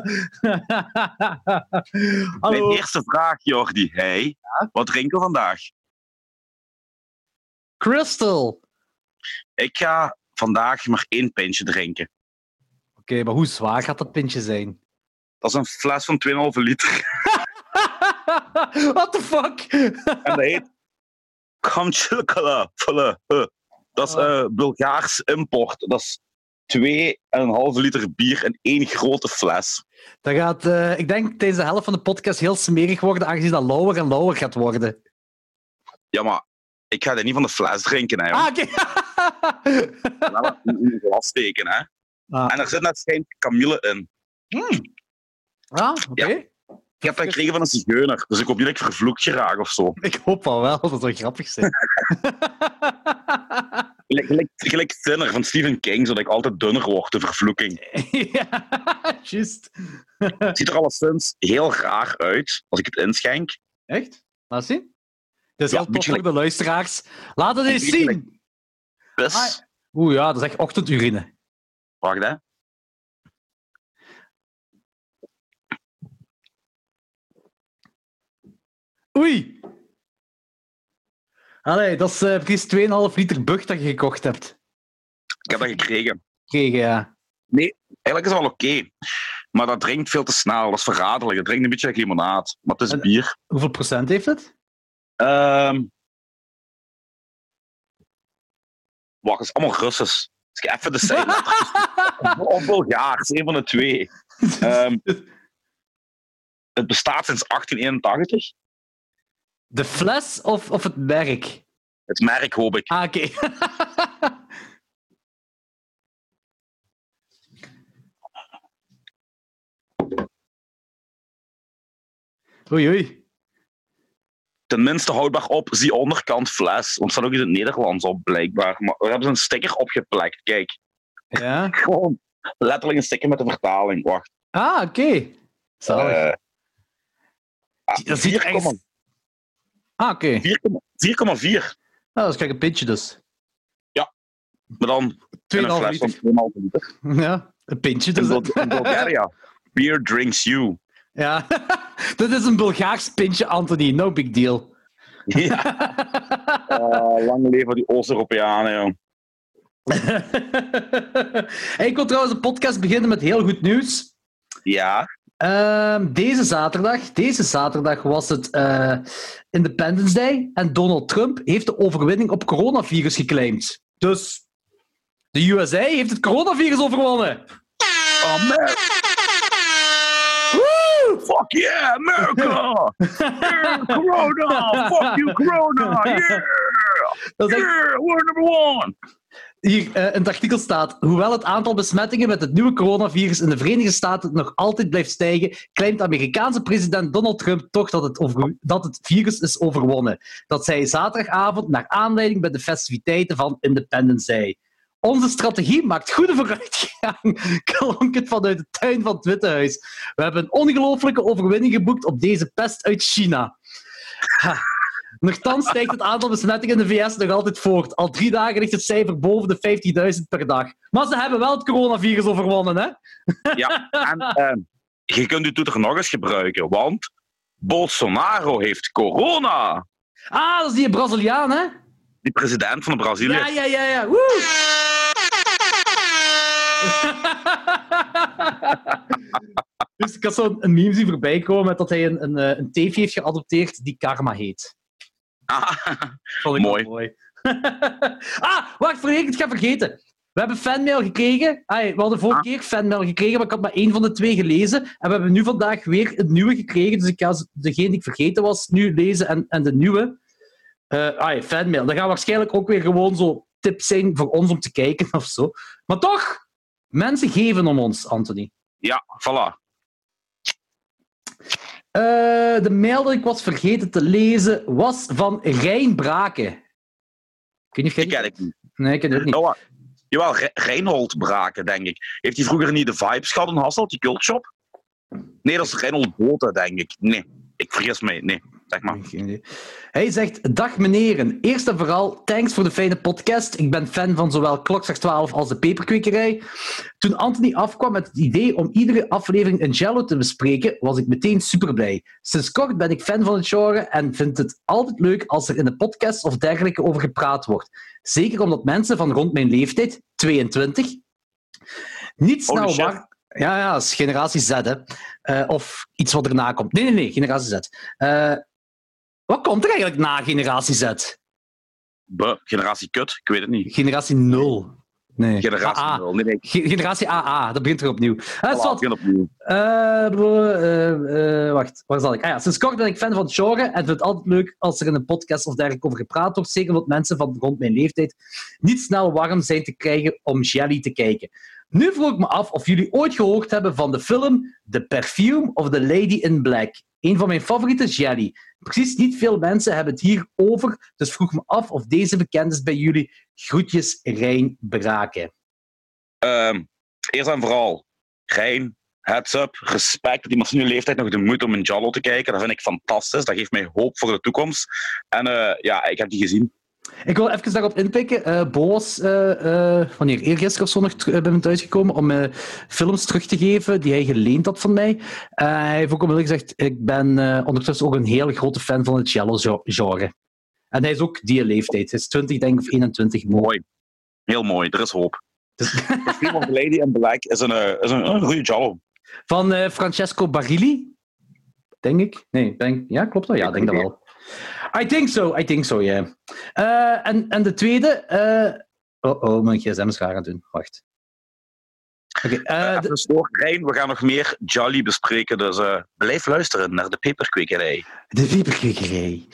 Mijn eerste vraag, Jordi. Hey, wat drinken we vandaag? Crystal. Ik ga vandaag maar één pintje drinken. Oké, maar hoe zwaar gaat dat pintje zijn? Dat is een fles van 2,5 liter. What the fuck? En dat heet Kamchilkala. Dat is Oh. eh, Bulgaars import. Dat is 2,5 liter bier in één grote fles. Dat gaat, eh, ik denk, deze helft van de podcast heel smerig worden, aangezien dat lauwer en lauwer gaat worden. Ja, maar ik ga dat niet van de fles drinken, hè. Ah, oké. In een glas steken, hè. Ah. En er zit net schijnt kamille in. Ah, oké. Ik heb dat gekregen van een zigeuner, dus ik hoop niet dat ik vervloekt geraak of zo. Ik hoop al wel, dat zou grappig zijn. Gelijk, gelijk, gelijk Thinner van Stephen King, zodat ik altijd dunner word, de vervloeking. ja, juist. Het ziet er alleszins heel raar uit als ik het inschenk. Echt? Laat zien. Dat is Ja, heel tof voor de luisteraars. Laat het eens zien. Dus, Ah, Oeh ja, dat is echt ochtendurine. wacht hè. Oei. Allee, dat is eh, precies 2,5 liter bug dat je gekocht hebt. Ik heb dat gekregen. Kregen, ja. Eigenlijk is het wel oké. Maar dat drinkt veel te snel. Dat is verraderlijk. Het drinkt een beetje limonaad. Maar het is En- bier. Hoeveel procent heeft het? Ehm wacht, het is allemaal Russisch. Dus ik ga even de cijfers. of Bulgaars, een van de twee. Ehm, het bestaat sinds 1881. De fles of, of het merk? Het merk, hoop ik. Ah, oké. oei, oei. Tenminste houdbaar op, zie onderkant fles. Want er staat ook in het Nederlands op, blijkbaar. Maar we hebben ze een sticker opgeplakt. Kijk, Ja. gewoon letterlijk een sticker met de vertaling. Wacht. Ah, oké. Zalig. Eh, ah, dat ziet er 4,4. echt... Ah, oké. 4,4. Nou, dat is kijk een pintje dus. Maar dan in een 2,5 fles van liter. 2,5 liter. Ja, een pintje In, dus. Bul- in Bulgaria. Beer drinks you. Ja, dat is een Bulgaars pintje, Anthony. No big deal. Ja. Eh, lang leven die Oost-Europeanen, joh. Hey, ik wil trouwens een podcast beginnen met heel goed nieuws. Ja. Ehm, deze, zaterdag, deze zaterdag was het eh, Independence Day en Donald Trump heeft de overwinning op coronavirus geclaimd. Dus de USA heeft het coronavirus overwonnen. Oh, man. Fuck yeah, America! Yeah, corona! Fuck you, corona! Yeah! Echt Yeah, we're number one! Hier eh, in het artikel staat: Hoewel het aantal besmettingen met het nieuwe coronavirus in de Verenigde Staten nog altijd blijft stijgen, claimt Amerikaanse president Donald Trump toch dat het, dat het virus is overwonnen. Dat zei zaterdagavond naar aanleiding bij de festiviteiten van Independence Day. Onze strategie maakt goede vooruitgang, klonk het vanuit de tuin van het Witte Huis. We hebben een ongelooflijke overwinning geboekt op deze pest uit China. Ha. Nochtans stijgt het aantal besmettingen in de VS nog altijd voort. Al drie dagen ligt het cijfer boven de 50.000 per dag. Maar ze hebben wel het coronavirus overwonnen, hè? Ja, en ehm, je kunt je toeter nog eens gebruiken, want Bolsonaro heeft corona. Ah, dat is die Braziliaan, hè? Die president van Brazilië. Ja, ja, ja, ja. Woe! dus ik had zo'n een meme zien voorbij komen met dat hij een, een, eh, een teefje heeft geadopteerd die Karma heet. Ah, Vond ik Mooi. mooi. ah, wacht, voordat ik het ga vergeten. We hebben fanmail gekregen. Ah, we hadden vorige Ah. keer fanmail gekregen, maar ik had maar één van de twee gelezen. En we hebben nu vandaag weer een nieuwe gekregen. Dus ik ga degene die ik vergeten was nu lezen en, en de nieuwe. Eh ah, fanmail. Dat gaat waarschijnlijk ook weer gewoon zo tips zijn voor ons om te kijken of zo. Maar toch, mensen geven om ons, Anthony. ja, voilà. Eh, de mail dat ik was vergeten te lezen was van Rijn Braken. Ik weet niet of jij Die ken ik niet. Nee, ik ken het niet. Oh, jawel, Re- Reinhold Braken, denk ik. Heeft hij vroeger niet de Vibes gehad in Hasselt, die cultshop? Nee, dat is Reinhold Boten, denk ik. Nee, ik vergis mij. Nee. zeg maar. Hij zegt, dag meneren. Eerst en vooral, thanks voor de fijne podcast. Ik ben fan van zowel Klokslag 12 als de Peperkwekerij. Toen Anthony afkwam met het idee om iedere aflevering een jello te bespreken, was ik meteen super blij. Sinds kort ben ik fan van het genre en vind het altijd leuk als er in de podcast of dergelijke over gepraat wordt. Zeker omdat mensen van rond mijn leeftijd, 22, niet snel wachten. Ja, ja, dat is generatie Z, hè. Uh, of iets wat erna komt. Nee, nee, nee, generatie Z. Uh, wat komt er eigenlijk na generatie Z? Buh, generatie kut, ik weet het niet. Generatie 0. Nee. Generatie AA. 0. Nee, nee. Generatie AA, dat begint er opnieuw. Uh, voilà, opnieuw. Uh, wacht, waar zal ik? Ah, ja, sinds kort ben ik fan van het genre en vind het altijd leuk als er in een podcast of dergelijke over gepraat wordt. Zeker omdat mensen van rond mijn leeftijd niet snel warm zijn te krijgen om Jelly te kijken. Nu vroeg ik me af of jullie ooit gehoord hebben van de film The Perfume of the Lady in Black. Een van mijn favoriete jelly. Precies niet veel mensen hebben het hier over, dus vroeg me af of deze bekend is bij jullie. Groetjes, Rijn Braken. Um, eerst en vooral, Rijn, heads up, respect dat iemand van uw leeftijd nog de moeite om een Jallo te kijken. Dat vind ik fantastisch. Dat geeft mij hoop voor de toekomst. En uh, ja, ik heb die gezien. Ik wil even daarop inpikken. Uh, Bo was uh, uh, wanneer eergisteren of zo nog bij me thuisgekomen om films terug te geven die hij geleend had van mij. hij heeft ook onmiddellijk gezegd, ik ben ondertussen ook een hele grote fan van het cello-genre. En hij is ook die leeftijd. Hij is 20, denk ik, of 21. Mooi. Heel mooi. Er is hoop. Dus... The Lady in Black is een, is een, een goede cello. Van Francesco Barilli, denk ik. Nee, denk, ja, klopt dat? Ja, denk dat wel. I think so, I think so, ja. Yeah. Uh, en, en de tweede... Uh... Oh, oh, mijn gsm is graag aan het doen. Wacht. Okay, uh, uh, de... we gaan nog meer Jolly bespreken, dus blijf luisteren naar de peperkwekerij. De peperkwekerij.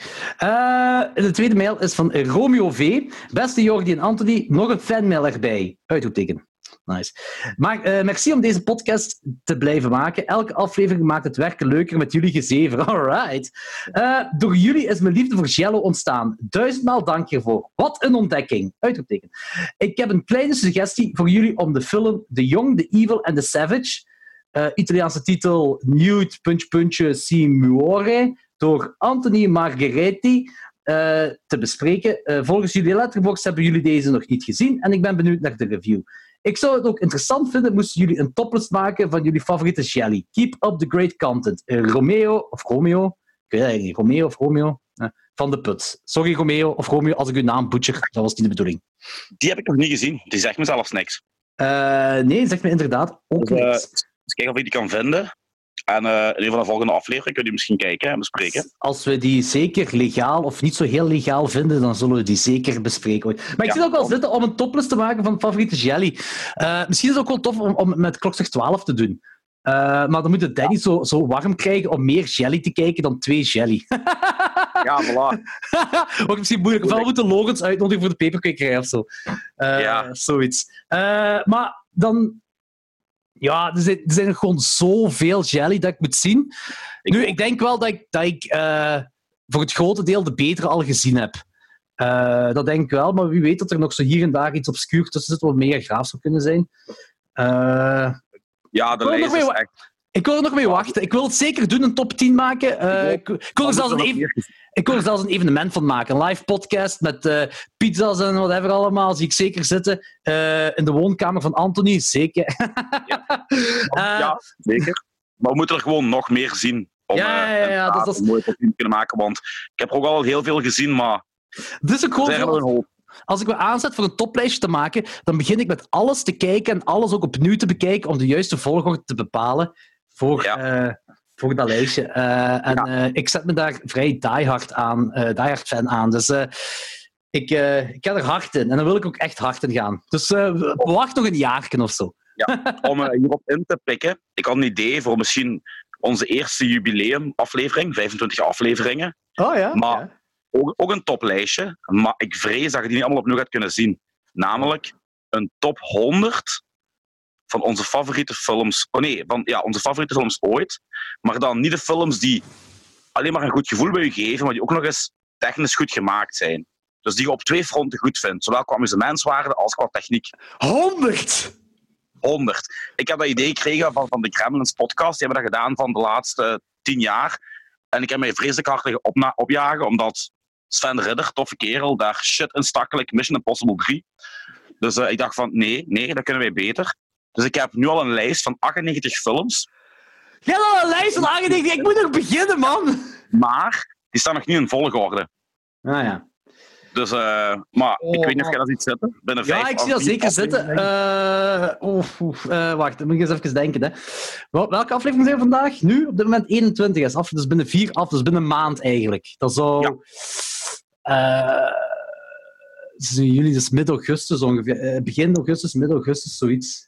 de tweede mail is van Romeo V. Beste Jordi en Anthony, nog een fanmail erbij. Uitroepteken. Nice. Maar uh, merci om deze podcast te blijven maken. Elke aflevering maakt het werken leuker met jullie gezeven. Alright. Uh, door jullie is mijn liefde voor Jello ontstaan. Duizendmaal dank hiervoor. Wat een ontdekking. Uitroepteken. Ik heb een kleine suggestie voor jullie om de film The Young, The Evil and The Savage, uh, Italiaanse titel Nude, puntje, puntje, si muore, door Anthony Margheretti, te bespreken. volgens jullie letterbox hebben jullie deze nog niet gezien en ik ben benieuwd naar de review. Ik zou het ook interessant vinden moesten jullie een toplist maken van jullie favoriete jelly. Keep up the great content. Uh, Romeo, of Romeo, ik weet eigenlijk niet, Romeo of Romeo, uh, van de Put. Sorry Romeo of Romeo als ik uw naam butcher, dat was niet de bedoeling. Die heb ik nog niet gezien, die zegt me zelfs niks. Uh, nee, zegt me inderdaad ook dus, niks. Eens kijken of ik die kan vinden. En uh, in een van de volgende afleveringen kunnen je misschien kijken en bespreken. Als we die zeker legaal of niet zo heel legaal vinden, dan zullen we die zeker bespreken. Maar ik zie ook wel zitten om een toplist te maken van favoriete jelly. Uh, misschien is het ook wel tof om, om met klokslag 12 te doen. Uh, maar dan moet het Danny zo, zo warm krijgen om meer jelly te kijken dan twee jelly. ja, voilà. Wordt misschien moeilijk. Wel moeten Logans uitnodigen voor de peperkwekerij of zo. ja. Zoiets. maar dan ja, er zijn, er zijn gewoon zoveel jelly dat ik moet zien. nu, ik denk wel dat ik, dat ik uh, voor het grote deel de betere al gezien heb. Uh, dat denk ik wel, maar wie weet dat er nog zo hier en daar iets obscuur tussen zit wat mega graaf zou kunnen zijn. Uh, ja, de lijst is echt... Ik wil er nog mee wachten. Ik wil het zeker doen, een top 10 maken. Uh, ik, ik, wil er zelfs een even, ik wil er zelfs een evenement van maken. Een live podcast met uh, pizza's en whatever allemaal. Zie ik zeker zitten. Uh, in de woonkamer van Anthony. Zeker. ja. ja. zeker. Maar we moeten er gewoon nog meer zien. Om ja, ja, ja, dat, dat een mooi top 10 te kunnen maken. Want ik heb er ook al heel veel gezien, maar... Dit is ook gewoon... Als ik me aanzet voor een toplijstje te maken, dan begin ik met alles te kijken en alles ook opnieuw te bekijken om de juiste volgorde te bepalen voor, ja. uh, voor dat lijstje. Uh, en ja. uh, ik zet me daar vrij diehard, aan, diehard fan aan. Dus ik, ik ga er hard in. En dan wil ik ook echt hard in gaan. Dus wacht nog een jaar of zo. Ja, om hierop in te pikken. Ik had een idee voor misschien onze eerste jubileumaflevering, 25 afleveringen. Oh ja? Maar ja. Ook, ook, een toplijstje. Maar ik vrees dat je die niet allemaal opnieuw gaat kunnen zien. Namelijk een top 100 van onze favoriete films. Oh nee, van ja, onze favoriete films ooit. Maar dan niet de films die alleen maar een goed gevoel bij je geven, maar die ook nog eens technisch goed gemaakt zijn. Dus die je op twee fronten goed vindt. Zowel qua amusementswaarde als qua techniek. 100! 100. Ik heb dat idee gekregen van, van de Gremlins podcast. Die hebben dat gedaan van de laatste tien jaar. En ik heb mij vreselijk hard liggen opna- opjagen, omdat Sven Ridder, toffe kerel, daar shit in stakelijk Mission Impossible 3. Dus eh, ik dacht van, nee, nee, dat kunnen wij beter. Dus ik heb nu al een lijst van 98 films, Jij hebt al een lijst van 98. Ik moet nog beginnen, man. maar die staan nog niet in volgorde. Ah ja. Dus, eh, maar Oh, ik weet niet of man. jij dat ziet zitten. Binnen Ja, vijf ik zie dat zeker zitten. Eh, oef, oef, eh, wacht, dan moet ik eens even denken. Hè. Wel- Welke aflevering zijn we vandaag? Nu, op dit moment 21. Dat is af, dus binnen vier af, dus binnen een maand eigenlijk. Dat zou... Ja. eh, juli, dus midden augustus ongeveer. Begin augustus, midden augustus, zoiets.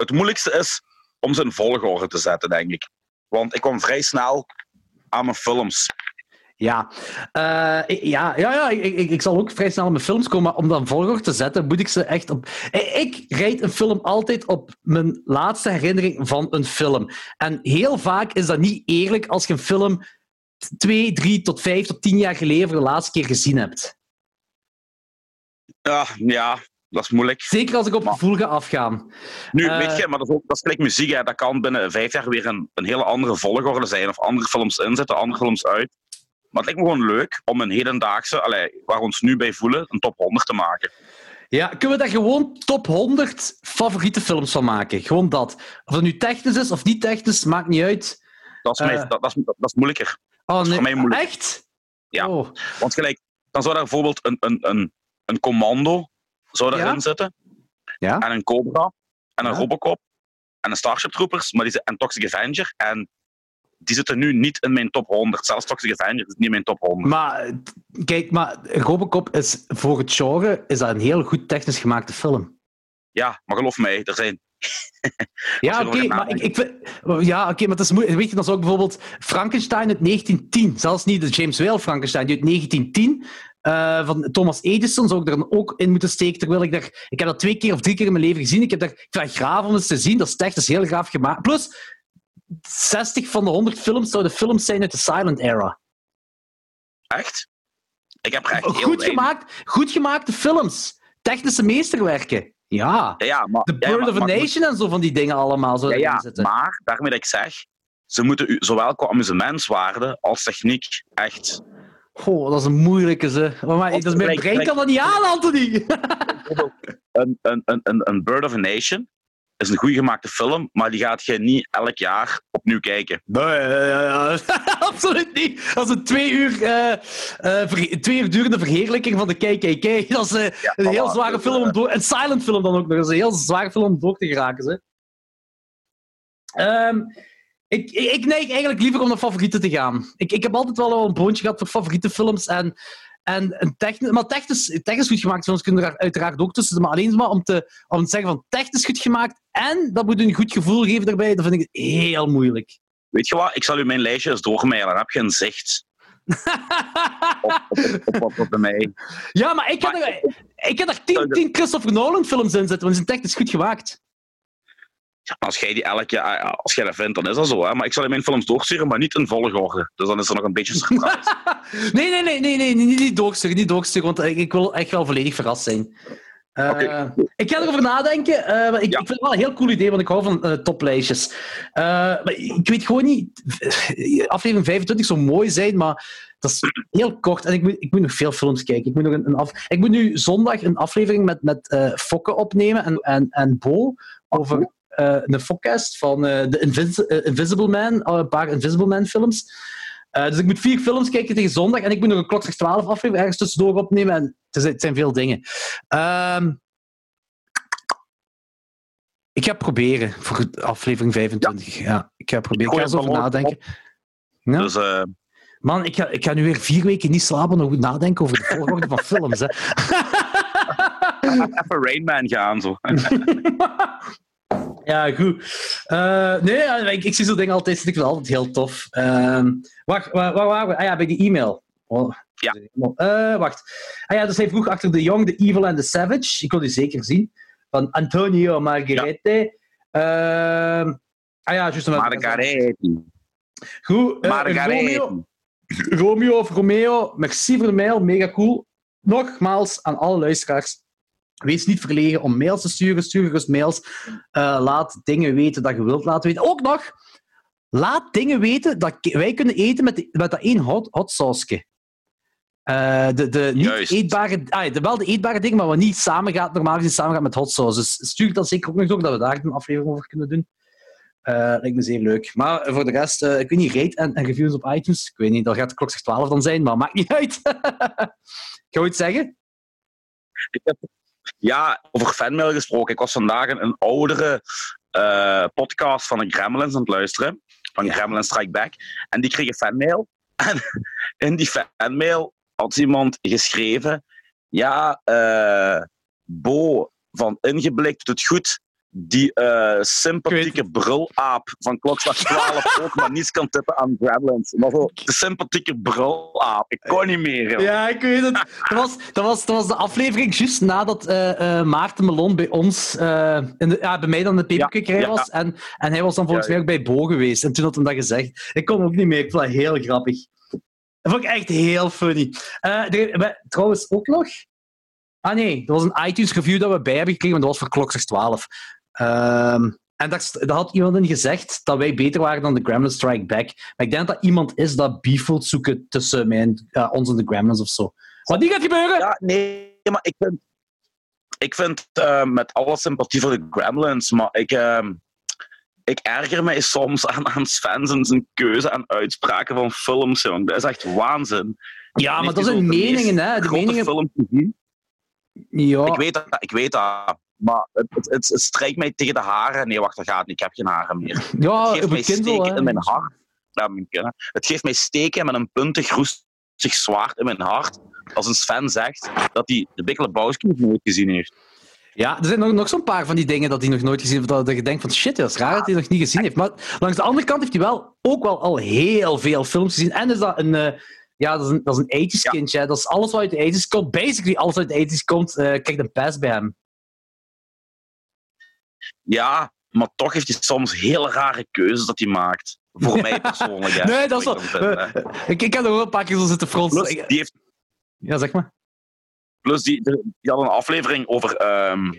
Het moeilijkste is om ze in volgorde te zetten, denk ik. Want ik kwam vrij snel aan mijn films. Ja, Eh, ik- ja, ja, ja ik, ik, ik zal ook vrij snel met films komen, maar om dan volgorde te zetten, moet ik ze echt op... Ik rijd een film altijd op mijn laatste herinnering van een film. En heel vaak is dat niet eerlijk als je een film twee, drie tot vijf tot tien jaar geleden voor de laatste keer gezien hebt. Ja, ja, dat is moeilijk. Zeker als ik op gevoel ga afgaan. Nu, Eh, weet je, maar dat is, ook, dat is gelijk muziek. Hè. Dat kan binnen vijf jaar weer een, een hele andere volgorde zijn. Of andere films inzetten, andere films uit. Maar het lijkt me gewoon leuk om een hedendaagse, allee, waar we ons nu bij voelen, een top 100 te maken. Ja, kunnen we daar gewoon top 100 favoriete films van maken? Gewoon dat. Of dat nu technisch is of niet technisch, maakt niet uit. Dat is, mij- Eh. dat, dat, is, dat is moeilijker. Oh, is nee. voor mij moeilijk. Echt? Ja. Oh. Want gelijk, dan zou daar bijvoorbeeld een, een, een, een commando zou Ja. erin zitten. Ja. En een Cobra. En een Ja. Robocop. En een Starship Troopers. Maar die, en Toxic Avenger. En die zitten nu niet in mijn top 100. Zelfs Toxic Avenger is niet in mijn top 100. Maar kijk, maar Robocop is voor het genre is dat een heel goed technisch gemaakte film. Ja, maar geloof mij, er zijn... Ja, oké, maar ik, ik vind, ja, oké, maar het is moeilijk. Weet je, dan zou ik bijvoorbeeld Frankenstein uit 1910, zelfs niet de James Whale Frankenstein, die uit 1910 eh, van Thomas Edison, zou ik er dan ook in moeten steken. Terwijl ik daar, ik heb dat twee keer of drie keer in mijn leven gezien. Ik heb daar, ik vind dat graaf om eens te zien. Dat is echt dat is heel graaf gemaakt. Plus, 60 van de 100 films zouden films zijn uit de silent era. Echt? Ik heb echt heel Goed, gemaakt, goed gemaakte films. Technische meesterwerken. Ja. Ja, maar... The ja, maar- of a maar- Nation en zo van die dingen allemaal Ja, ja, maar daarmee dat ik zeg, ze moeten u zowel qua amusementswaarde als techniek echt... Goh, dat is een moeilijke, ze. Maar, dat is mijn brein kan dat niet aan, Anthony. Een, een, een, een, een Bird of a Nation is een goed gemaakte film, maar die gaat je niet elk jaar opnieuw kijken. Nee, absoluut niet. Dat is een twee uur, eh, eh, verhe- twee uur durende verheerlijking van de KKK. Dat is eh, Ja, een heel voilà, zware dus, film om door... Een silent film dan ook nog. Dat is een heel zware film om door te geraken, ze. Ehm, ik, ik, ik neig eigenlijk liever om naar favorieten te gaan. Ik, ik heb altijd wel een boontje gehad voor favoriete films. En, en een technisch, maar technisch, technisch goed gemaakt films kunnen er uiteraard ook tussen. Maar alleen maar om te, om te zeggen van technisch goed gemaakt en dat moet een goed gevoel geven daarbij, dat vind ik heel moeilijk. Weet je wat? Ik zal u mijn lijstje eens doormailen. Dan heb je een zicht op, op, op, op wat er bij mij... Ja, maar ik heb er, ik heb er tien, tien Christopher Nolan films in zitten, want die zijn technisch goed gemaakt. Als jij die elk jaar... Als jij dat vindt, dan is dat zo. Hè? Maar ik zal u mijn films doorsturen, maar niet in volgorde. Dus dan is er nog een beetje surprise. Nee, nee, nee, nee, nee, niet, niet doorsturen, niet doorsturen, want ik, ik wil echt wel volledig verrast zijn. Eh, Oké. Ik ga erover nadenken. eh, ik, Ja. ik vind het wel een heel cool idee, want ik hou van eh, toplijstjes. Eh, maar ik weet gewoon niet... Aflevering 25 zou mooi zijn, maar dat is heel kort. En ik moet, ik moet nog veel films kijken. Ik moet, nog een, een af, ik moet nu zondag een aflevering met, met eh, Fokke opnemen en, en, en Bo over eh, een podcast van eh, de Invis- eh, Invisible Man, eh, een paar Invisible Man films. Eh, dus ik moet vier films kijken tegen zondag en ik moet nog een klokslag 12 aflevering ergens tussendoor opnemen. En het, zijn veel dingen. Ehm, ik ga proberen voor aflevering 25. Ja. ik ga proberen. Ik ga eens over nadenken. Ja. Dus eh, Man, ik ga, ik ga nu weer vier weken niet slapen goed nadenken over de volgorde van films. Hè. even Rain Man gaan, zo. ja, goed. Eh, nee, ik, ik zie zo'n dingen altijd, ik vind het altijd heel tof. Ehm, wacht, waar, waar waren we? Ah ja, bij die e-mail. Oh, Ja. Eh, wacht. Ah ja, dus hij vroeg achter The Young, The Evil and The Savage. Ik wil die zeker zien. Van Antonio Margherete. Ehm, ah ja, juist. Margaretti. Goed. eh, Romeo. Romeo of Romeo, merci voor de mail, mega cool. Nogmaals aan alle luisteraars. Wees niet verlegen om mails te sturen. Stuur gerust mails. Eh, laat dingen weten dat je wilt laten weten. Ook nog, laat dingen weten dat wij kunnen eten met, die- met dat één hot, hot sauce. Eh, de, de niet Juist. eetbare, ah, de, wel de eetbare dingen, maar wat niet samen gaat, normaal gezien samen gaat met hot sauce. Dus stuur dan zeker ook nog door, dat we daar een aflevering over kunnen doen. Eh lijkt me zeer leuk. Maar voor de rest, eh, ik weet niet, rate en, en reviews op iTunes. Ik weet niet, dat gaat de klok 12 dan zijn, maar maakt niet uit. Ga je iets zeggen? Ja, over fanmail gesproken. Ik was vandaag een, een oudere eh, podcast van de Gremlins aan het luisteren. Van Ja. Gremlins Strike Back. En die kreeg een fanmail. En in die fanmail had iemand geschreven... Ja, eh, Bo van Ingeblikt doet het goed. Die eh, sympathieke brulaap van klokslag 12 ook maar niets kan tippen aan Gremlins. Maar zo, de sympathieke brulaap. Ik kon niet meer. joh. Ja, ik weet het. Dat was, dat was, dat was de aflevering juist nadat eh, eh, Maarten Melon bij ons, in de, ja, bij mij dan de peperkikkerij Ja, ja. was. En, en hij was dan volgens Ja, mij ook bij Bo geweest. En toen had hij dat gezegd. Ik kon ook niet meer. Ik vond dat heel grappig. Dat vond ik echt heel funny. We- trouwens, ook nog... Ah nee, dat was een iTunes review dat we bij hebben gekregen, maar dat was voor Klokslag 12. Ehm, en daar, had iemand in gezegd dat wij beter waren dan de Gremlins Strike Back. Maar ik denk dat iemand is dat beef zoeken tussen mij en, ons en de Gremlins of zo. Wat niet gaat gebeuren! Ja, nee, maar ik vind, ik vind eh, met alle sympathie voor de Gremlins, maar ik, ehm, ik erger mij soms aan, aan Sven en zijn keuze en uitspraken van films, jong. Dat is echt waanzin. Ja, maar dat zijn meningen, hè. De meningen... film? Ja. Ik weet dat, ik weet dat. Maar het, het, het, het strijkt mij tegen de haren. Nee, wacht, dat gaat niet. Ik heb geen haren meer. ja, Het geeft mij Kindle, steken hè. in mijn hart. Ja, mijn Het geeft mij steken met een puntig, roestig zwaard in mijn hart. Als een Sven zegt dat hij de Big Lebowski nog nooit gezien heeft. Ja, er zijn nog, nog zo'n paar van die dingen dat hij nog nooit gezien heeft. Dat je denkt van shit, dat is raar dat hij nog niet gezien heeft. Maar langs de andere kant heeft hij wel ook wel al heel veel films gezien. En is dat een, eh, ja, dat is een, dat is een 80s Ja. kindje. Dat is alles wat uit de 80s komt. Basically alles uit de 80s komt, eh krijgt een pass bij hem. Ja, maar toch heeft hij soms hele rare keuzes dat hij maakt. Voor mij persoonlijk. Hè, nee, dat is wel... ik ik, ik heb er wel een paar keer zo zitten fronsen. Plus, die, heeft, Ja, zeg maar. plus die, die had een aflevering over. ehm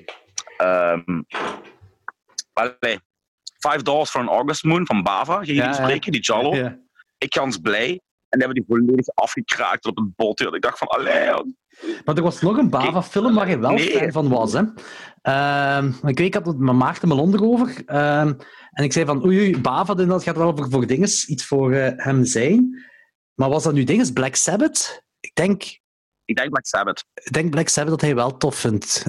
ehm allee, Five Dollars for an August Moon van Bava. Ging je Ja, die spreken, die Jallo? Ja. Ik gans blij. En die hebben die volledig afgekraakt op het bot. Ik dacht van, allee. Maar er was nog een Bava-film waar hij wel Nee. fan van was. Hè. Ehm, ik weet, ik had het met Maarten Melon erover. Ehm, en ik zei van, oei, oei Bava, dat gaat wel voor, voor dinges, iets voor eh, hem zijn. Maar was dat nu dinges Black Sabbath? Ik denk, ik denk Black Sabbath. ik denk Black Sabbath dat hij wel tof vindt.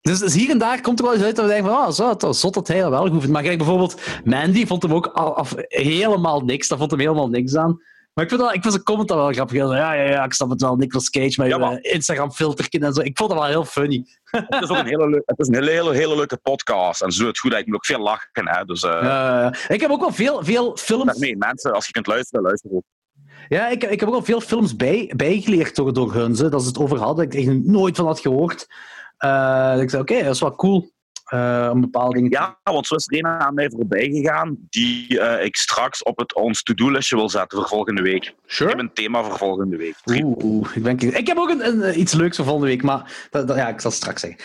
Eh, dus, dus hier en daar komt er wel eens uit dat we denken van, oh, zo, was zot dat hij dat wel goed vindt. Maar kijk, bijvoorbeeld, Mandy vond hem ook al- af, helemaal niks. Dat vond hem helemaal niks aan. Maar ik vind, dat, ik vind zijn comment dat wel grappig. Ja, ja, ja, ik snap het wel. Nicolas Cage met Ja, maar- Instagram-filterken en zo. Ik vond dat wel heel funny. Het is ook een hele, het is een hele, hele, hele leuke podcast. En zo het goed, ik moet ook veel lachen. Hè. Dus eh Eh, ik heb ook wel veel, veel films... daarmee, mensen, als je kunt luisteren, luister ook. Ja, ik, ik heb ook al veel films bij, bijgeleerd door, door hun. Ze, dat ze het over hadden. Dat ik er nooit van had gehoord. Eh, dat ik zei, oké, dat is wel cool. eh, om bepaalde dingen Ja, want zo is er een aan mij voorbij gegaan die eh, ik straks op het ons to-do-listje wil zetten voor volgende week. Ik heb een thema voor volgende week. Oeh, oeh, ik, ben, ik heb ook een, een- iets leuks voor volgende week, maar dat, dat- ja, ik zal het straks zeggen.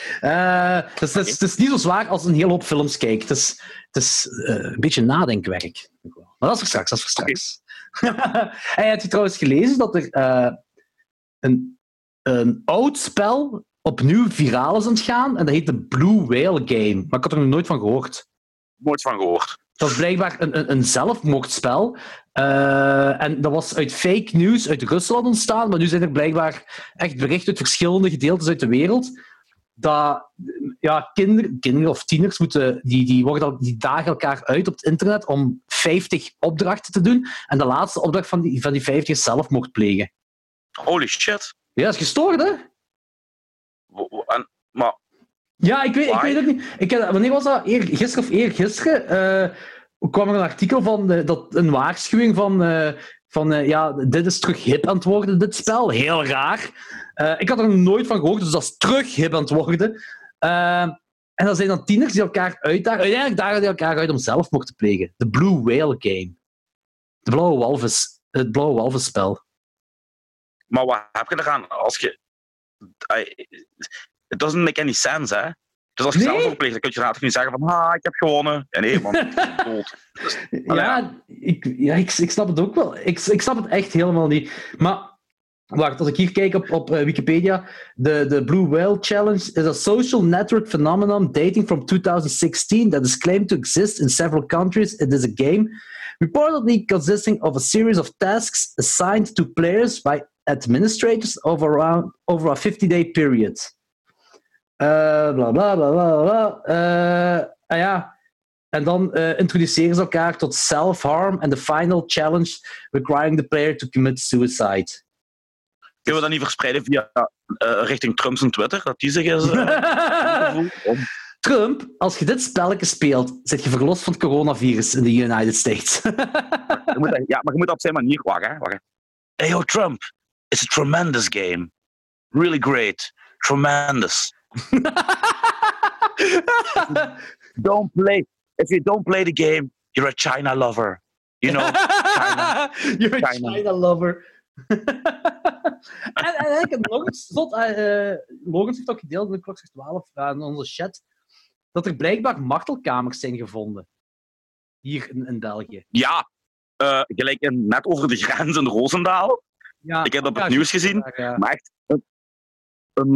Het, is, het is niet zo zwaar als een hele hoop films kijken. Het is, het is een beetje nadenkwerk. Maar dat is voor straks, dat is voor straks. en heb je trouwens gelezen dat er eh, een, een oud spel opnieuw viraal is aan het gaan en dat heet de Blue Whale Game. Maar ik had er nog nooit van gehoord. Nooit van gehoord. Dat is blijkbaar een, een, een zelfmoordspel. Eh, en dat was uit fake news uit Rusland ontstaan, maar nu zijn er blijkbaar echt berichten uit verschillende gedeeltes uit de wereld dat ja, kinderen, kinderen of tieners moeten, die, die, worden, die dagen elkaar uit op het internet om 50 opdrachten te doen. En de laatste opdracht van die, van die 50 is zelfmoord plegen. Holy shit. Ja, dat is gestoord, hè? En, maar Ja, ik weet, ik weet het niet. Ik, heb- wanneer was dat? Eer, gisteren of eergisteren eh kwam er een artikel van de, dat, een waarschuwing van, eh, van eh, ja, dit is terug hip aan het worden, dit spel. Heel raar. Eh, ik had er nooit van gehoord, dus dat is terug hip aan het worden. Eh, en dat zijn dan tieners die elkaar uitdagen. Uiteindelijk dagen die elkaar uit om zelfmoord te plegen. De Blue Whale Game. De blauwe walvis. Het blauwe walvisspel. Maar wat heb je eraan als je. I- It doesn't make any sense, hè? Dus als je Nee? zelfmoord pleegt, dan kun je later niet zeggen van ah, ik heb gewonnen. Ja, nee, man, dood. Ja, ik, ja ik, ik snap het ook wel. Ik, ik snap het echt helemaal niet. Maar wacht, als ik hier kijk op, op eh, Wikipedia, de, de Blue Whale Challenge is a social network phenomenon dating from 2016 that is claimed to exist in several countries. It is a game reportedly consisting of a series of tasks assigned to players by administrators over, around, over a 50-day period. Eh, bla bla bla bla bla. Eh, ah ja. En dan eh, introduceren ze elkaar tot self-harm en de final challenge requiring the player to commit suicide. Kunnen we dat niet verspreiden via eh, richting Trump zijn Twitter? Dat die zich is. Trump, als je dit spelletje speelt, zit je verlost van het coronavirus in de United States. Ja, maar je moet dat op zijn manier wachten. hè, wacht. Hey, yo, Trump. It's a tremendous game. Really great. Tremendous. Don't play. If you don't play the game, you're a China lover. You know? You're a China. China, lover. en, en ik nog eh, Logans heeft ook gedeeld in de klok 12 uh, in onze chat dat er blijkbaar martelkamers zijn gevonden. Hier in, in België. Ja. eh, gelijk in, net over de grens in Roosendaal. Ja, Ik heb dat op het nieuws gezien. Maar echt een,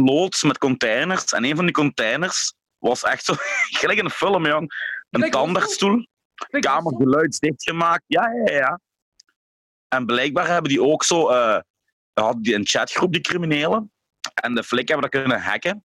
loods met containers. En een van die containers was echt zo... gelijk in een film, jong. Een Kijk, tandartsstoel. Kijk, kamer geluidsdicht gemaakt. Ja, ja, ja. En blijkbaar hebben die ook zo... eh hadden die een chatgroep, die criminelen. En de flik hebben dat kunnen hacken.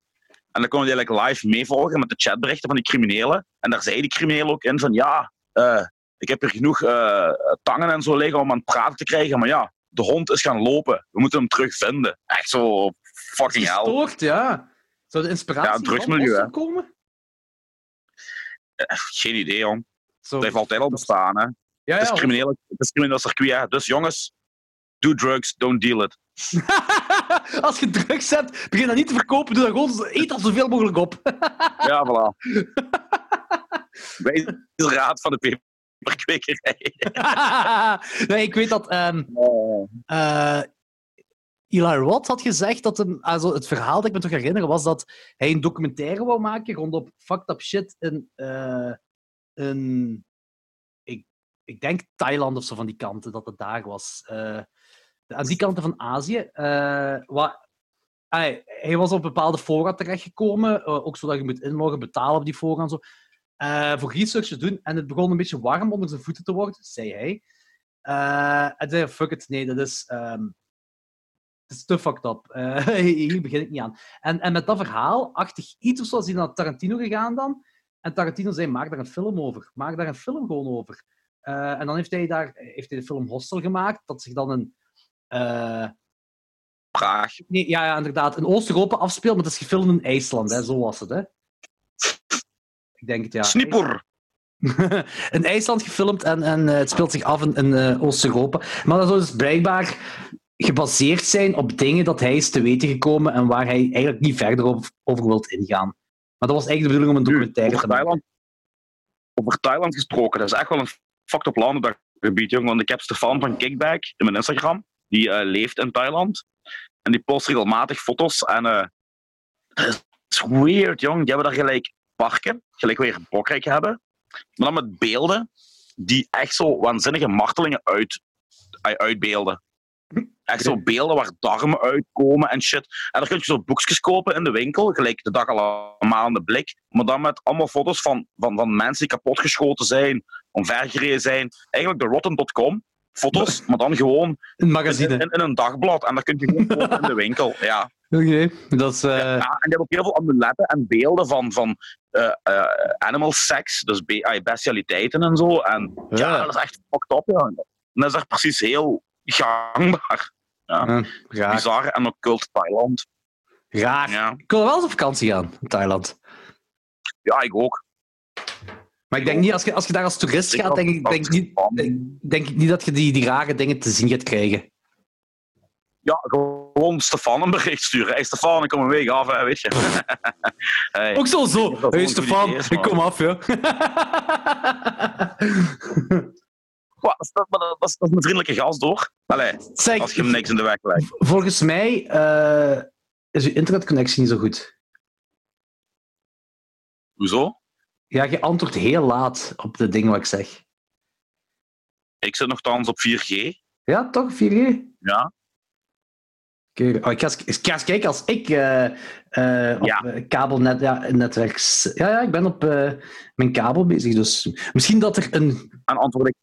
En dan konden die eigenlijk live meevolgen met de chatberichten van die criminelen. En daar zei die crimineel ook in van... Ja, eh, ik heb hier genoeg eh, tangen en zo liggen om aan het praten te krijgen. Maar ja, de hond is gaan lopen. We moeten hem terugvinden. Echt zo fucking hell. Gestoord, ja. Zou de inspiratie Ja, van komen? Eh, Geen idee, jong. Zo. Dat heeft altijd al bestaan, hè. Ja, Het is crimineel, het is crimineel circuit, hè. Dus jongens, do drugs, don't deal it. Als je drugs hebt, begin dat niet te verkopen. Doe dat gewoon, eet er zoveel mogelijk op. Ja, voilà. Wij de raad van de peperkwekerij. nee, ik weet dat Eli Roth had gezegd dat hem, also het verhaal dat ik me toch herinner was dat hij een documentaire wou maken rondom fucked up shit in, in ik, ik denk Thailand of zo van die kanten, dat het daar was. Eh, aan die kanten van Azië. eh, wat, hij, hij was op bepaalde fora terechtgekomen, ook zodat je moet inloggen, betalen op die fora en zo. Eh, voor research te doen. En het begon een beetje warm onder zijn voeten te worden, zei hij. Eh, en zei, fuck it, nee, dat is, ehm, dat is te fucked up. Eh, hier begin ik niet aan. En, en met dat verhaal, achtig iets of zo, is hij naar Tarantino gegaan dan. En Tarantino zei, maak daar een film over. Maak daar een film gewoon over. En dan heeft hij, daar, heeft hij de film Hostel gemaakt, dat zich dan een... Praag. nee, ja, ja, inderdaad, in Oost-Europa afspeelt, maar het is gefilmd in IJsland, hè. zo was het. Hè. Ik denk het, ja. Snipper. in IJsland gefilmd en, en eh, het speelt zich af in, in eh, Oost-Europa. Maar dat zou dus blijkbaar gebaseerd zijn op dingen dat hij is te weten gekomen en waar hij eigenlijk niet verder over, over wilt ingaan. Maar dat was eigenlijk de bedoeling om een Nu, documentaire over te maken. Thailand, over Thailand gesproken, dat is echt wel een fucked up land op dat gebied, jong. Want ik heb Stefan van Kickback in mijn Instagram. Die eh, leeft in Thailand. En die post regelmatig foto's. En eh het is weird, jong. Die hebben daar gelijk parken, gelijk weer Bokrijk hebben. Maar dan met beelden die echt zo waanzinnige martelingen uit, uit- uitbeelden. Echt zo beelden waar darmen uitkomen en shit. En dan kun je zo boekjes kopen in de winkel, gelijk de dag allemaal aan de blik. Maar dan met allemaal foto's van, van, van mensen die kapotgeschoten zijn, omvergereden zijn. Eigenlijk de rotten.com foto's, maar dan gewoon Een in, magazine. in, in een dagblad. En dat kun je gewoon kopen in de winkel. Ja. Oké, dat is... eh, Ja, en die hebben ook heel veel amuletten en beelden van, van eh, eh, animal sex, dus be bestialiteiten en zo. En ja, Ja. dat is echt fucked up. Ja. En dat is echt precies heel gangbaar. raar. Bizar en occult Thailand. raar. Ja. Ik wil wel eens op vakantie gaan in Thailand. ja, ik ook. Maar ik denk niet, als je, als je daar als toerist Ik gaat, denk ik, denk, niet, denk, denk ik niet dat je die, die rare dingen te zien gaat krijgen. Ja, gewoon Stefan een bericht sturen. Hey Stefan, ik kom een week af, hè, weet je. hey. Ook zo zo. Hey Stefan, ik kom af, ja. Wa- dat, is- dat, dat, een vriendelijke gast, hoor. Allee, zeg, als je hem niks in de weg legt. volgens mij eh, is uw internetconnectie niet zo goed. Hoezo? Ja, je antwoordt heel laat op de dingen wat ik zeg. Ik zit nogthans op 4G. Ja, toch? 4G? Ja. Oké, oh, ik, ga eens, ik ga eens kijken als ik eh, eh, op Ja. eh, kabelnet, ja, netwerks... Ja, ja, ik ben op mijn kabel bezig, dus misschien dat er een... En antwoord ik,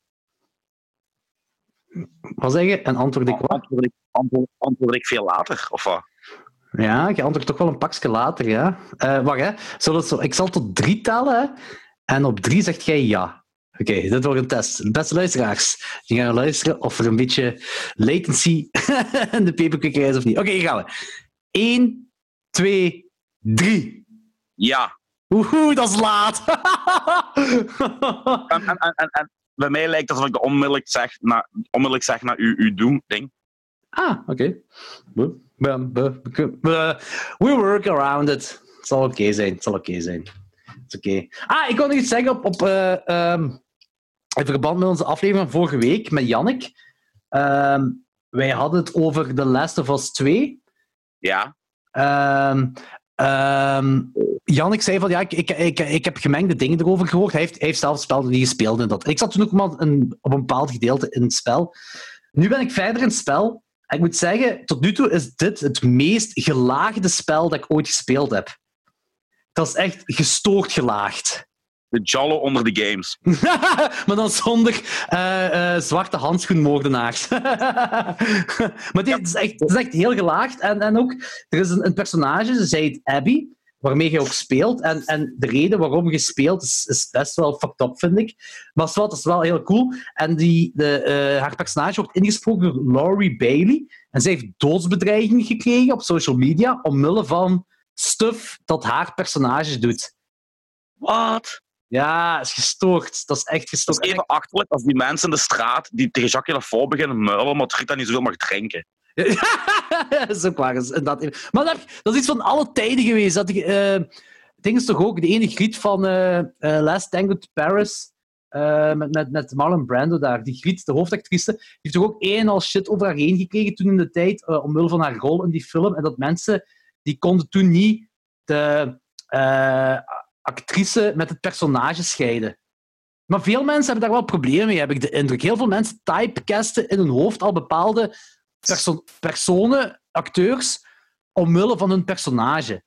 Wat zeg je? En antwoord ik wat? antwoord ik, antwoord, antwoord ik veel later, of wat? Ja, je antwoordt toch wel een pakje later, ja. Wacht, hè. Zullen zo, ik zal tot drie tellen, hè. En op drie zegt jij ja. Oké, dit wordt een test. Beste luisteraars, die gaan luisteren of er een beetje latency in de paperclip is of niet. Oké, hier gaan we. 1, 2, 3. Ja. Oeh, dat is laat. En, en, en, en, bij mij lijkt het alsof ik onmiddellijk zeg naar, onmiddellijk zeg naar uw, uw doen-ding. ah, oké. We, we, work around it. Het zal oké zijn. Het zal oké zijn. Het is oké. Ah, ik wil nog iets zeggen op, op, ehm, in verband met onze aflevering van vorige week met Jannik. Ehm, wij hadden het over The Last of Us 2. Ja. Ehm ehm, Jannik zei van ja, ik, ik, ik, ik heb gemengde dingen erover gehoord. Hij heeft, hij heeft zelf spel niet gespeeld. En dat. Ik zat toen ook maar een, op een bepaald gedeelte in het spel. Nu ben ik verder in het spel. En ik moet zeggen, tot nu toe is dit het meest gelaagde spel dat ik ooit gespeeld heb. Dat is echt gestoord gelaagd. De Jollo onder de games. maar dan zonder eh, eh, zwarte handschoenmoordenaars. maar dit is, echt, het is echt heel gelaagd. En, en ook, er is een, een personage, ze zei het Abby, waarmee je ook speelt. En, en de reden waarom je speelt is, is best wel fucked up, vind ik. Maar dat is wel heel cool. En die, de, eh, haar personage wordt ingesproken door Laurie Bailey. En zij heeft doodsbedreigingen gekregen op social media omwille van stuff dat haar personage doet. Wat? Ja, is gestoord. Dat is echt gestoord. is even achterlijk als die mensen in de straat die tegen Jacques Lafont beginnen muilen, omdat Rita niet zoveel mag drinken. dat is ook waar. inderdaad. Maar dat, dat is iets van alle tijden geweest. Dat, eh ding is toch ook de ene griet van eh eh, Last Tango to Paris. met, met, met Marlon Brando daar. Die griet, de hoofdactrice, die heeft toch ook een en al shit over haar heen gekregen toen in de tijd, omwille van haar rol in die film. En dat mensen, die konden toen niet de actrice met het personage scheiden. Maar veel mensen hebben daar wel problemen mee, heb ik de indruk. Heel veel mensen typecasten in hun hoofd al bepaalde perso- personen, acteurs, omwille van hun personage.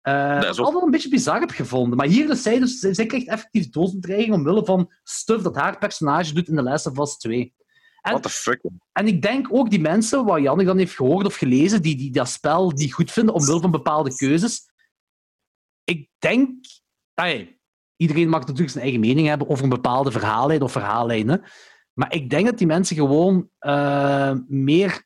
Eh Dat is ik ook- altijd een beetje bizar heb gevonden. Maar hier is zij dus, zij krijgt effectief doodsbedreiging omwille van stuff dat haar personage doet in The Last of Us 2. En- What the fuck? En ik denk ook die mensen, wat Jannik dan heeft gehoord of gelezen, die, die dat spel niet goed vinden omwille van bepaalde keuzes. Ik denk... Iedereen mag natuurlijk zijn eigen mening hebben over een bepaalde verhaallijn of verhaallijnen. Maar ik denk dat die mensen gewoon eh, meer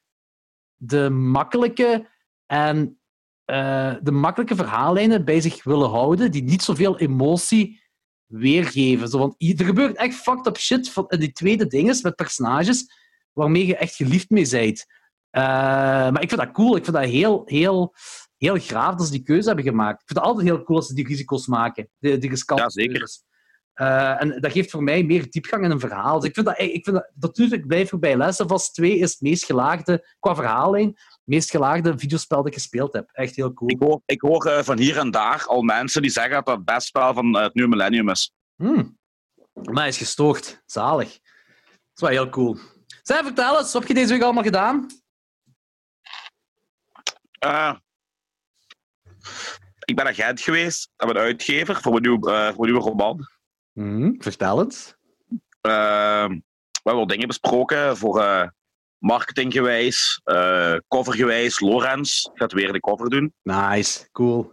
de makkelijke en eh, de makkelijke verhaallijnen bij zich willen houden, die niet zoveel emotie weergeven. Zo, want er gebeurt echt fucked up shit van, in die tweede dinges met personages waarmee je echt geliefd mee bent. Eh, maar ik vind dat cool. Ik vind dat heel, heel, heel graaf dat ze die keuze hebben gemaakt. Ik vind het altijd heel cool als ze die risico's maken. Die, die Ja, zeker. keuzes. Eh, en dat geeft voor mij meer diepgang in een verhaal. Dus ik vind dat, ik vind dat, natuurlijk blijf ik bij Last of Us 2 is het meest gelaagde, qua verhaallijn, het meest gelaagde videospel dat ik gespeeld heb. Echt heel cool. Ik hoor, ik hoor eh, van hier en daar al mensen die zeggen dat dat het beste spel van eh, het nieuwe millennium is. Hmm. Maar hij is gestoord. Zalig. Dat is wel heel cool. Zij, vertel eens, wat heb je deze week allemaal gedaan? Ik ben agent geweest, ik ben uitgever voor een nieuwe, eh, voor een nieuwe roman. Vertel het. Eh, we hebben wel dingen besproken voor eh, marketinggewijs, eh covergewijs. Lorenz gaat weer de cover doen. Nice, cool.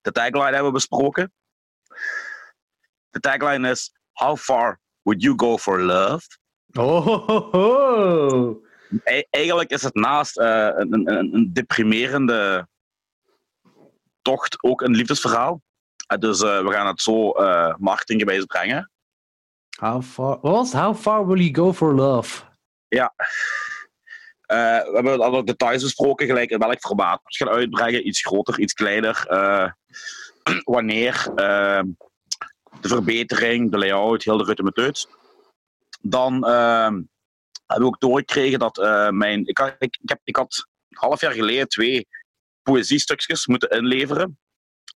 De tagline hebben we besproken. De tagline is: How far would you go for love? Oh, ho, ho, ho. E- eigenlijk is het naast een, een, een- een deprimerende tocht ook een liefdesverhaal. Eh, dus eh, we gaan het zo eh marketinggewijs brengen. How far, wat was het? How far will you go for love? Eh, we hebben alle details besproken, gelijk in welk formaat we het gaan uitbrengen. Iets groter, iets kleiner. wanneer. eh, de verbetering, de layout, heel de rutte met uit. Dan eh, hebben we ook doorgekregen dat mijn... Ik had, ik, ik, heb, ik had een half jaar geleden twee poëziestukjes moeten inleveren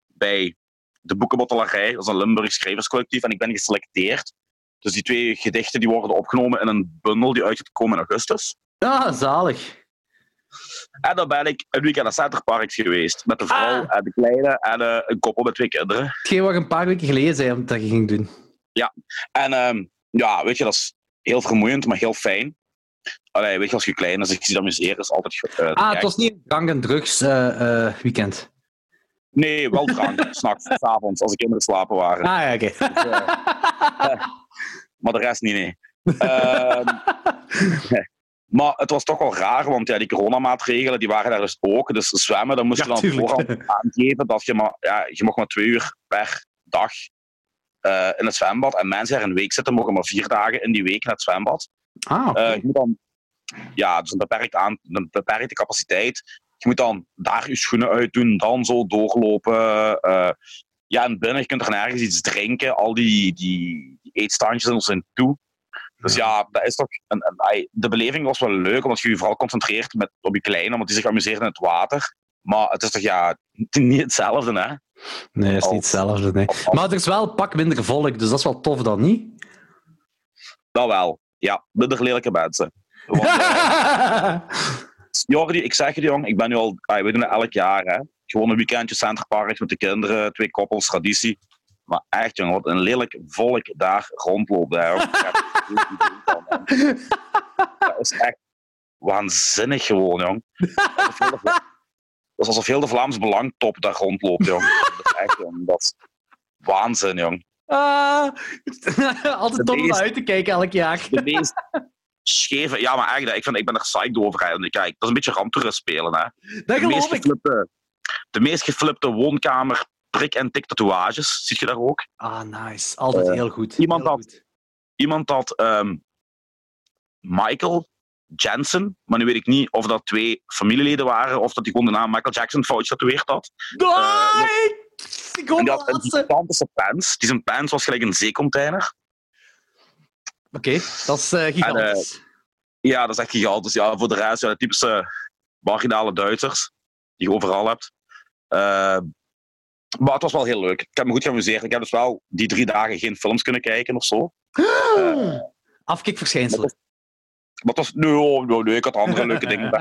bij de Boekenbottelarij, dat is een Limburg schrijverscollectief, en ik ben geselecteerd. Dus die twee gedichten die worden opgenomen in een bundel die uitgekomen in augustus. Ah, zalig. En dan ben ik een weekend naar Centerparks geweest. Met de vrouw Ah. en de kleine en eh, een koppel met twee kinderen. Hetgeen wat je een paar weken geleden zei dat je ging doen. En ehm, ja, weet je, dat is heel vermoeiend, maar heel fijn. Allee, weet je, als je klein is, ik zie dat amuseren, is altijd goed. te Ah, het was niet een drank- en drugs eh, eh, weekend. Nee, wel drank, s'nachts, s'avonds, als de kinderen slapen waren. Ah, ja, oké. Maar de rest niet, nee. Ehm, maar het was toch wel raar, want ja, die coronamaatregelen die waren daar dus ook. Dus zwemmen, dan moest Ja, je dan tuurlijk. voorhand aangeven dat je maar, ja, je mag maar twee uur per dag in het zwembad. En mensen die er een week zitten, mogen maar vier dagen in die week naar het zwembad. Ah. Eh, je moet dan, ja, dus een, beperkt aan, een beperkte capaciteit. Je moet dan daar je schoenen uitdoen, dan zo doorlopen. eh, ja, en binnen, je kunt er nergens iets drinken. Al die, die, die eetstandjes en zijn toe. Dus ja, dat is toch een, de beleving was wel leuk, omdat je je vooral concentreert met, op je kleine, omdat die zich amuseert in het water. Maar het is toch ja, niet hetzelfde, hè? nee, dat is niet hetzelfde. Nee. Als- als- Maar er is wel een pak minder volk, dus dat is wel tof dan niet. Dat wel. Ja, minder lelijke mensen. Want, eh, Jordi, ik zeg je jong, ik ben nu al, ah, we doen het elk jaar, hè. Gewoon een weekendje Centerparks met de kinderen, twee koppels, traditie. Maar echt, jongen, wat een lelijk volk daar rondloopt. Hè. Dat is echt waanzinnig gewoon, jong. Dat is alsof heel de Vlaams Belangtop daar rondloopt, jong. Dat is echt, jong, dat is waanzin, jong. Ah, altijd tof om meest- naar uit te kijken elk jaar. De meest scheve... Ja, maar eigenlijk, ik, vind, ik ben er psyched over. hè. Kijk, dat is een beetje ramptoerist spelen, hè. Dat de, meest de meest geflipte woonkamer prik- en tik tatoeages. Zie je daar ook? Ah, nice. Altijd Eh, heel goed. iemand Heel had- goed. Iemand had ehm, Michael Jensen, maar nu weet ik niet of dat twee familieleden waren of dat hij gewoon de naam Michael Jackson fout getatoeëerd had. Nee! Ik hoop En die de had een gigantische pants. Die zijn pants was gelijk een zeecontainer. Oké, dat is eh, gigantisch. Ja, dat is echt gigantisch. Ja, voor de rest, ja, de typische marginale Duitsers die je overal hebt. Eh, maar het was wel heel leuk. Ik heb me goed geamuseerd. Ik heb dus wel die drie dagen geen films kunnen kijken of zo. eh, Afkikverschijnselen. Maar het was, nee, oh, nee, nee, ik had andere leuke dingen.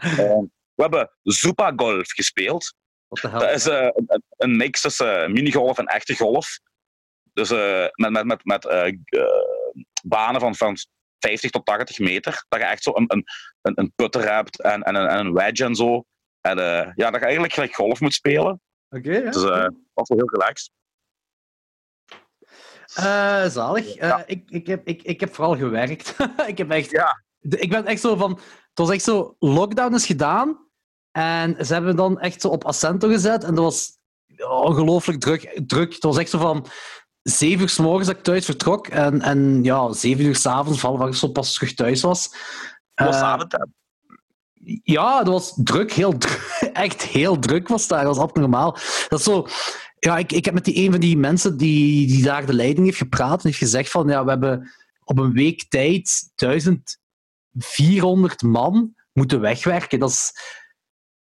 Eh, we hebben Zupa Golf gespeeld. Wat de hel? Dat is eh, een, een mix tussen eh, minigolf en echte golf. Dus eh, met, met, met, met banen van, van 50 tot 80 meter. Dat je echt zo een, een, een, putter hebt en, en, een, en een wedge en zo. En eh, ja, dat je eigenlijk gelijk golf moet spelen. Oké, ja. Dus eh, dat was wel heel relaxed. Eh, zalig. Eh, Ja. ik, ik, heb, ik, ik heb vooral gewerkt. ik, heb echt, Ja. ik ben echt zo van... Het was echt zo... Lockdown is gedaan. En ze hebben me dan echt zo op Accento gezet. En dat was ongelooflijk druk, druk. Het was echt zo van... Zeven uur s morgens dat ik thuis vertrok. En, en ja, zeven uur s'avonds, van waar ik zo pas terug thuis was. Was Eh, avondtijd. ja, dat was druk, heel druk. Echt heel druk was daar. Dat was abnormaal. Dat is zo... Ja, ik, ik heb met die, een van die mensen die, die daar de leiding heeft gepraat en heeft gezegd van ja, we hebben op een week tijd 1400 man moeten wegwerken. Dat is,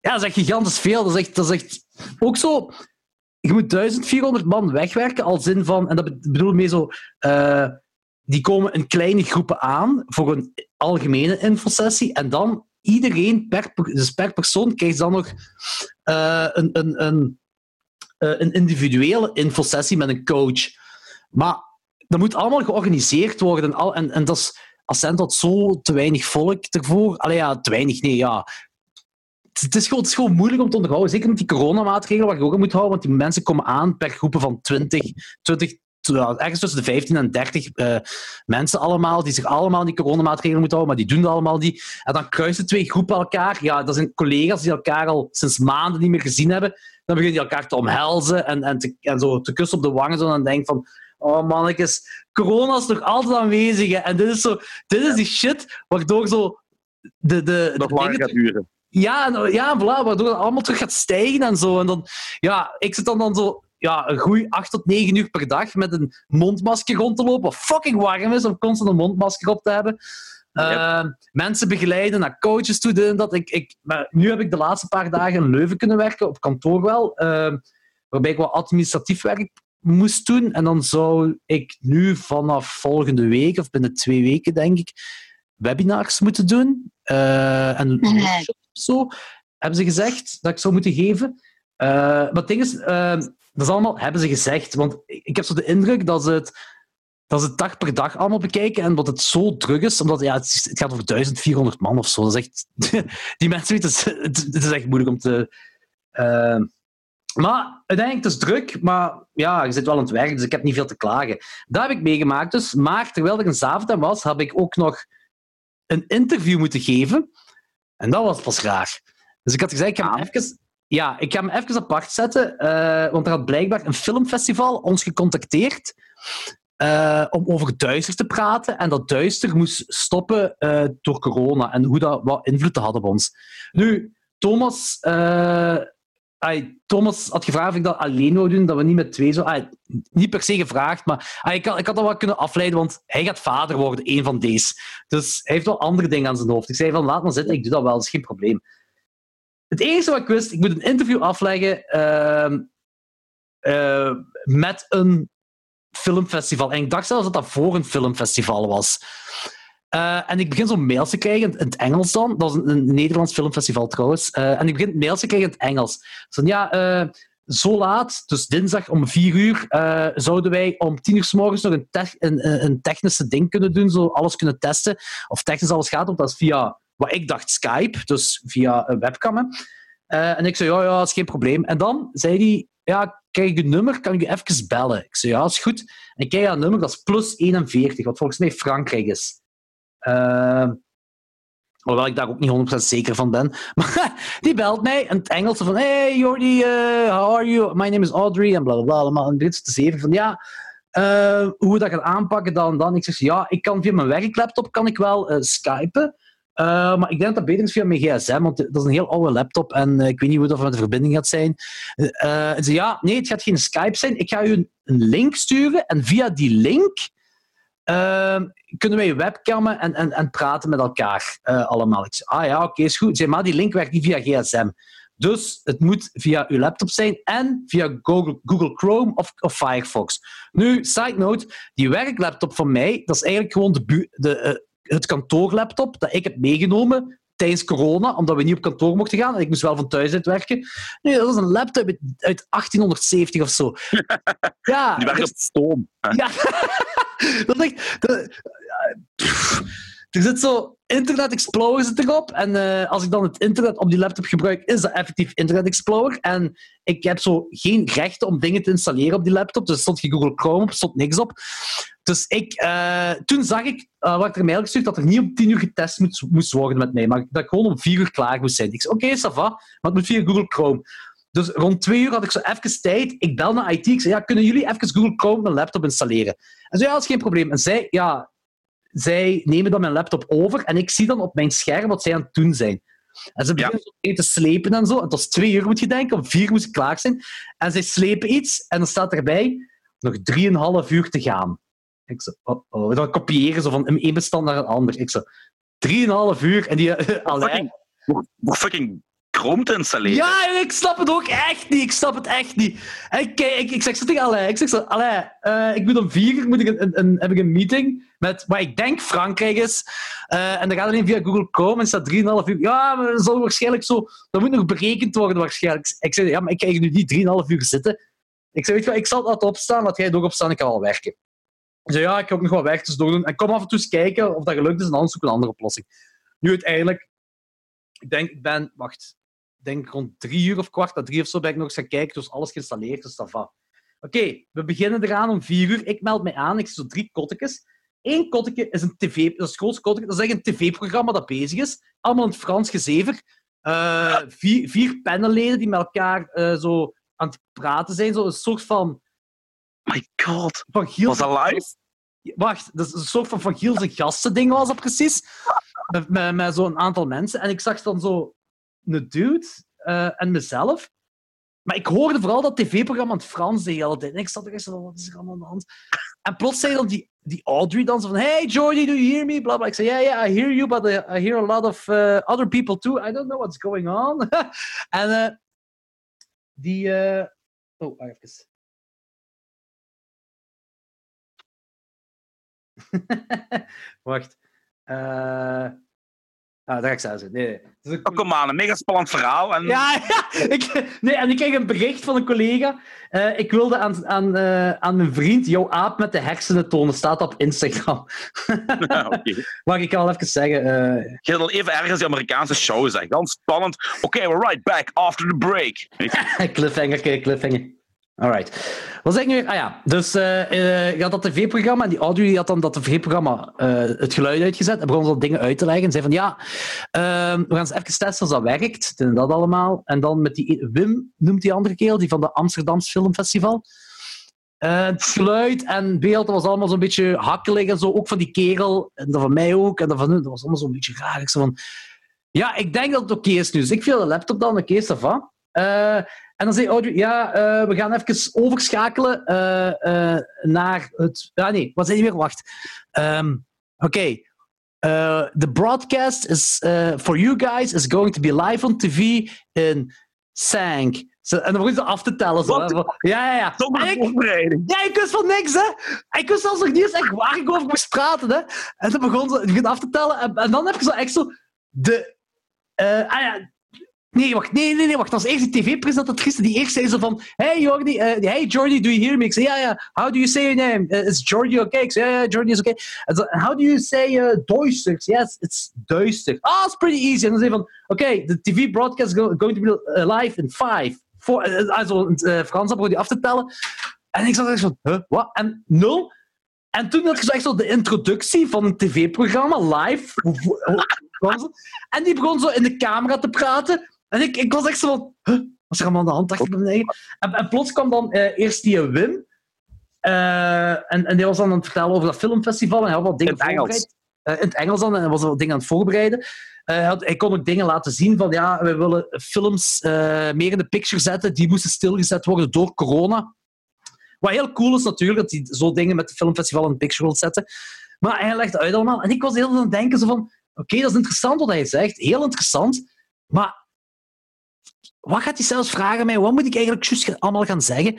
ja, dat is echt gigantisch veel. Dat is echt, dat is echt ook zo... Je moet 1400 man wegwerken, als zin van... En dat be- bedoel ik mee zo... eh, die komen in kleine groepen aan voor een algemene infosessie. En dan iedereen, per, per- dus per persoon, krijgt dan nog eh, een, een, een, eh, een individuele infosessie met een coach. Maar dat moet allemaal georganiseerd worden. En, al, en, en dat is, Accent had zo te weinig volk ervoor. Allee, ja, te weinig, nee, ja. Het, is gewoon, het is gewoon moeilijk om te onderhouden. Zeker met die coronamaatregelen waar je ook aan moet houden. Want die mensen komen aan per groepen van 20, 20 ja, ergens tussen de 15 en 30 eh, mensen allemaal, die zich allemaal aan die coronamaatregelen moeten houden, maar die doen dat allemaal niet. En dan kruisen twee groepen elkaar. Ja, dat zijn collega's die elkaar al sinds maanden niet meer gezien hebben. Dan beginnen die elkaar te omhelzen en, en, te, en zo te kussen op de wangen. Zo, en dan denk van, oh mannetjes, corona is nog altijd aanwezig. Hè. En dit is, zo, dit is die shit waardoor zo de, de, Nog de langer dingen gaat duren. Ja, en, ja, en voilà, waardoor het allemaal terug gaat stijgen en zo. En dan, ja, ik zit dan, dan zo ja, een goeie 8 tot 9 uur per dag met een mondmasker rond te lopen, wat fucking warm is om constant een mondmasker op te hebben. Eh, mensen begeleiden naar coaches toe, dit en dat. Ik, ik, maar nu heb ik de laatste paar dagen in Leuven kunnen werken, op kantoor wel. Eh, waarbij ik wat administratief werk moest doen. En dan zou ik nu vanaf volgende week, of binnen twee weken denk ik, webinars moeten doen. Uh, en workshops zo, hebben ze gezegd dat ik zou moeten geven. Uh, maar het ding is, uh, dat is allemaal, hebben ze gezegd. Want ik heb zo de indruk dat ze het dat ze dag per dag allemaal bekijken en dat het zo druk is, omdat ja, het, het gaat over 1400 man of zo. Dat die mensen weten, het, het is echt moeilijk om te. Uh, maar uiteindelijk, het is druk, maar ja, je zit wel aan het werk, dus ik heb niet veel te klagen. Dat heb ik meegemaakt dus. Maar terwijl er een Zaventem was, heb ik ook nog een interview moeten geven. En dat was pas raar. Dus ik had gezegd, ik ga hem even, ja, ik ga hem even apart zetten, uh, want er had blijkbaar een filmfestival ons gecontacteerd uh, om over duister te praten. En dat duister moest stoppen uh, door corona en hoe dat wat invloed had op ons. Nu, Thomas, Thomas had gevraagd of ik dat alleen wou doen, dat we niet met twee zo... Niet per se gevraagd, maar ik, had, ik had dat wel kunnen afleiden, want hij gaat vader worden, één van deze. Dus hij heeft wel andere dingen aan zijn hoofd. Ik zei van, laat maar zitten, ik doe dat wel, dat is geen probleem. Het enige wat ik wist, ik moet een interview afleggen ehm, met een filmfestival. En ik dacht zelfs dat dat voor een filmfestival was. Uh, en ik begin zo'n mails te krijgen in het Engels dan. Dat is een, Nederlands filmfestival trouwens. Uh, en ik begin mails te krijgen in het Engels. Zo ja, uh, zo laat, dus dinsdag om vier uur, zouden wij om tien uur s morgens nog een, een, een, technische ding kunnen doen, zo alles kunnen testen. Of technisch alles gaat, dat is via, wat ik dacht, Skype, dus via webcam. en ik zei, ja, ja, dat is geen probleem. En dan zei hij, ja, krijg ik je nummer, kan ik je even bellen? Ik zei, ja, is goed. En ik krijg dat nummer, dat is plus 41, wat volgens mij Frankrijk is. Uh, hoewel ik daar ook niet 100% zeker van ben. Maar die belt mij in het Engels van, hey Jordi, uh, how are you? My name is Audrey, en blablabla, allemaal in Brits te zeven. Van, ja, uh, hoe we dat gaan aanpakken, dan dan. Ik zeg, ja, ik kan via mijn werklaptop kan ik wel uh, skypen. Maar ik denk dat dat beter is via mijn gsm, want dat is een heel oude laptop en ik weet niet hoe dat met de verbinding gaat zijn. En ze ja, nee, het gaat geen Skype zijn. Ik ga u een link sturen en via die link kunnen wij webcammen en, en, en praten met elkaar allemaal. Ik zeg, ah ja, oké, is goed. Zeg, maar die link werkt niet via gsm. Dus het moet via uw laptop zijn en via Google, Google Chrome of, of Firefox. Nu, side note, die werklaptop van mij, dat is eigenlijk gewoon de, de, het kantoorlaptop dat ik heb meegenomen tijdens corona, omdat we niet op kantoor mochten gaan. En ik moest wel van thuis uit werken. Nee, dat was een laptop uit 1870 of zo. Ja, Die werkt op stoom. Ja, dat is echt... Dat, er zit zo Internet Explorer zit erop. En uh, als ik dan het internet op die laptop gebruik, is dat effectief Internet Explorer. En ik heb zo geen rechten om dingen te installeren op die laptop. Dus er stond geen Google Chrome op, stond niks op. Dus ik, uh, toen zag ik, uh, wat ik er mail gestuurd, dat er niet om tien uur getest moest, moest worden met mij. Maar dat ik gewoon om vier uur klaar moest zijn. Ik zei, oké, okay, ça va, maar het moet via Google Chrome. Dus rond twee uur had ik zo even tijd. Ik bel naar IT. Ik zei, ja, kunnen jullie even Google Chrome op mijn laptop installeren? En zei, ja, dat is geen probleem. En zij, ja, zij nemen dan mijn laptop over en ik zie dan op mijn scherm wat zij aan het doen zijn. En ze beginnen ja. te slepen en zo. En het was twee uur, moet je denken. Om vier uur moest ik klaar zijn. En zij slepen iets en dan staat erbij nog drieënhalf uur te gaan. Ik zo, oh, oh. Dan kopiëren ze van één bestand naar een ander. Ik zo, drieënhalf uur. En die... Fucking, fucking Chrome te installeren. Ja, ik snap het ook echt niet. Ik snap het echt niet. Ik, ik, ik zeg zo tegen Alain, ik zeg zo, Alain, uh, ik moet om vier uur moet ik een, een, heb ik een meeting met wat ik denk Frankrijk is. Uh, en dan gaat alleen via Google Chrome en staat 3,5 uur. Ja, maar dat zal waarschijnlijk zo... Dat moet nog berekend worden waarschijnlijk. Ik zeg, ja, maar ik krijg nu niet 3,5 uur zitten. Ik zeg, weet je wat, ik zal laten opstaan, laat jij ook opstaan, ik kan wel werken. Ik zei, ja, ik heb ook nog wat werk te doen. En kom af en toe eens kijken of dat gelukt is en anders zoek een andere oplossing. Nu uiteindelijk, ik denk, ik ben, wacht, denk rond drie uur of kwart na drie of zo ben ik nog eens gaan kijken. Dus alles geïnstalleerd, dus dat. Oké, we beginnen eraan om vier uur. Ik meld mij aan. Ik zie zo drie kottekes. Eén kotteke is een tv... Dat is het grootste kotteke. Dat is echt een tv-programma dat bezig is. Allemaal in het Frans gezever. Uh, vier, vier panelleden die met elkaar uh, zo aan het praten zijn. Zo een soort van... My god. Van Giels... Was dat live? Wacht, dat is een soort van Van Giels en gasten ding was dat precies. Met, met, met zo'n aantal mensen. En ik zag dan zo een dude uh, en mezelf. Maar ik hoorde vooral dat tv-programma in het Frans de hele tijd. En ik zat er eens van, wat is er allemaal aan de hand? En plots zei dan die, die Audrey dan van, hey Jordy, do you hear me? Bla, bla. Ik zei, yeah, yeah, I hear you, but I hear a lot of uh, other people too. I don't know what's going on. en uh, die, Oh, wacht even. wacht. Uh... Ah, daar zelfs in. Nee. Oh, kom aan, een mega spannend verhaal. En... Ja, ja. Ik, nee, en ik kreeg een bericht van een collega. Uh, ik wilde aan, aan, uh, aan mijn vriend jouw aap met de hersenen tonen. Staat op Instagram. okay. Mag ik al even zeggen? Uh... Je wil even ergens die Amerikaanse show zeggen. Dan spannend. Oké, okay, we're right back after the break. cliffhanger, kijk, cliffhanger. Alright. Wat zeg ik nu? Ah ja, dus uh, je had dat tv-programma en die audio die had dan dat tv-programma uh, het geluid uitgezet en begon zo dingen uit te leggen. En zei van ja, ehm, we gaan eens even testen als dat werkt. En dat allemaal. En dan met die Wim, noemt die andere kerel, die van de Amsterdamse Filmfestival. het geluid en beeld dat was allemaal zo'n beetje hakkelig en zo. Ook van die kerel en dat van mij ook. En dat van hun, dat was allemaal zo'n beetje raar. Zo van, ja, ik denk dat het oké is nu. Dus ik viel de laptop dan, oké, okay, van. En dan zei Audrey, ja, uh, we gaan even overschakelen uh, uh, naar het... Ja, nee, wat zei je weer? Wacht. Um, Oké. Okay. the broadcast is, for you guys is going to be live on TV in Sank. En dan begon ze af te tellen. Zo, ja, ja, ja. Zonder ik. Ja, ik wist van niks, hè. Ik wist zelfs nog niet eens echt waar ik over moest praten, hè. En dan begon ze begon af te tellen. En, en dan heb ik zo echt zo... De... ah ja, Nee, wacht, nee, nee, nee, wacht. Als eerste tv-presentatrice die eerst zei zo van Hey Jordi, uh, hey Jordi, do you hear me? Ik zei, ja, ja. How do you say your name? Uh, is Jordi okay? Ik zei, ja, yeah, Jordi is okay. How do you say uh? Yes, it's duister. Ah, oh, it's pretty easy. En dan zei van, oké, the TV broadcast is going to be live in five. Four, also, in uh, Frans die af te tellen. En ik zat echt van, huh, wat? En nul. En toen had zo echt zo de introductie van een tv-programma, live. en die begon zo in de camera te praten. En ik, ik was echt zo van, huh, wat is er allemaal aan de hand? Dacht ik bij en, en plots kwam dan uh, eerst die Wim. Uh, en, en die was dan aan het vertellen over dat filmfestival. En hij had wat dingen voorbereid. Uh, in het Engels dan. En hij was wat dingen aan het voorbereiden. Hij, had, hij, kon ook dingen laten zien van, ja, we willen films meer in de picture zetten. Die moesten stilgezet worden door corona. Wat heel cool is natuurlijk, dat hij zo dingen met het filmfestival in de picture wil zetten. Maar hij legde uit allemaal. En ik was heel aan het denken zo van, oké, okay, dat is interessant wat hij zegt. Heel interessant. Maar wat gaat hij zelfs vragen mij? Wat moet ik eigenlijk allemaal gaan zeggen?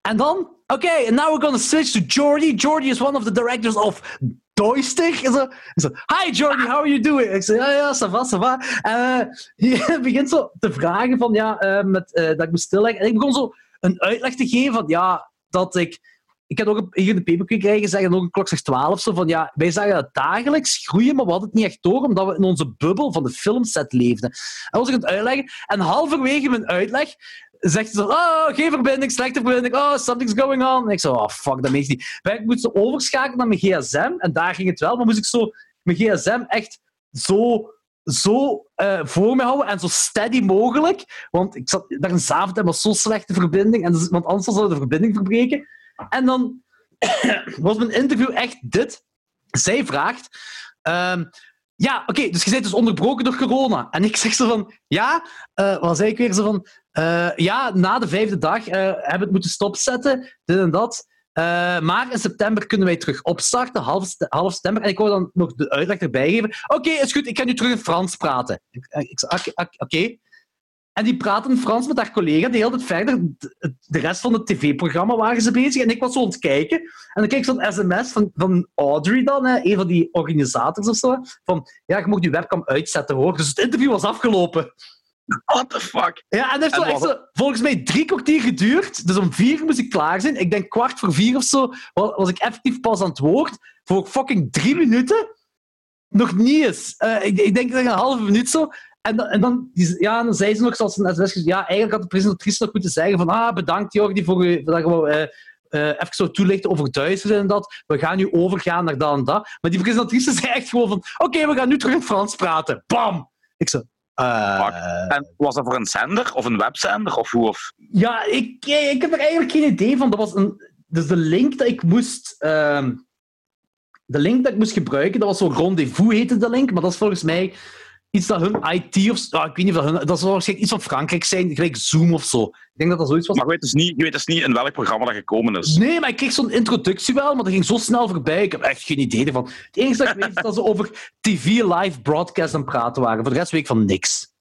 En dan, oké, okay, and now we're gonna switch to Jordy. Jordy is one of the directors of Doistig. Zo, zo, Hi Jordy, how are you doing? Ik zeg, ja, ja, ça va, ça va. En uh, je begint zo te vragen van, ja, uh, met, uh, dat ik moest stilleggen. En ik begon zo een uitleg te geven van, ja, dat ik ik had ook hier in de paperclip krijgen zeggen, ook een klok zegt 12 zo van ja, wij zagen dat dagelijks groeien, maar we hadden het niet echt door, omdat we in onze bubbel van de filmset leefden. En was ik het uitleggen, en halverwege mijn uitleg zegt ze oh, geen verbinding, slechte verbinding, oh, something's going on. En ik zo, oh, fuck, dat meent niet. Maar ik moest overschakelen naar mijn gsm, en daar ging het wel, maar moest ik zo mijn gsm echt zo zo uh, voor me houden en zo steady mogelijk. Want ik zat daar een avond en was zo slechte verbinding. En want anders zou de verbinding verbreken. En dan was mijn interview echt dit. Zij vraagt... Um, ja, oké, dus je bent dus onderbroken door corona. En ik zeg zo van, ja, uh, wat zei ik weer? Zo van, uh, ja, na de vijfde dag uh, hebben we het moeten stopzetten, dit en dat. maar in september kunnen wij terug opstarten, half, half september. En ik wou dan nog de uitleg erbij geven. Oké, is goed, ik ga nu terug in Frans praten. Ik, ik oké. En die praten Frans met haar collega de hele tijd verder. De rest van het tv-programma waren ze bezig. En ik was zo aan het kijken. En dan kreeg ik zo'n sms van, van Audrey dan, hè, een van die organisators of zo. Van, ja, je mocht je webcam uitzetten hoor. Dus het interview was afgelopen. What the fuck? Ja, en het heeft echt zo, volgens mij drie kwartier geduurd. Dus om vier moest ik klaar zijn. Ik denk kwart voor vier of zo was ik effectief pas aan het woord. Voor fucking drie minuten. Nog niet eens. Uh, ik, ik denk een halve minuut zo. En, dan, en dan, ja, dan zei ze nog, zoals een sms ja, eigenlijk had de presentatrice nog moeten zeggen van, ah, bedankt Jordi voor, voor dat je uh, uh, even zo toelichten over duizenden en dat. We gaan nu overgaan naar dat en dat. Maar die presentatrice zei echt gewoon van, oké, we gaan nu terug in Frans praten. Bam! Ik zo, uh, en was dat voor een zender of een webzender of hoe? Of... Ja, ik, ik heb er eigenlijk geen idee van. Dat was een, dus de link dat ik moest. Uh, de link dat ik moest gebruiken, dat was zo'n rendezvous heette de link, maar dat is volgens mij iets dat hun IT of... Ah, ik weet niet of dat hun... Dat zal waarschijnlijk iets van Frankrijk zijn, gelijk Zoom of zo. Ik denk dat dat zoiets was. Maar je weet dus niet, je weet dus niet in welk programma dat gekomen is. Nee, maar ik kreeg zo'n introductie wel, maar dat ging zo snel voorbij. Ik heb echt geen idee ervan. Het enige dat ik weet is dat ze over TV live broadcast aan het praten waren. Voor de rest weet ik van niks.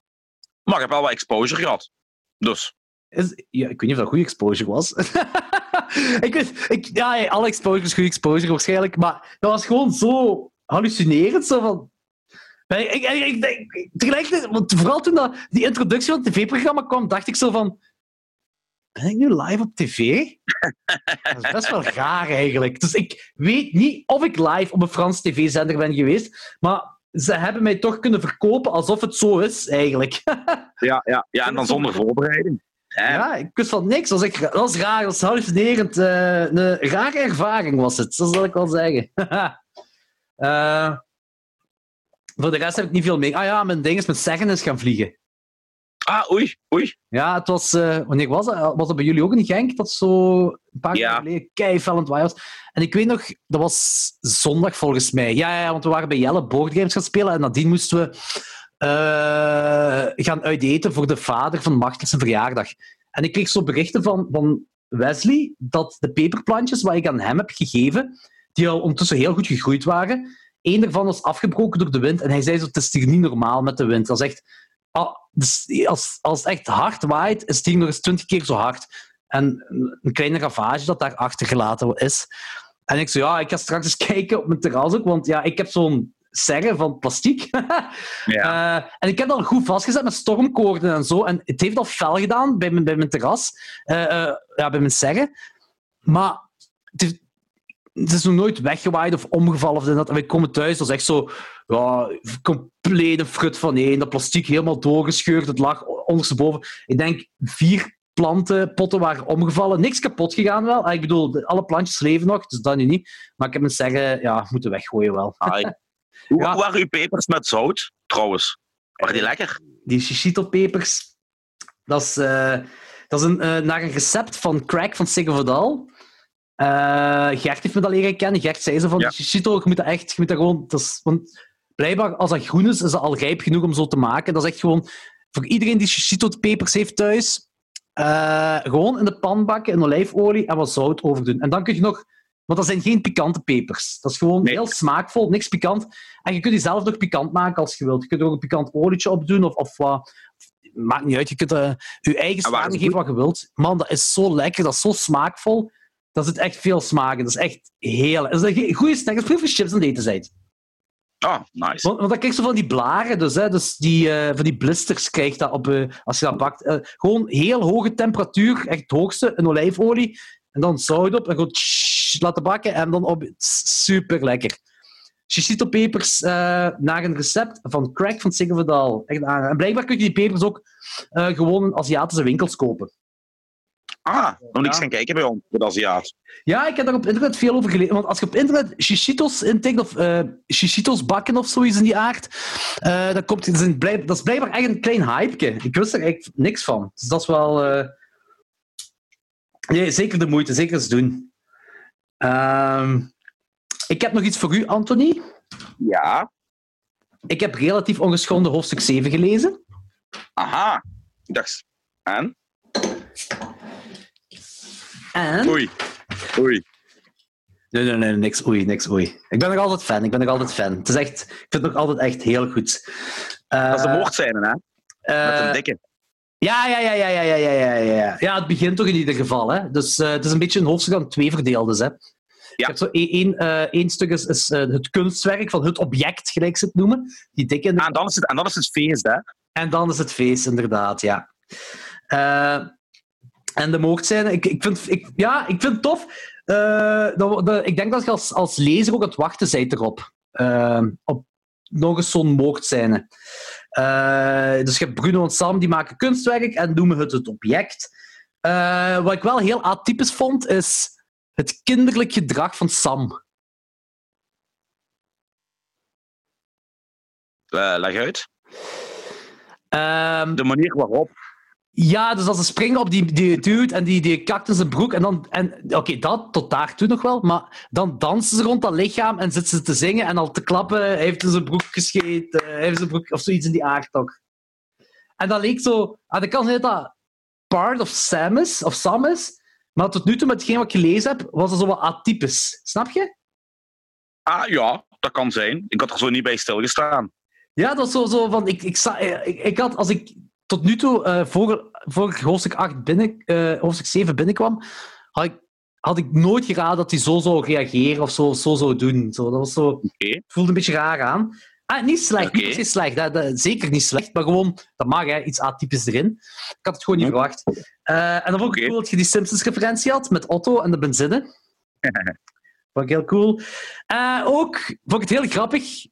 Maar ik heb wel wat exposure gehad. Dus... Is, ja, ik weet niet of dat goede exposure was. ik weet, ik, ja, alle exposure is goede exposure waarschijnlijk, maar dat was gewoon zo hallucinerend. Zo van, ik, ik, ik, ik, tegelijkertijd, want vooral toen dat, die introductie van het tv-programma kwam, dacht ik zo van... Ben ik nu live op tv? Dat is best wel raar eigenlijk. Dus ik weet niet of ik live op een Frans tv-zender ben geweest, maar ze hebben mij toch kunnen verkopen alsof het zo is, eigenlijk. ja, ja, ja, en dan zonder voorbereiding. Ja, ik wist van niks. Dat was, dat was raar, dat was hallucinerend. Uh, een rare ervaring was het, dat zal ik wel zeggen. uh, voor de rest heb ik niet veel mee. Ah ja, mijn ding is met zeggen is gaan vliegen. Ah, oei, oei. Ja, het was... Uh, wanneer was het? Was dat bij jullie ook in Genk? Dat zo een paar jaar geleden keivellend was. En ik weet nog, dat was zondag volgens mij. Ja, ja, want we waren bij Jelle boardgames gaan spelen en nadien moesten we uh, gaan uiteten voor de vader van Martens verjaardag. En ik kreeg zo berichten van, van Wesley dat de peperplantjes wat ik aan hem heb gegeven, die al ondertussen heel goed gegroeid waren, één daarvan was afgebroken door de wind. En hij zei zo, het is hier niet normaal met de wind. Dat is echt... Ah, dus als, als het echt hard waait, is het hier nog eens twintig keer zo hard. En een kleine ravage dat daar achtergelaten is. En ik zei, ja, ik ga straks eens kijken op mijn terras ook, want ja, ik heb zo'n serre van plastiek. ja. uh, en ik heb dat al goed vastgezet met stormkoorden en zo. En het heeft al fel gedaan bij mijn, bij mijn terras, uh, uh, ja, bij mijn serre. Maar het, het is nog nooit weggewaaid of omgevallen. Of dat. En wij komen thuis, dat is echt zo ja, complete frut van één. Dat plastic helemaal doorgescheurd, het lag ondersteboven. Ik denk vier planten, potten waren omgevallen. Niks kapot gegaan wel. Ah, ik bedoel, alle plantjes leven nog, dus dat nu niet. Maar ik heb me zeggen, ja, moeten weggooien wel. Hoe ja. waren uw pepers met zout, trouwens? Waren die lekker? Die shishito-pepers, dat is, uh, dat is een, uh, naar een recept van Crack van Sigge Vodal. Uh, Gert heeft me dat leren kennen. Gert zei zo van, ja. je moet dat echt, je moet dat gewoon... Dat is, want blijkbaar, als dat groen is, is dat al rijp genoeg om zo te maken. Dat is echt gewoon... Voor iedereen die shishito-pepers heeft thuis, uh, gewoon in de pan bakken, in olijfolie en wat zout overdoen. En dan kun je nog... Want dat zijn geen pikante pepers. Dat is gewoon nee. heel smaakvol, niks pikant. En je kunt die zelf nog pikant maken als je wilt. Je kunt er ook een pikant olietje op doen of, of wat... Maakt niet uit. Je kunt uh, je eigen smaak geven wat je wilt. Man, dat is zo lekker. Dat is zo smaakvol. Dat zit echt veel smaak in. Dat is echt heel... Dat is een goede snack. Dat is voor chips aan het eten zijn. Ah, nice. Want, want dan krijg je van die blaren, dus, hè, dus die, uh, van die blisters krijg dat op, uh, als je dat bakt. Uh, gewoon heel hoge temperatuur, echt het hoogste, een olijfolie. En dan zout op en gewoon laten bakken en dan op. Super lekker. Shishito-pepers naar een recept van Crack van Siggevedal. En blijkbaar kun je die pepers ook gewoon in Aziatische winkels kopen. Ah, nog niks ja. gaan kijken bij ons, de Aziat. Ja, ik heb daar op internet veel over gelezen. Want als je op internet shishitos intikt, of uh, shishitos bakken of zoiets in die aard, uh, dan komt, dat, is dat is blijkbaar echt een klein hype. Ik wist er eigenlijk niks van. Dus dat is wel... Uh... Nee, zeker de moeite, zeker eens doen. Uh, ik heb nog iets voor u, Anthony. Ja? Ik heb relatief ongeschonden hoofdstuk 7 gelezen. Aha. Ik dacht... En? En... Oei. Oei. Nee, nee, nee, niks oei, niks oei. Ik ben nog altijd fan, ik ben nog altijd fan. Het is echt, ik vind het nog altijd echt heel goed. Uh, dat is de moordscène, hè? Uh, Met een dikke. Ja, ja, ja, ja, ja, ja, ja, ja. Ja, het begint toch in ieder geval, hè. Dus uh, het is een beetje een hoofdstuk aan twee verdeeld hè. Ja. Ik heb zo één, één stuk is, is het kunstwerk van het object, gelijk ze het noemen. Die dikke... Ah, en, dan is het, en dan is het feest, hè? En dan is het feest, inderdaad, ja. En de moordscène, ik, ik, vind, ik, ja, ik vind het tof. Uh, dat, dat, ik denk dat je als, als lezer ook aan het wachten bent erop. Uh, op nog eens zo'n moordscène. Uh, dus je hebt Bruno en Sam, die maken kunstwerk en noemen het het object. wat ik wel heel atypisch vond, is het kinderlijk gedrag van Sam. leg uit. Ehm, de manier waarop ja, dus als ze springen op die, die dude en die, die kakt in zijn broek. En dan, en, Oké, dat tot daartoe nog wel. Maar dan dansen ze rond dat lichaam en zitten ze te zingen en al te klappen. Hij heeft in zijn broek gescheten. Hij heeft zijn broek, of zoiets in die aard toch. En dat leek zo... Aan de kant dat part of Sam is, of Sam is. Maar tot nu toe, met hetgeen wat ik gelezen heb, was het zo wat atypisch. Snap je? Ah ja, dat kan zijn. Ik had er zo niet bij stilgestaan. Ja, dat was zo, zo van... Ik, ik, ik, ik had, als ik tot nu toe, uh, voor, voor hoofdstuk, 8 binnen, uh, hoofdstuk 7 binnenkwam, had ik, had ik nooit geraden dat hij zo zou reageren of zo, zo zou doen. Zo, dat was zo, okay. voelde een beetje raar aan. Ah, niet slecht, okay. niet slecht. Dat, dat, zeker niet slecht, maar gewoon, dat mag, hè, iets atypisch erin. Ik had het gewoon niet verwacht. Uh, en dan vond ik okay. cool dat je die Simpsons-referentie had met Otto en de benzine. vond ik heel cool. Ook vond ik het heel grappig.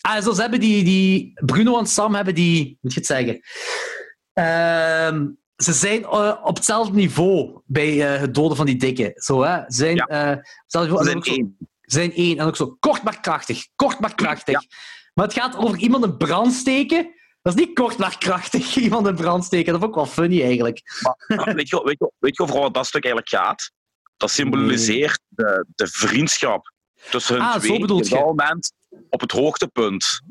Ah, zoals hebben die, die Bruno en Sam hebben die, moet je het zeggen? Uh, ze zijn uh, op hetzelfde niveau bij uh, het doden van die dikke. Zo, hè? Ze zijn, ja. ze zijn één. Ze zijn één. En ook zo kort maar krachtig. Kort maar krachtig. Ja. Maar het gaat over iemand in brand steken. Dat is niet kort maar krachtig, iemand in brand steken. Dat is ook wel funny eigenlijk. Maar, weet, je, weet, je, weet je over wat dat stuk eigenlijk gaat? Dat symboliseert nee. de, de vriendschap tussen hun ah, twee. Zo op dat moment op het hoogtepunt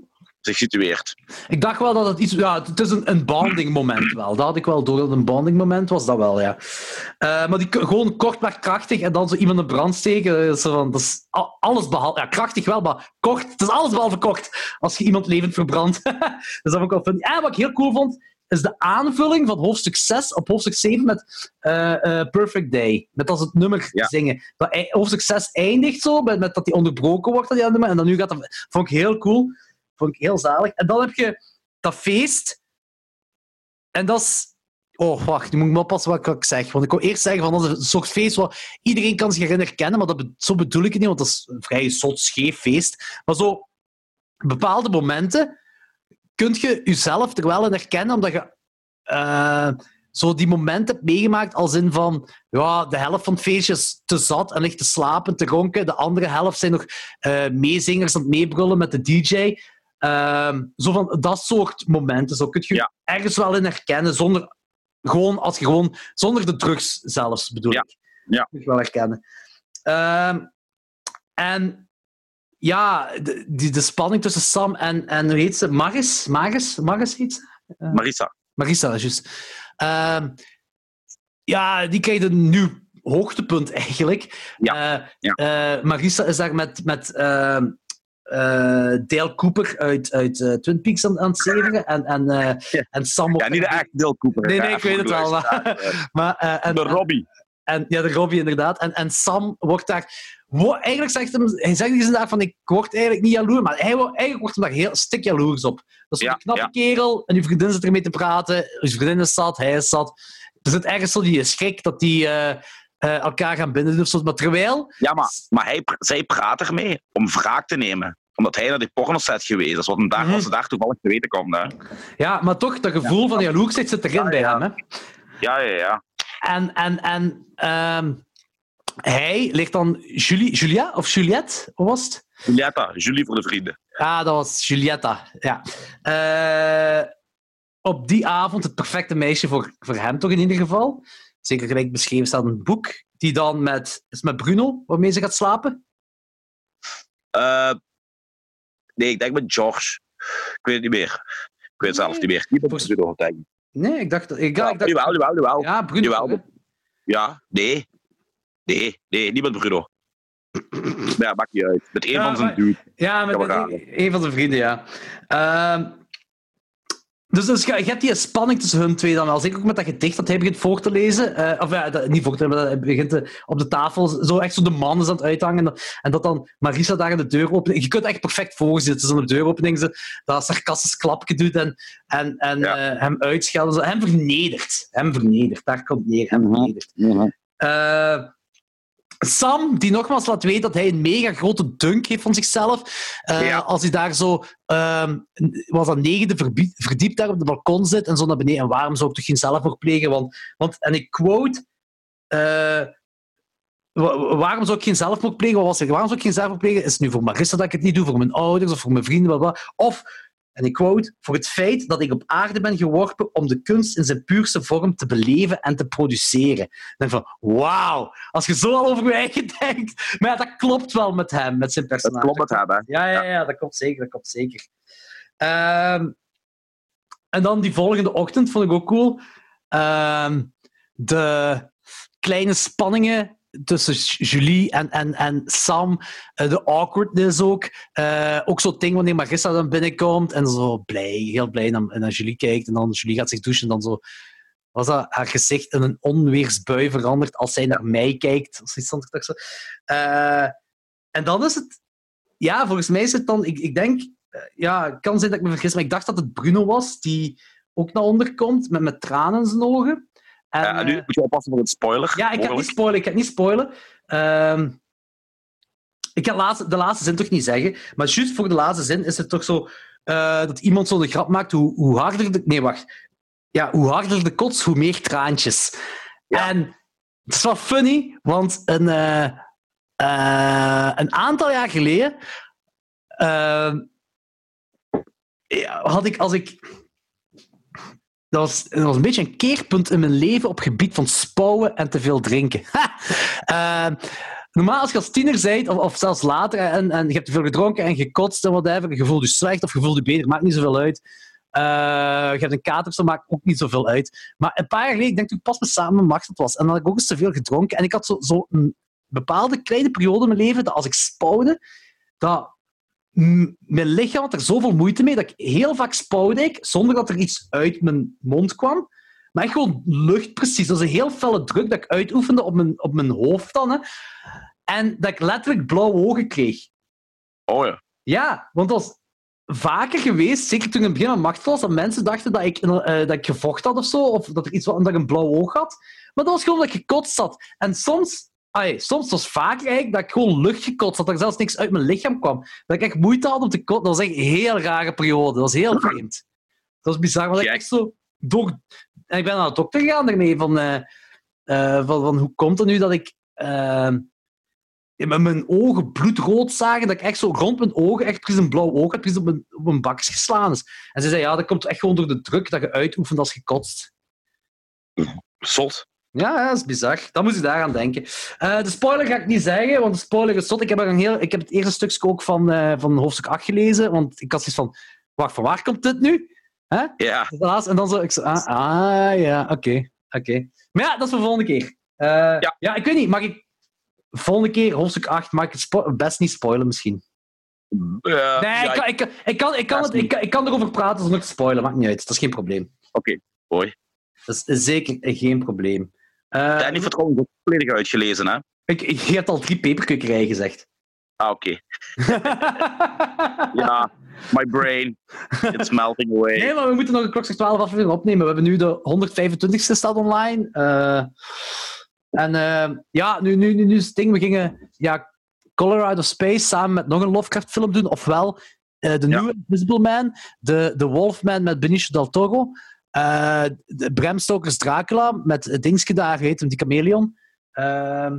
zich situeert. Ik dacht wel dat het iets... Ja, het is een, een bonding moment wel. Dat had ik wel door. Een bonding moment was dat wel, ja. Uh, maar die, gewoon kort maar krachtig en dan zo iemand in brand steken. Zo van, dat is alles behalve... Ja, krachtig wel, maar kort. Het is alles behalve kort. Als je iemand levend verbrandt. dat vond ik wel funny. En wat ik heel cool vond, is de aanvulling van hoofdstuk 6 op hoofdstuk 7 met uh, uh, Perfect Day. Met als het nummer ja. zingen. Dat, hoofdstuk 6 eindigt zo, met, met dat die onderbroken wordt. Dat die en dan nu gaat dat... Vond ik heel cool. Vond ik heel zalig. En dan heb je dat feest. En dat is... Oh, wacht. Nu moet ik me oppassen wat ik zeg. Want ik wil eerst zeggen van dat is een soort feest waar iedereen kan zich erin herkennen. Maar dat be zo bedoel ik het niet, want dat is een vrij zot, scheef feest. Maar zo bepaalde momenten kun je jezelf er wel in herkennen, omdat je uh, zo die momenten hebt meegemaakt als in van ja, de helft van het feestje is te zat en ligt te slapen, te ronken. De andere helft zijn nog uh, meezingers aan het meebrullen met de DJ. Uh, zo van dat soort momenten. Zo kun je ja. ergens wel in herkennen, zonder, gewoon, als je gewoon, zonder de drugs zelfs, bedoel ja. ik. Ja. Kun je wel herkennen. Uh, en ja, de, die, de spanning tussen Sam en, en hoe heet ze? Maris? Maris? Maris heet ze? Uh, Marissa. Marissa, juist. Uh, ja, die krijgt een nieuw hoogtepunt eigenlijk. Ja. Uh, ja. Marissa is daar met, met ehm, Dale Cooper uit, uit Twin Peaks aan, aan het zeveren. En, en, ja. en Sam... Ja, niet de echte Dale Cooper. Nee, nee, ik weet het wel. Maar, maar, en, de Robbie. En, ja, de Robbie inderdaad. En, en Sam wordt daar... Eigenlijk zegt hem, hij zegt inderdaad van ik word eigenlijk niet jaloers, maar hij, eigenlijk wordt hem daar heel stik jaloers op. Dat is ja, een knappe ja. kerel en uw vriendin zit ermee te praten. Uw vriendin is zat, hij is zat. Er zit ergens zo die schrik dat die uh, uh, elkaar gaan binden of zo. Maar terwijl... Ja, maar, maar hij, zij praat ermee om wraak te nemen omdat hij naar die pornoset geweest is, wat hem daar, mm. als ze daar toevallig te weten komt. Hè. Ja, maar toch, dat gevoel ja. van jaloersheid zit erin bij hem. Hè? Ja, ja, ja. En, en, en um, hij ligt dan Julie, Julia of Juliette, hoe was het? Julietta, Julie voor de vrienden. Ah, dat was Julietta, ja. Uh, op die avond het perfecte meisje voor, voor hem toch in ieder geval. Zeker gelijk beschreven staat een boek, die dan met, is met Bruno, waarmee ze gaat slapen? Uh, nee, ik denk met George. Ik weet het niet meer. Ik weet het zelf niet meer. Niet met Bruno, denk ik. Nee, ik dacht... Ik, ja, ik dacht jawel, jawel, jawel. Ja, Bruno. Jawel. Ja, nee. Nee, nee, niet met Bruno. ja, maakt niet uit. Met een ja, van zijn dude. Ja, met, met een, een van zijn vrienden, ja. Uh, dus, dus je, je hebt die spanning tussen hun twee dan wel. Zeker ook met dat gedicht dat hij begint voor te lezen. Uh, of ja, dat, niet voor te lezen, maar hij begint te, op de tafel zo echt zo de man is aan het uithangen. En, en dat dan Marisa daar in de deur opent. Je kunt echt perfect voorzitten. Zo'n deuropening, ze dat sarcastisch klapje doet en, en, en ja. uh, hem uitschelden. Hem vernedert. Hem vernedert. Daar komt neer. Hem vernedert. Mm-hmm. Uh, Sam, die nogmaals laat weten dat hij een mega grote dunk heeft van zichzelf. Uh, ja. Als hij daar zo, um, was dat negende verdiept daar op de balkon zit en zo naar beneden. En waarom zou ik toch geen zelfmoord plegen? Want, want, en ik quote, uh, waarom zou ik geen zelfmoord plegen? Wat was er? Waarom zou ik geen zelfmoord plegen? Is het nu voor Marissa dat ik het niet doe, voor mijn ouders of voor mijn vrienden? Bla bla. Of, en ik quote, voor het feit dat ik op aarde ben geworpen om de kunst in zijn puurste vorm te beleven en te produceren. Ik denk van, wauw, als je zo al over je eigen denkt. Maar ja, dat klopt wel met hem, met zijn personage. Dat klopt met hem, hè? Ja, ja, ja, dat klopt zeker, dat klopt zeker. Um, en dan die volgende ochtend vond ik ook cool. Um, de kleine spanningen tussen Julie en, en, en Sam. Uh, de awkwardness ook. Uh, ook zo'n ding wanneer Marissa dan binnenkomt en zo blij, heel blij naar, naar Julie kijkt. En dan Julie gaat zich douchen en dan zo was dat haar gezicht in een onweersbui veranderd als zij naar mij kijkt. Of iets anders. Zo. Uh, en dan is het... Ja, volgens mij is het dan... Ik, ik denk... ja, kan zijn dat ik me vergis, maar ik dacht dat het Bruno was die ook naar onder komt met, met tranen in zijn ogen. En, ja, nu moet je oppassen voor het spoiler. Ja, ik ga niet spoilen. Ik ga niet spoilen. Uh, ik ga laatste, de laatste zin toch niet zeggen, maar juist voor de laatste zin is het toch zo uh, dat iemand zo'n grap maakt hoe, hoe harder de... Nee, wacht. Ja, hoe harder de kots, hoe meer traantjes. Ja. En het is wel funny, want een, uh, uh, een aantal jaar geleden had ik, als ik dat was, dat een beetje een keerpunt in mijn leven op gebied van spouwen en te veel drinken. uh, normaal als je als tiener bent, of, of zelfs later, en, en je hebt te veel gedronken en gekotst en whatever, je voelt je slecht of je voelt je beter, maakt niet zoveel uit. Uh, je hebt een kater, dat maakt ook niet zoveel uit. Maar een paar jaar geleden, ik denk ik pas met samen met het was, en dan had ik ook eens te veel gedronken. En ik had zo, zo een bepaalde kleine periode in mijn leven, dat als ik spouwde, dat mijn lichaam had er zoveel moeite mee dat ik heel vaak spouwde ik, zonder dat er iets uit mijn mond kwam. Maar echt gewoon lucht precies. Dat een heel felle druk dat ik uitoefende op mijn, op mijn hoofd dan. Hè. En dat ik letterlijk blauwe ogen kreeg. Oh ja. Ja, want dat was vaker geweest, zeker toen ik in het begin aan macht was, dat mensen dachten dat ik, uh, dat ik gevochten had of zo, of dat, er iets, dat ik een blauw oog had. Maar dat was gewoon dat ik gekotst had. En soms Soms was het vaak eigenlijk dat ik gewoon lucht gekotst had, dat er zelfs niks uit mijn lichaam kwam. Dat ik echt moeite had om te kotsen. Dat was echt een heel rare periode. Dat was heel vreemd. Dat was bizar, want ik echt zo... Door... En ik ben naar de dokter gegaan daarmee, van, uh, uh, van, van, hoe komt het nu dat ik... Uh, met mijn ogen bloedrood zagen, dat ik echt zo rond mijn ogen echt precies een blauw oog had, precies op mijn, op mijn bakjes geslaan is. En ze zei, ja, dat komt echt gewoon door de druk dat je uitoefent als je kotst. Zot. Ja, dat is bizar. Dan moet je daaraan denken. Uh, de spoiler ga ik niet zeggen, want de spoiler is tot. Ik heb, er een heel, ik heb het eerste stukje ook van, uh, van hoofdstuk 8 gelezen, want ik had zoiets van, wacht, van waar komt dit nu? Huh? Ja. En dan zo, ik zo, ah, ah ja, oké. Okay, okay, Maar ja, dat is voor de volgende keer. Uh, ja. ja, ik weet niet, mag ik volgende keer hoofdstuk 8, mag ik het best niet spoilen misschien? nee, ja, ik, ik, ik, kan, ik, kan het, ik, ik kan erover praten zonder te spoilen, maakt niet uit. Dat is geen probleem. Oké, okay, mooi. Dat is zeker geen probleem. Uh, Danny vertrouwen is ook volledig uitgelezen, hè? Ik, ik, je hebt al drie peperkukkerij gezegd. Ah, oké. ja, my brain. It's melting away. Nee, maar we moeten nog een klokslag 12 aflevering opnemen. We hebben nu de 125ste staat online. Uh, en uh, ja, nu, nu, nu, nu is het ding, we gingen ja, Color Out of Space samen met nog een Lovecraft-film doen. Ofwel de nieuwe Invisible Man, de, de Wolfman met Benicio del Toro. Uh, Bram Stoker's Dracula met Dingske daar, heet hem, die chameleon. Uh,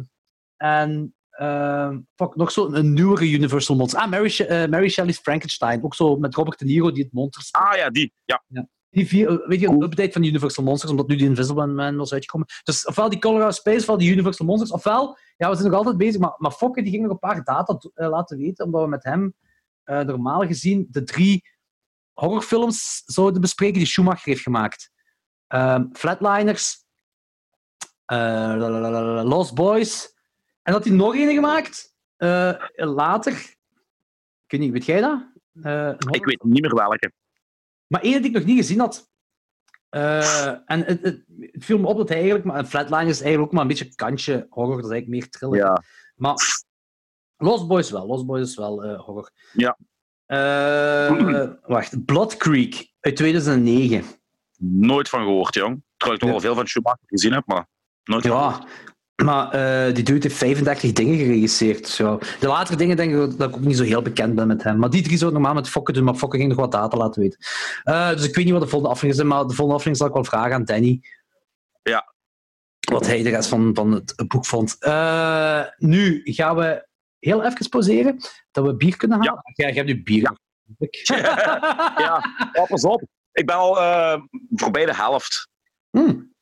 en uh, fuck, nog zo een nieuwere Universal Monster. Ah, Mary, uh, Mary Shelley's Frankenstein. Ook zo met Robert De Niro die het monster speelt. Ah ja, die. Ja. ja. Die vier, weet je, een update van Universal Monsters, omdat nu die Invisible Man was uitgekomen. Dus ofwel die Color Space, ofwel die Universal Monsters, ofwel, ja, we zijn nog altijd bezig, maar, maar Fokke die ging nog een paar data laten weten, omdat we met hem normaal gezien de drie horrorfilms zouden bespreken die Schumacher heeft gemaakt. Um, Flatliners, uh, Lost Boys. En had hij nog een gemaakt uh, later. Ik weet, niet, weet jij dat? Uh, ik weet niet meer welke. Maar één die ik nog niet gezien had. en het, het, het, viel me op dat hij eigenlijk... Maar, Flatliners is eigenlijk ook maar een beetje kantje horror. Dat is eigenlijk meer thriller. Ja. Maar Lost Boys wel. Lost Boys is wel horror. Ja. Uh, wacht, Blood Creek uit 2009. Nooit van gehoord, jong. Terwijl ik toch wel veel van Schumacher gezien heb, maar nooit Ja, maar uh, die dude heeft 35 dingen geregisseerd. Zo. De latere dingen denk ik dat ik ook niet zo heel bekend ben met hem. Maar die drie zou normaal met Fokke doen, maar Fokke ging nog wat data laten weten. Uh, dus ik weet niet wat de volgende aflevering is, maar de volgende aflevering zal ik wel vragen aan Danny. Ja. Wat hij de rest van, van het boek vond. Uh, nu gaan we heel even pauzeren, dat we bier kunnen halen. Ja. Jij, hebt nu bier. Ja. ja. ja, pas op. Ik ben al uh, voorbij de helft. Hmm.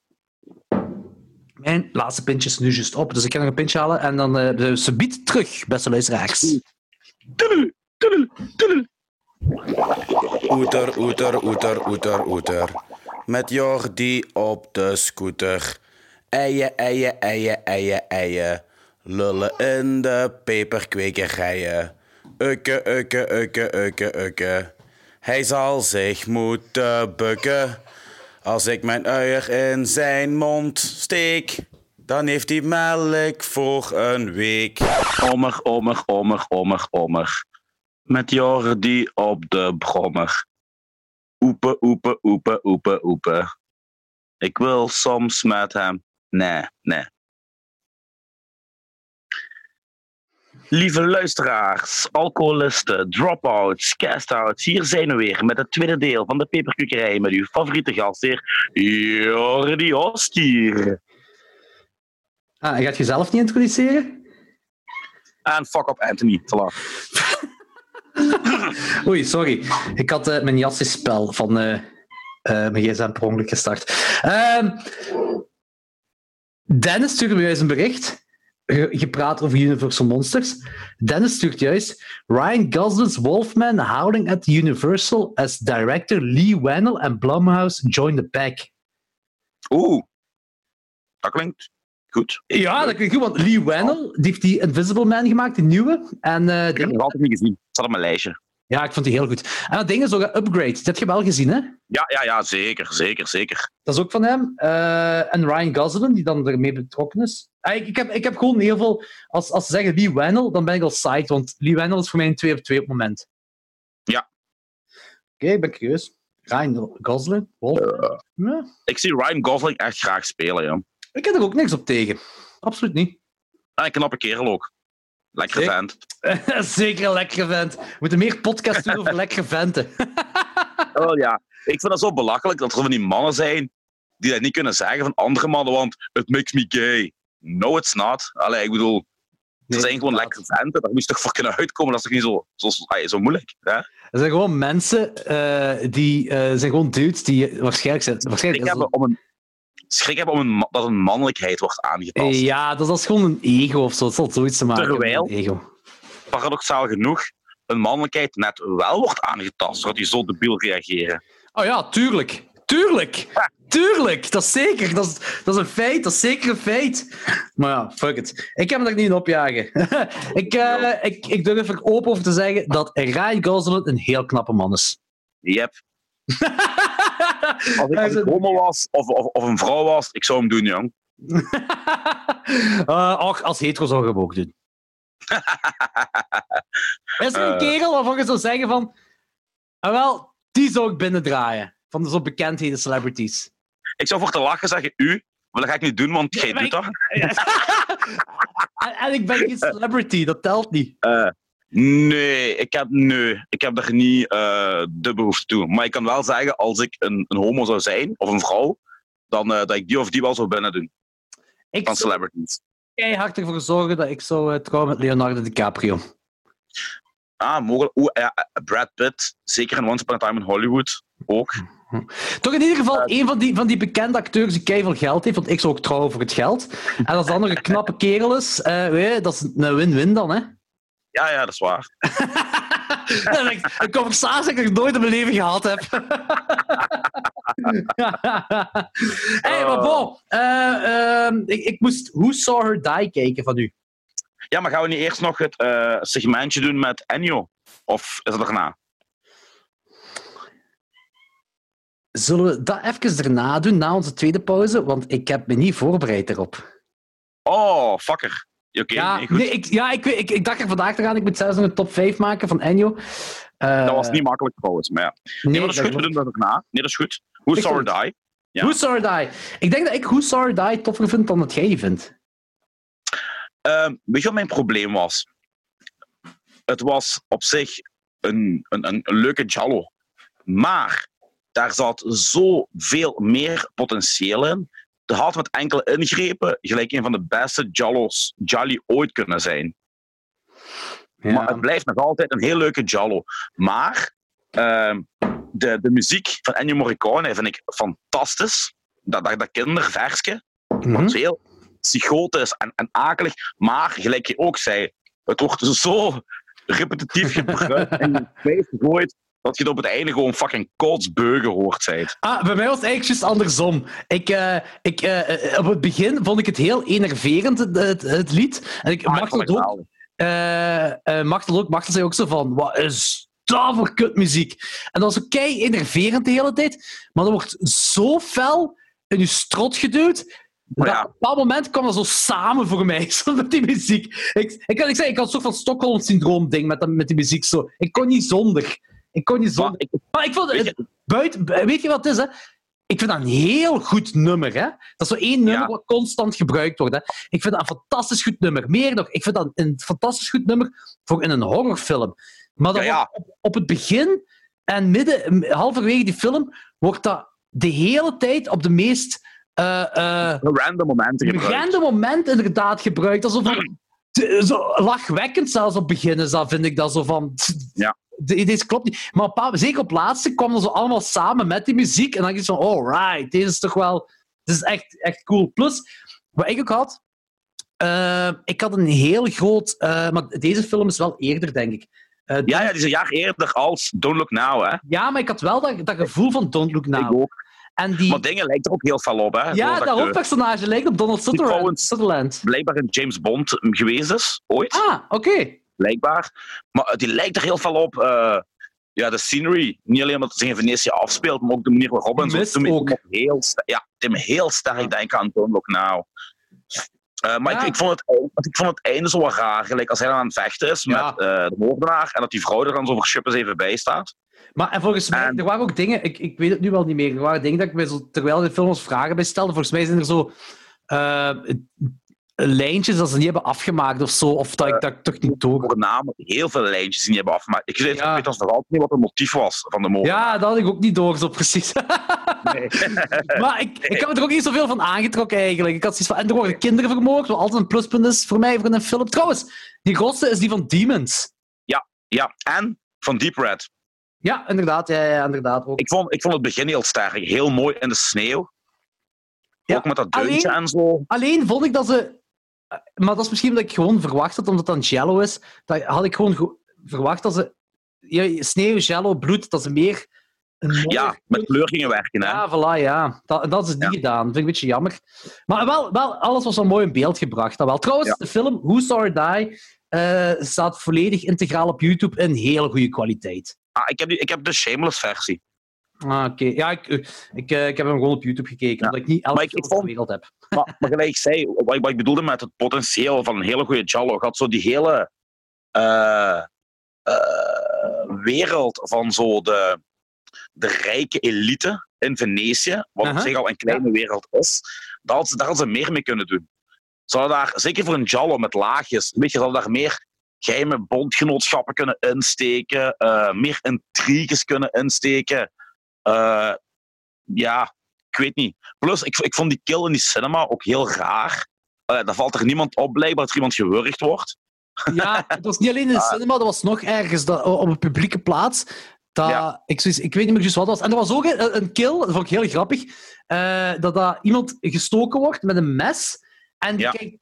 Mijn laatste pintje is nu juist op, dus ik ga nog een pintje halen en dan uh, de subiet terug, beste luisteraars. Oeter, oeter, oeter, oeter, oeter. Met Jordi op de scooter. Eien, eien, eien, eien, eien. Lullen in de peperkwekerijen. Ukke, ukke, ukke, ukke, ukke. Hij zal zich moeten bukken. Als ik mijn uier in zijn mond steek, dan heeft hij melk voor een week. Ommer, ommer, ommer, ommer, ommer. Met Jordi op de brommer. Oepe, oepe, oepe, oepe, oepe. Ik wil soms met hem. Nee, nee. Lieve luisteraars, alcoholisten, dropouts, castouts, hier zijn we weer met het tweede deel van de Peperkukerij met uw favoriete gastheer Jordi Ostier. Ah, en gaat je zelf niet introduceren? En fuck up Anthony, voilà. Oei, sorry. Ik had eh, mijn jassispel van eh, eh, mijn gsm per ongeluk gestart. Ehm, Dennis stuurde me juist een bericht. Ge- Gepraat over Universal Monsters. Dennis stuurt juist Ryan Gosling's Wolfman howling at Universal as director Lee Wannell and Blumhouse join the pack. Oeh, dat klinkt goed. Ja, dat klinkt goed, want Lee Wannell die heeft die Invisible Man gemaakt, die nieuwe. En eh, Ik heb nog altijd niet gezien. Het staat op mijn lijstje. Ja, ik vond die heel goed. En dat ding is ook een upgrade. Dat heb je wel gezien, hè? Ja, ja, ja, zeker, zeker, zeker. Dat is ook van hem. Eh, en Ryan Gosling, die dan ermee betrokken is. Ah, ik, ik, heb, ik heb gewoon heel veel... Als, als ze zeggen Lee Wannell, dan ben ik al psyched, want Lee Wannell is voor mij een 2 op 2 op het moment. Ja. Oké, ik ben curieus. Ryan Gosling? Wolf? Ja. Ik zie Ryan Gosling echt graag spelen, ja. Ik heb er ook niks op tegen. Absoluut niet. En een knappe kerel ook. Lekker vent. Zeker een lekkere vent. We moeten meer podcasts doen over lekkere venten. Oh ja. Ik vind het zo belachelijk dat er van die mannen zijn die dat niet kunnen zeggen van andere mannen, want it makes me gay. No, it's not. Allee, ik bedoel, er zijn gewoon lekkere venten. Daar moet je toch voor kunnen uitkomen. Dat is toch niet zo, zo, zo, zo moeilijk. Hè? Er zijn gewoon mensen eh, die eh, zijn gewoon dudes die waarschijnlijk zijn. Waarschijnlijk om een, schrik hebben om een, dat een mannelijkheid wordt aangetast. Ja, dat is gewoon een ego of zo. Het zal zoiets te maken met Terwijl- een ego. Paradoxaal genoeg, een mannelijkheid net wel wordt aangetast, zodat die zo debiel reageren. Oh ja, tuurlijk. Tuurlijk. Tuurlijk. Dat is zeker. Dat is, dat is een feit. Dat is zeker een feit. Maar ja, fuck it. Ik heb me er niet in opjagen. ik, eh, ik, ik durf er open over te zeggen dat Ryan Gosling een heel knappe man is. Yep. Als ik, als is ik een- homo was of, of, of een vrouw was, ik zou hem doen, jong. Eh, och, als hetero zou ik hem ook doen. Is er een Eh. kerel waarvan je zou zeggen van... Ah, wel, die zou ik binnendraaien. Van de zo bekendheden celebrities. Ik zou voor te lachen zeggen u, maar dat ga ik niet doen, want jij maar doet ik- dat. en, en ik ben geen celebrity, dat telt niet. Eh, nee, ik heb, nee, ik heb daar niet eh, de behoefte toe. Maar ik kan wel zeggen, als ik een, een homo zou zijn, of een vrouw, dan eh, dat ik die of die wel zou binnen doen, Ik van zou celebrities. keihard ervoor zorgen dat ik zou eh, trouwen met Leonardo DiCaprio. Ah, mogelijk. Oeh, ja, Brad Pitt, zeker in Once Upon a Time in Hollywood, ook. Toch in ieder geval een van die, van die bekende acteurs die keihard geld heeft, want ik zou ook trouwen voor het geld. En als de andere een knappe kerel is, weet je, dat is een win-win dan, hè? Ja, ja, dat is waar. Dat echt een conversatie die ik nooit in mijn leven gehad heb. hey, maar bon, eh, ehm, ik, ik moest Who Saw Her Die kijken van u. Ja, maar gaan we niet eerst nog het eh, segmentje doen met Ennio? Of is het daarna? Zullen we dat even daarna doen, na onze tweede pauze? Want ik heb me niet voorbereid erop. Oh, fucker. Ja, nee, goed. nee, ik, ja ik, ik, ik dacht er vandaag te gaan. Ik moet zelfs nog een top 5 maken van Ennio. Eh, Dat was niet makkelijk trouwens, maar ja. Nee, maar dat is goed, we doen dat daarna. Nee, dat is goed. Who Saw Die? Ja. Who Saw Die? Ik denk dat ik Who Saw Die toffer vind dan dat jij die vindt. Ehm, weet je wat mijn probleem was? Het was op zich een, een, een, een leuke Jallo. Maar daar zat zoveel meer potentieel in. Had met enkele ingrepen gelijk een van de beste Jallo's Jolly ooit kunnen zijn. Maar het blijft nog altijd een heel leuke Jallo. Maar ehm, de, de muziek van Ennio Morricone vind ik fantastisch. Dat, dat, dat kinderversje. Is heel psychotisch en, en akelig. Maar, gelijk je ook zei, het wordt zo repetitief gebruikt en gegooid dat je op het einde gewoon fucking kotsbeugen hoort zijt. Ah, bij mij was het eigenlijk andersom. Ik, eh, ik, eh, eh, op het begin vond ik het heel enerverend, het, het, het lied. En ik Ah, vond het het ook. wel. eh, Machtel ook. Machtel zei ook zo van, wat is dat voor kutmuziek? En dat was ook kei enerverend de hele tijd. Maar dat wordt zo fel in je strot geduwd. Maar dat ja. Op een bepaald moment kwam dat zo samen voor mij, zo met die muziek. Ik, ik, kan, ik, zei, ik had een soort van Stockholm-syndroom-ding met, dat- met die muziek. Zo. Ik kon niet zonder. Ik kon niet Maar zonder. ik, Maar ik vond weet je, buiten, weet je wat het is? Hè? Ik vind dat een heel goed nummer. Hè? Dat is zo één nummer Ja. wat constant gebruikt wordt. Hè? Ik vind dat een fantastisch goed nummer. Meer nog, ik vind dat een fantastisch goed nummer voor in een horrorfilm. Maar dat Ja, ja. wordt op, op het begin en midden, halverwege die film, wordt dat de hele tijd op de meest eh, random momenten gebruikt. random moment inderdaad gebruikt. Alsof van, zo lachwekkend zelfs op het begin is dat, vind ik dat zo van... Ja. Deze klopt niet. Maar op, zeker op laatste kwam dat zo allemaal samen met die muziek. En dan je zo van, alright, deze is toch wel... Dit is echt, echt cool. Plus, wat ik ook had... eh, ik had een heel groot... eh, maar deze film is wel eerder, denk ik. Eh, Ja, ja, die is een jaar eerder als Don't Look Now, hè. ja, maar ik had wel dat, dat gevoel van Don't Look Ik Now. ook. En die... Maar dingen lijkt er ook heel veel op, hè. ja, dat hoofdpersonage lijkt op Donald Sutherland. Blijkbaar een James Bond geweest is, ooit. Ah, oké. Blijkbaar. Maar die lijkt er heel veel op. eh, ja, de scenery. Niet alleen omdat het zich in Venetië afspeelt, maar ook de manier waarop en zo. Toen ook. Heel ja, deed me heel sterk denken aan Don't Look Now. Eh, maar Ja. ik, ik, vond het, ik vond het einde zo wat raar. Gelijk als hij dan aan het vechten is Ja. met eh, de moordenaar en dat die vrouw er dan zo voor Shippers even bij staat. Maar en volgens mij, En- er waren ook dingen, ik, ik weet het nu wel niet meer, er waren dingen dat ik mij zo, terwijl de film ons vragen bij stelde, volgens mij zijn er zo eh, lijntjes dat ze niet hebben afgemaakt of zo, of dat ik dat toch niet door. Voornamelijk heel veel lijntjes die niet hebben afgemaakt. Ik weet, Ja. ik weet nog altijd niet wat het motief was van de moordenaar. Ja, dat had ik ook niet door, zo precies. Nee. maar ik, ik heb er ook niet zoveel van aangetrokken eigenlijk. Ik had zoiets van, en er worden kinderen vermoord, wat altijd een pluspunt is voor mij voor een film. Trouwens, die grootste is die van Demons. ja, en van Deep Red. Ja, inderdaad, ja, ja inderdaad ook. Ik vond, ik vond het begin heel sterk. Heel mooi in de sneeuw. Ja, Ook met dat deuntje alleen- en zo. Alleen vond ik dat ze. Maar dat is misschien omdat ik gewoon verwacht had, omdat het dan Jello is. Dat had ik gewoon ge- verwacht dat ze. Ja, sneeuw, Jello, bloed, dat ze meer. Ja, met kleur gingen werken. Hè? Ja, voilà, ja. Dat, dat is niet Ja. gedaan. Dat vind ik een beetje jammer. Maar wel, wel alles was wel mooi in beeld gebracht. Dat wel. Trouwens, Ja. de film Who Saw Die eh, staat volledig integraal op YouTube in hele goede kwaliteit. Ah, ik, heb die, ik heb de Shameless versie. Ah, oké. Ja, ik, eh, ik, eh, ik heb hem gewoon op YouTube gekeken, omdat ik niet elke Maar ik- film ik ter vond- wereld heb. Maar, maar gelijk ik zei, wat ik, wat ik bedoelde met het potentieel van een hele goede Jallo, had zo die hele eh, wereld van zo de, de rijke elite in Venetië, wat op zich al een kleine wereld is, daar ze- daar hadden ze meer mee kunnen doen. Ze hadden daar, zeker voor een Jallo met laagjes, weet je, ze daar meer geheime bondgenootschappen kunnen insteken, meer intriges kunnen insteken. Eh, ja, ik weet niet. Plus, ik, ik vond die kill in die cinema ook heel raar. Uh, daar valt er niemand op, blijkbaar dat er iemand gewurgd wordt. Ja, het was niet alleen in de cinema, dat was nog ergens dat, op een publieke plaats. Dat, Ja. ik, ik weet niet meer juist wat het was. En er was ook een, een kill, dat vond ik heel grappig, eh, dat, dat iemand gestoken wordt met een mes. En die Ja. kijkt,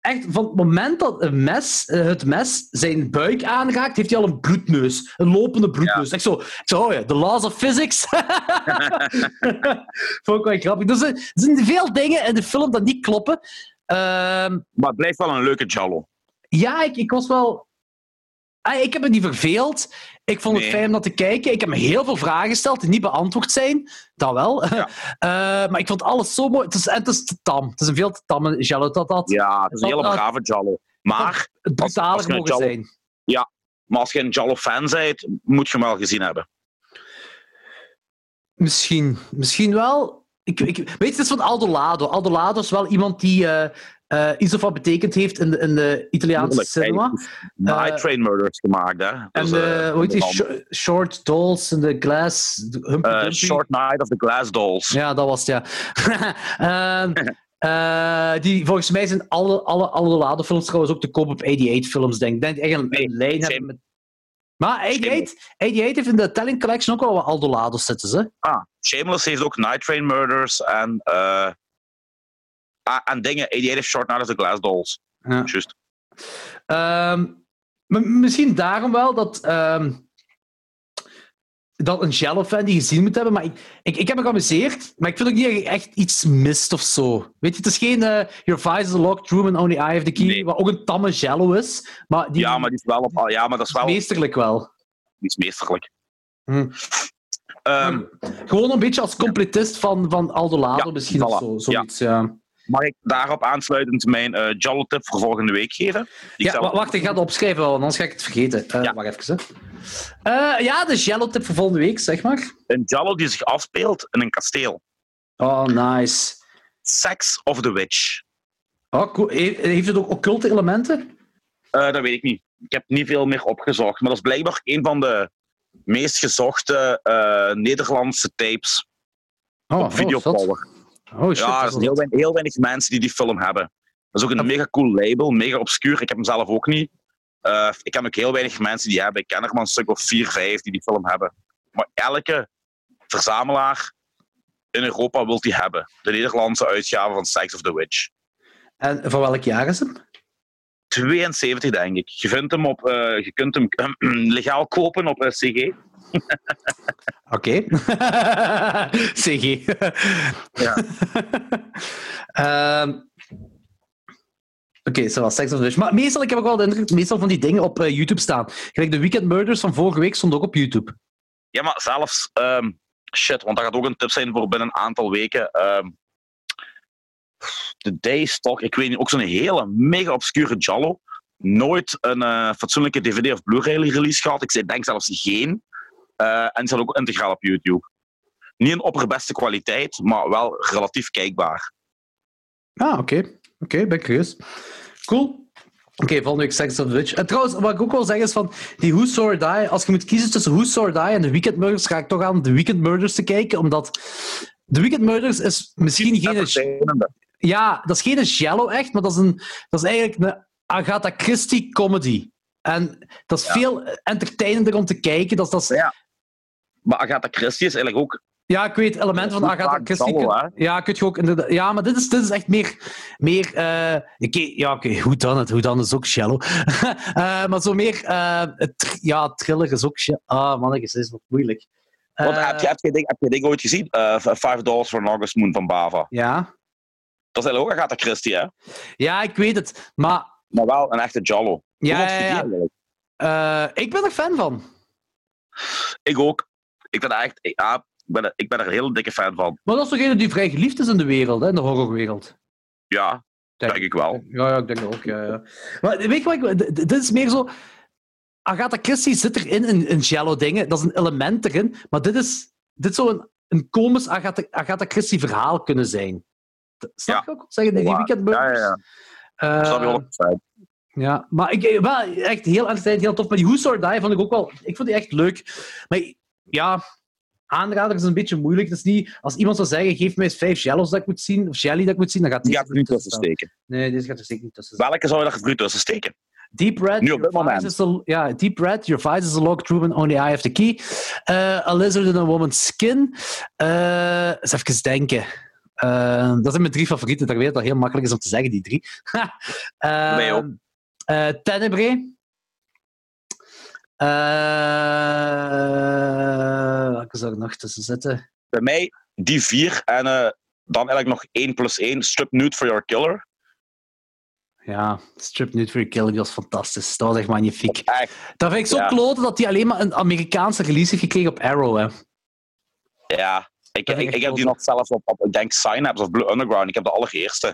echt, van het moment dat een mes, eh, het mes zijn buik aanraakt, heeft hij al een bloedneus. Een lopende bloedneus. Ik zo, ik zo, oh ja, the laws of physics. vond ik wel grappig. Dus, er er zijn veel dingen in de film dat niet kloppen. Ehm, Maar het blijft wel een leuke Jallo. ja, ik, ik was wel. Ah, ik heb me niet verveeld. Ik vond het Nee. fijn om naar te kijken. Ik heb me heel veel vragen gesteld die niet beantwoord zijn. Dat wel. Ja. Eh, maar ik vond alles zo mooi. Het is, het is te tam. Het is een veel te tamme Jello dat dat Ja, het is een Dat- hele dat- brave Jallo. Maar, het brutaler mogen Jello- zijn. maar als je een Jallo-fan bent, moet je hem wel gezien hebben. Misschien. Misschien wel. Ik, ik, weet je, het is van Aldo Lado. Aldo Lado is wel iemand die eh, eh, iets of wat betekend heeft in de, in de Italiaanse cinema. Night Train Murders gemaakt, hè. En Dus, eh, hoe heet die? Short Dolls en de Glass. eh. Short Night of the Glass Dolls. Ja, dat was het, ja. Ehm, eh, die, volgens mij zijn alle, alle, alle Lado-films trouwens ook te koop op 88-films, denk ik. Denk echt een, Nee, lijn hebben met... Maar 88, 88 heeft in de Telling Collection ook wel wat Aldo Lado's zitten, ze. Ah, Shameless heeft ook Night Train Murders en... eh en dingen, 88 heeft Short of the Glass Dolls. Ja. Juist. Ehm, misschien daarom wel dat... ehm, dat een Jello-fan die gezien moet hebben. Maar ik, ik, ik heb me geamuseerd, maar ik vind ook niet dat je echt iets mist of zo. Weet je, het is geen uh, Your Vice is locked room and only I have the key, Nee. wat ook een tamme Jello is. Maar die Ja, maar die is wel op... Ja, maar dat is wel... meesterlijk wel. Die is meesterlijk. Hm. Ehm, Gewoon een beetje als completist van, van Aldo Lado Ja, misschien voilà. of zo. Zoiets, ja. Mag ik daarop aansluitend mijn eh Jallo-tip voor volgende week geven? Ik Ja, zelf- wacht, ik ga het opschrijven, want anders ga ik het vergeten. Eh Ja. Wacht even. hè. Eh, ja, de Jello-tip voor volgende week, zeg maar. Een Jallo die zich afspeelt in een kasteel. Oh, nice. Sex of the Witch. Oh, cool. He- Heeft het ook occulte elementen? Dat weet ik niet. Ik heb niet veel meer opgezocht. Maar dat is blijkbaar een van de meest gezochte Nederlandse tapes Oh, op oh. Oh, shit. ja, er zijn is heel, weinig, heel weinig mensen die die film hebben. Dat is ook een mega cool label, mega obscuur. Ik heb hem zelf ook niet. Eh, ik ken ook heel weinig mensen die hebben. Ik ken er maar een stuk of vier, vijf die die film hebben. Maar elke verzamelaar in Europa wil die hebben. De Nederlandse uitgave van Sex of the Witch. En van welk jaar is hem? 72, denk ik. Je, vindt hem op, eh, je kunt hem legaal kopen op eh, CG. Oké. CG. Ja. Ehm, Oké, zo was Sex of the. Maar meestal, ik heb ook wel de indruk, meestal van die dingen op eh, YouTube staan. Gelijk de Weekend Murders van vorige week stond ook op YouTube. Ja, maar zelfs... ehm, shit, want dat gaat ook een tip zijn voor binnen een aantal weken. ehm de Daystalk, ik weet niet, ook zo'n hele mega obscure Jallo. Nooit een eh, fatsoenlijke DVD of Blu-ray release gehad. Ik zei, denk zelfs geen. Eh, en die staat ook integraal op YouTube. Niet in opperbeste kwaliteit, maar wel relatief kijkbaar. Ah, oké. Oké, ben ik curieus. Cool. Oké, volgende week Sex of the Witch. En trouwens, wat ik ook wil zeggen is van die Who Saw Die, als je moet kiezen tussen Who Saw Die en The Weekend Murders, ga ik toch aan The Weekend Murders te kijken, omdat The Weekend Murders is misschien geen... Ja, dat is geen Jello echt, maar dat is, een, dat is eigenlijk een Agatha Christie comedy. En dat is Ja. veel entertainender om te kijken. Dat is, dat is, Ja. Maar Agatha Christie is eigenlijk ook... ja, ik weet, elementen van Agatha Christie. Kun- ja, kun je ook inderdaad. Ja, maar dit is, dit is echt meer. meer oké, ja, oké, hoe dan het? Hoe dan is ook shallow. Eh, maar zo meer. het, ja, thriller is ook. shallow. Ah, man, het is wat moeilijk. Want heb, je, heb, je ding, heb je ding ooit gezien? Five Dollars for an August Moon van Bava. Ja. Dat is eigenlijk ook Agatha Christie, hè? ja, ik weet het. Maar Maar wel een echte Jallo. ja, ja, ik ben er fan van. Ik ook. Ik ben, echt, ja, ik, ben er, ik ben er een hele dikke fan van. Maar dat is toch een die vrij geliefd is in de wereld, hè, in de horrorwereld. Ja, denk ik wel. Ja, ja, ik denk dat ook. Ja, ja. Maar weet je wat ik... Dit is meer zo... Agatha Christie zit erin, in, in Jello-dingen. Dat is een element erin. Maar dit is... Dit zou een, een komisch Agatha, Agatha Christie verhaal kunnen zijn. Snap Ja. je ook? Zeggen die Ja, Weekend Ja, ja, ja. Eh, Snap je 100%. ja, maar ik, wel echt heel entertainend, heel tof. Maar die Who Her Die vond ik ook wel... Ik vond die echt leuk. Maar ja, aanrader is een beetje moeilijk. Is niet... Als iemand zou zeggen, geef mij eens vijf Jello's dat ik moet zien, of Jelly dat ik moet zien, dan gaat Die die gaat er niet tussen steken. Nee, deze gaat er zeker niet tussen staan. Welke zou je er voor u tussen steken? Deep Red, Nu op dit moment. is a, Deep Red, your vice is a locked room and only I have the key. Eh, a lizard in a woman's skin. Eh, eens even denken. Eh, dat zijn mijn drie favorieten. Daar weet dat het heel makkelijk is om te zeggen, die drie. Eh, mij ook. eh, Tenebrae. Eh, welke zou er nog tussen zitten? Bij mij die vier en eh, dan eigenlijk nog 1 plus 1. Strip Nude for Your Killer. Ja, Strip Nude for Your Killer, was fantastisch. Dat was echt magnifiek. Echt, Dat vind ik zo Ja. kloten dat die alleen maar een Amerikaanse release heeft gekregen op Arrow. Hè. ja. Ik, ik, ik ik heb die nog zelfs op, op ik denk Synapse of Blue Underground. Ik heb de allereerste.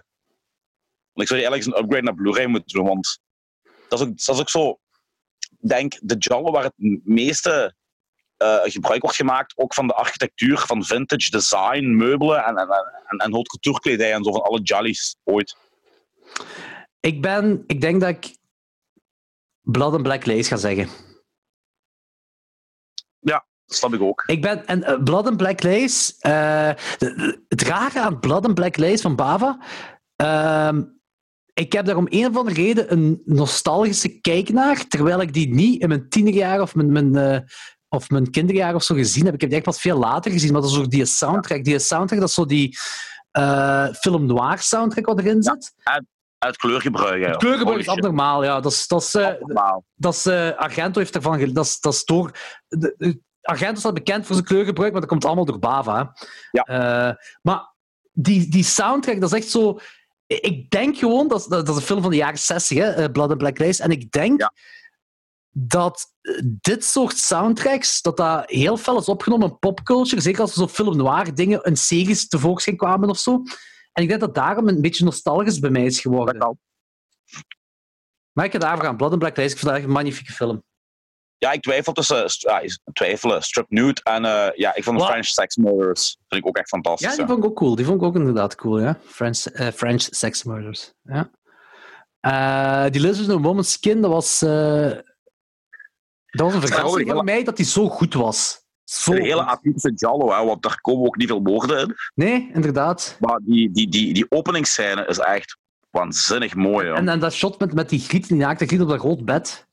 Want ik zou die eigenlijk eens een upgrade naar Blu-ray moeten doen, want dat is ook, dat is ook zo... Denk, de Jallo waar het meeste eh, gebruik wordt gemaakt, ook van de architectuur, van vintage design, meubelen en, en, en, en haute couture kledij en zo, van alle Jollies ooit. Ik ben, ik denk dat ik Blood and Black Lace ga zeggen. Dat snap ik ook. Ik ben, en eh, Blood and Black Lace, de- het rare aan Blood and Black Lace van Bava, ehm, ik heb daar om een of andere reden een nostalgische kijk naar, terwijl ik die niet in mijn tienerjaar of mijn, mijn, eh, of mijn kinderjaar of zo gezien heb. Ik heb die echt pas veel later gezien, maar dat is ook die soundtrack. Die soundtrack, dat is zo die eh, film noir soundtrack wat erin zit. Uit kleurgebruik. hè. Het kleurengebruik is abnormaal, ja. Dat is, dat is, eh. Dat is, Argento heeft ervan... Dat is, dat is door... De, Argento staat bekend voor zijn kleurgebruik, maar dat komt allemaal door Bava. Ja. Maar die, die soundtrack, dat is echt zo... Ik denk gewoon, dat, dat, is een film van de jaren 60, hè, eh, Blood and Black Lace, en ik denk Ja. dat eh, dit soort soundtracks, dat dat heel fel is opgenomen in popculture, zeker als er zo film noir dingen in series tevoorschijn kwamen of zo. En ik denk dat daarom een beetje nostalgisch bij mij is geworden. Maar ik ga daarvoor gaan. Blood and Black Lace, ik vind dat echt een magnifieke film. Ja, ik twijfel tussen ja, twijfelen, Strip Nude en eh, ja, ik vond de? French Sex Murders vind ik ook echt fantastisch. Ja, die vond ik ook cool. Die vond ik ook inderdaad cool, ja. French, eh, French Sex Murders. Ja. Eh, die Lizard in a Woman's Skin, dat was... dat was een verrassing voor mij dat die zo goed was. Zo Een hele atypische Jallo, hè, want daar komen ook niet veel woorden in. Nee, inderdaad. Maar die, die, die, die openingsscène is echt waanzinnig mooi. Hoor. En, en dat shot met, met die griet, die naakte griet op dat rood bed.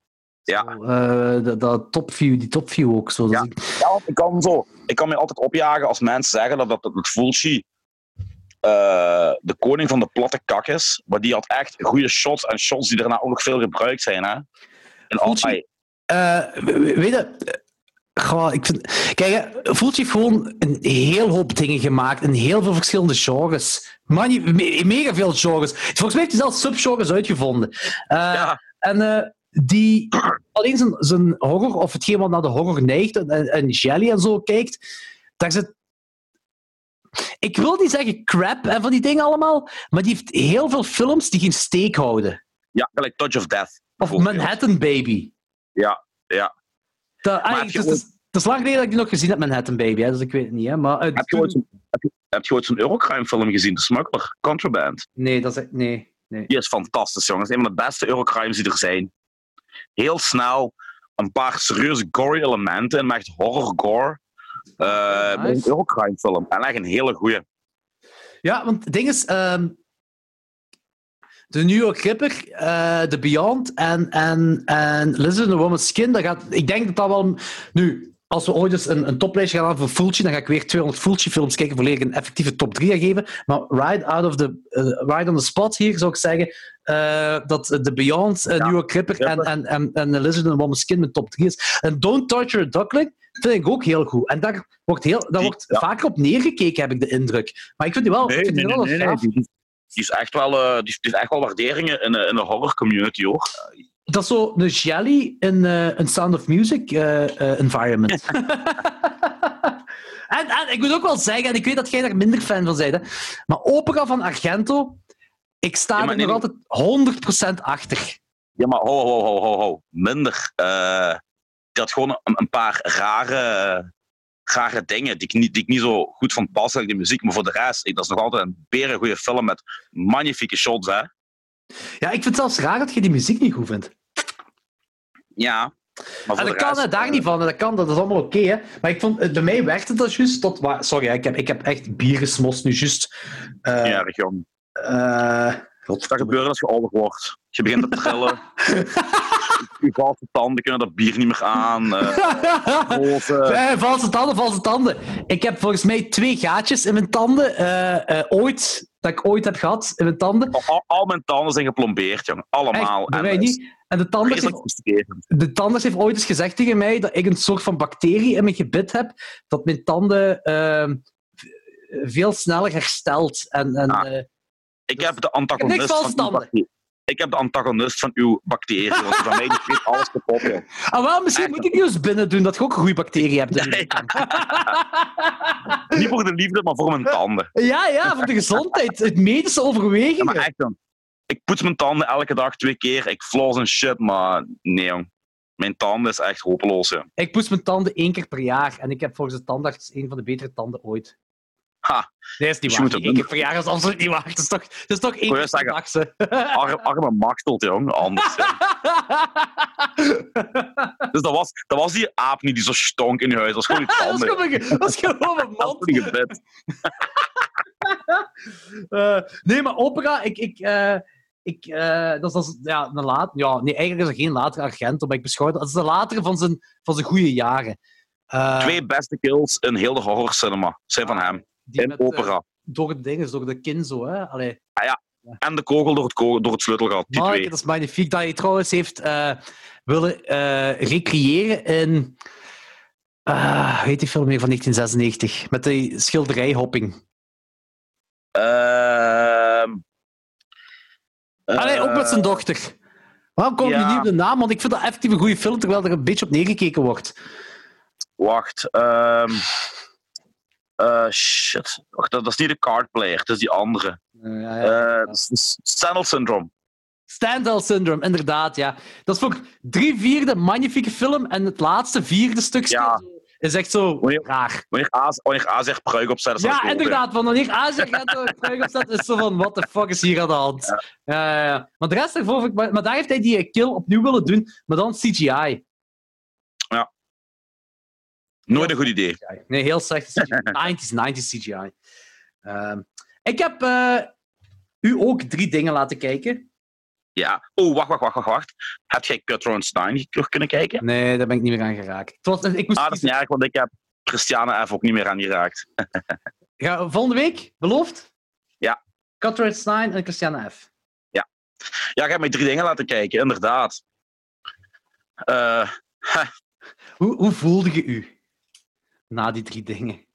Ja. Eh, dat, dat topview, die topview ook. Zo. Ja. Ja, ik kan, zo, ik kan me altijd opjagen als mensen zeggen dat, dat, dat het Fulci eh, de koning van de platte kak is. Maar die had echt goede shots en shots die daarna ook nog veel gebruikt zijn. Hè? En al, Fulci- ai, Eh, we- we- weet je, goh, ik vind, kijk, Fulci heeft gewoon een heel hoop dingen gemaakt in heel veel verschillende genres. Me- mega veel genres. Volgens mij heeft hij zelfs subgenres uitgevonden. Ja, En die alleen zijn, zijn horror, of hetgeen wat naar de horror neigt, en, en, Jelly en zo kijkt, daar zit. Ik wil niet zeggen crap en van die dingen allemaal, maar die heeft heel veel films die geen steek houden. ja, gelijk Touch of Death. Of. Manhattan Baby. Ja, ja. Dat, ah, je is, het, is, lang geleden dat ik die nog gezien heb, Manhattan Baby, hè, dus ik weet het niet. Hè, maar, Heb je ooit zo'n heb je, heb je ooit zo'n Eurocrime film gezien? De Smuggler, Contraband. Nee, dat is... Nee, nee. Die is fantastisch, jongens. Een van de beste Eurocrimes die er zijn. Heel snel, een paar serieuze gory elementen en echt horror gore. Nice. Een Eurocrime film. En echt een hele goeie. Ja, want het ding is... ehm, de New York Ripper, eh The Beyond en, en, en Lizard in a Woman's Skin, dat gaat, ik denk dat dat wel... Nu, als we ooit eens een, een toplijstje gaan hebben voor Fulci, dan ga ik weer 200 Fulci-films kijken, volledig een effectieve top 3 gaan geven. Maar right, out of the, eh, right on the spot hier zou ik zeggen eh, dat The Beyond, eh, Ja, New York Ripper en, en, en, en Lizard in a Woman's Skin mijn top 3 is. En Don't Torture a Duckling vind ik ook heel goed. En daar wordt, heel, daar wordt ja. vaker op neergekeken, heb ik de indruk. Maar ik vind die wel, ik vind die wel gaaf. Die, die is echt wel, die, die heeft echt wel waarderingen in, in de horror community, hoor. Dat is zo een jelly in eh, een Sound of Music eh, eh, environment. en, en ik moet ook wel zeggen, en ik weet dat jij daar minder fan van bent, hè, maar opera van Argento, ik sta Ja, er nee, nog altijd 100% achter. Ja, maar ho, ho, ho, ho, ho. Minder. die had gewoon een, een paar rare, rare dingen die ik, niet, die ik niet zo goed vond passen, like die muziek. Maar voor de rest, ik, dat is nog altijd een beren goede film met magnifieke shots, hè. Ja, ik vind het zelfs raar dat je die muziek niet goed vindt. Ja. Maar En dat kan, hè, daar eh, niet van, dat kan, dat is allemaal oké. maar ik vond, eh, bij mij werkte het dat juist tot... Sorry, ik heb, ik heb echt bier gesmost nu juist. eh Ja, erg jong. eh, Dat gebeurt als je ouder wordt. Je begint te trillen. je valse tanden kunnen dat bier niet meer aan. Eh, valse tanden, valse tanden. Ik heb volgens mij twee gaatjes in mijn tanden. eh, ooit, dat ik ooit heb gehad in mijn tanden. al, al mijn tanden zijn geplombeerd, jong. Allemaal. Echt, is niet. En de tandarts, vreselijk heeft, de tandarts heeft ooit eens gezegd tegen mij dat ik een soort van bacterie in mijn gebit heb, dat mijn tanden ehm, veel sneller herstelt. En, en, Ah. Ik Dus- heb de antagonist niks van tanden. Ik heb de antagonist van uw bacterie. Want van mij die vreet alles kapot. joh. ah, wel, misschien Echt. moet ik die eens binnen doen, dat je ook een goede bacterie hebt. je. Niet voor de liefde, maar voor mijn tanden. ja, ja, voor de gezondheid. Het medische Ja, overwegingen. maar echt dan. Ik poets mijn tanden elke dag twee keer. Ik floss en shit, maar nee jong. Mijn tanden is echt hopeloos. Ja. Ik poets mijn tanden één keer per jaar en ik heb volgens de tandarts een van de betere tanden ooit. Ha, Nee, is niet Dus waar. Eén keer per jaar is absoluut niet waar. Het is toch, het is toch één keer per dag, ze. arm, arme machtelt, jong. Anders. Dus dat was, dat was die aap niet die zo stonk in je huis. Dat was gewoon die dat, is tanden. gewoon, mijn- dat is gewoon Dat was mond. niet gebed. Eh, nee, maar opera, ik... ik, eh, ik eh, dat is, dat is ja, een laat, ja, nee, eigenlijk is er geen latere Argento, maar ik beschouw dat. Dat is de latere van zijn, van zijn goede jaren. Twee beste kills in heel de horror cinema zijn van hem. Die In met, eh, opera. door het ding, door de kin zo, hè. Allee. En de kogel door het, kogel, door het sleutelgat. Die Manneke, twee. dat is magnifiek. Dat hij trouwens heeft eh, willen eh, recreëren in heet die film meer van 1996? Met die schilderijhopping. Ehm Ah, nee, ook met zijn dochter. Waarom kom je ja. niet op de naam? Want ik vind dat effectief een goede film, terwijl er een beetje op neergekeken wordt. Wacht. ehm eh, shit. Wacht, dat, dat is niet de card player, dat is die andere. Uh, Eh S- Stendhal Syndrome. Stendhal Syndrome, inderdaad, ja. Dat is voor drie vierde magnifieke film en het laatste vierde stukje Ja. is echt zo Wanneer- raar. Wanneer A, wanneer A zegt pruik opzet, Ja, het inderdaad. Want wanneer door het terug opzet, is zo van, what the fuck is hier aan de hand? Ja. Ja, ja. Maar de rest daarvoor, maar, maar daar heeft hij die kill opnieuw willen doen, maar dan CGI. Nooit een goed idee. Nee, heel slecht CGI. 90s, 90s CGI. Ehm, ik heb eh, u ook drie dingen laten kijken. Ja. Oh, wacht, wacht, wacht, wacht, wacht. Heb jij Cutthroat Stein terug kunnen kijken? Nee, daar ben ik niet meer aan geraakt. Was, ik moest Ah, dat is niet erg, want ik heb Christiane F. ook niet meer aangeraakt. Ja, volgende week, beloofd? Ja. Cutthroat Stein en Christiane F. Ja, ik heb mij drie dingen laten kijken, inderdaad. Eh, Hoe, hoe voelde je u na die drie dingen?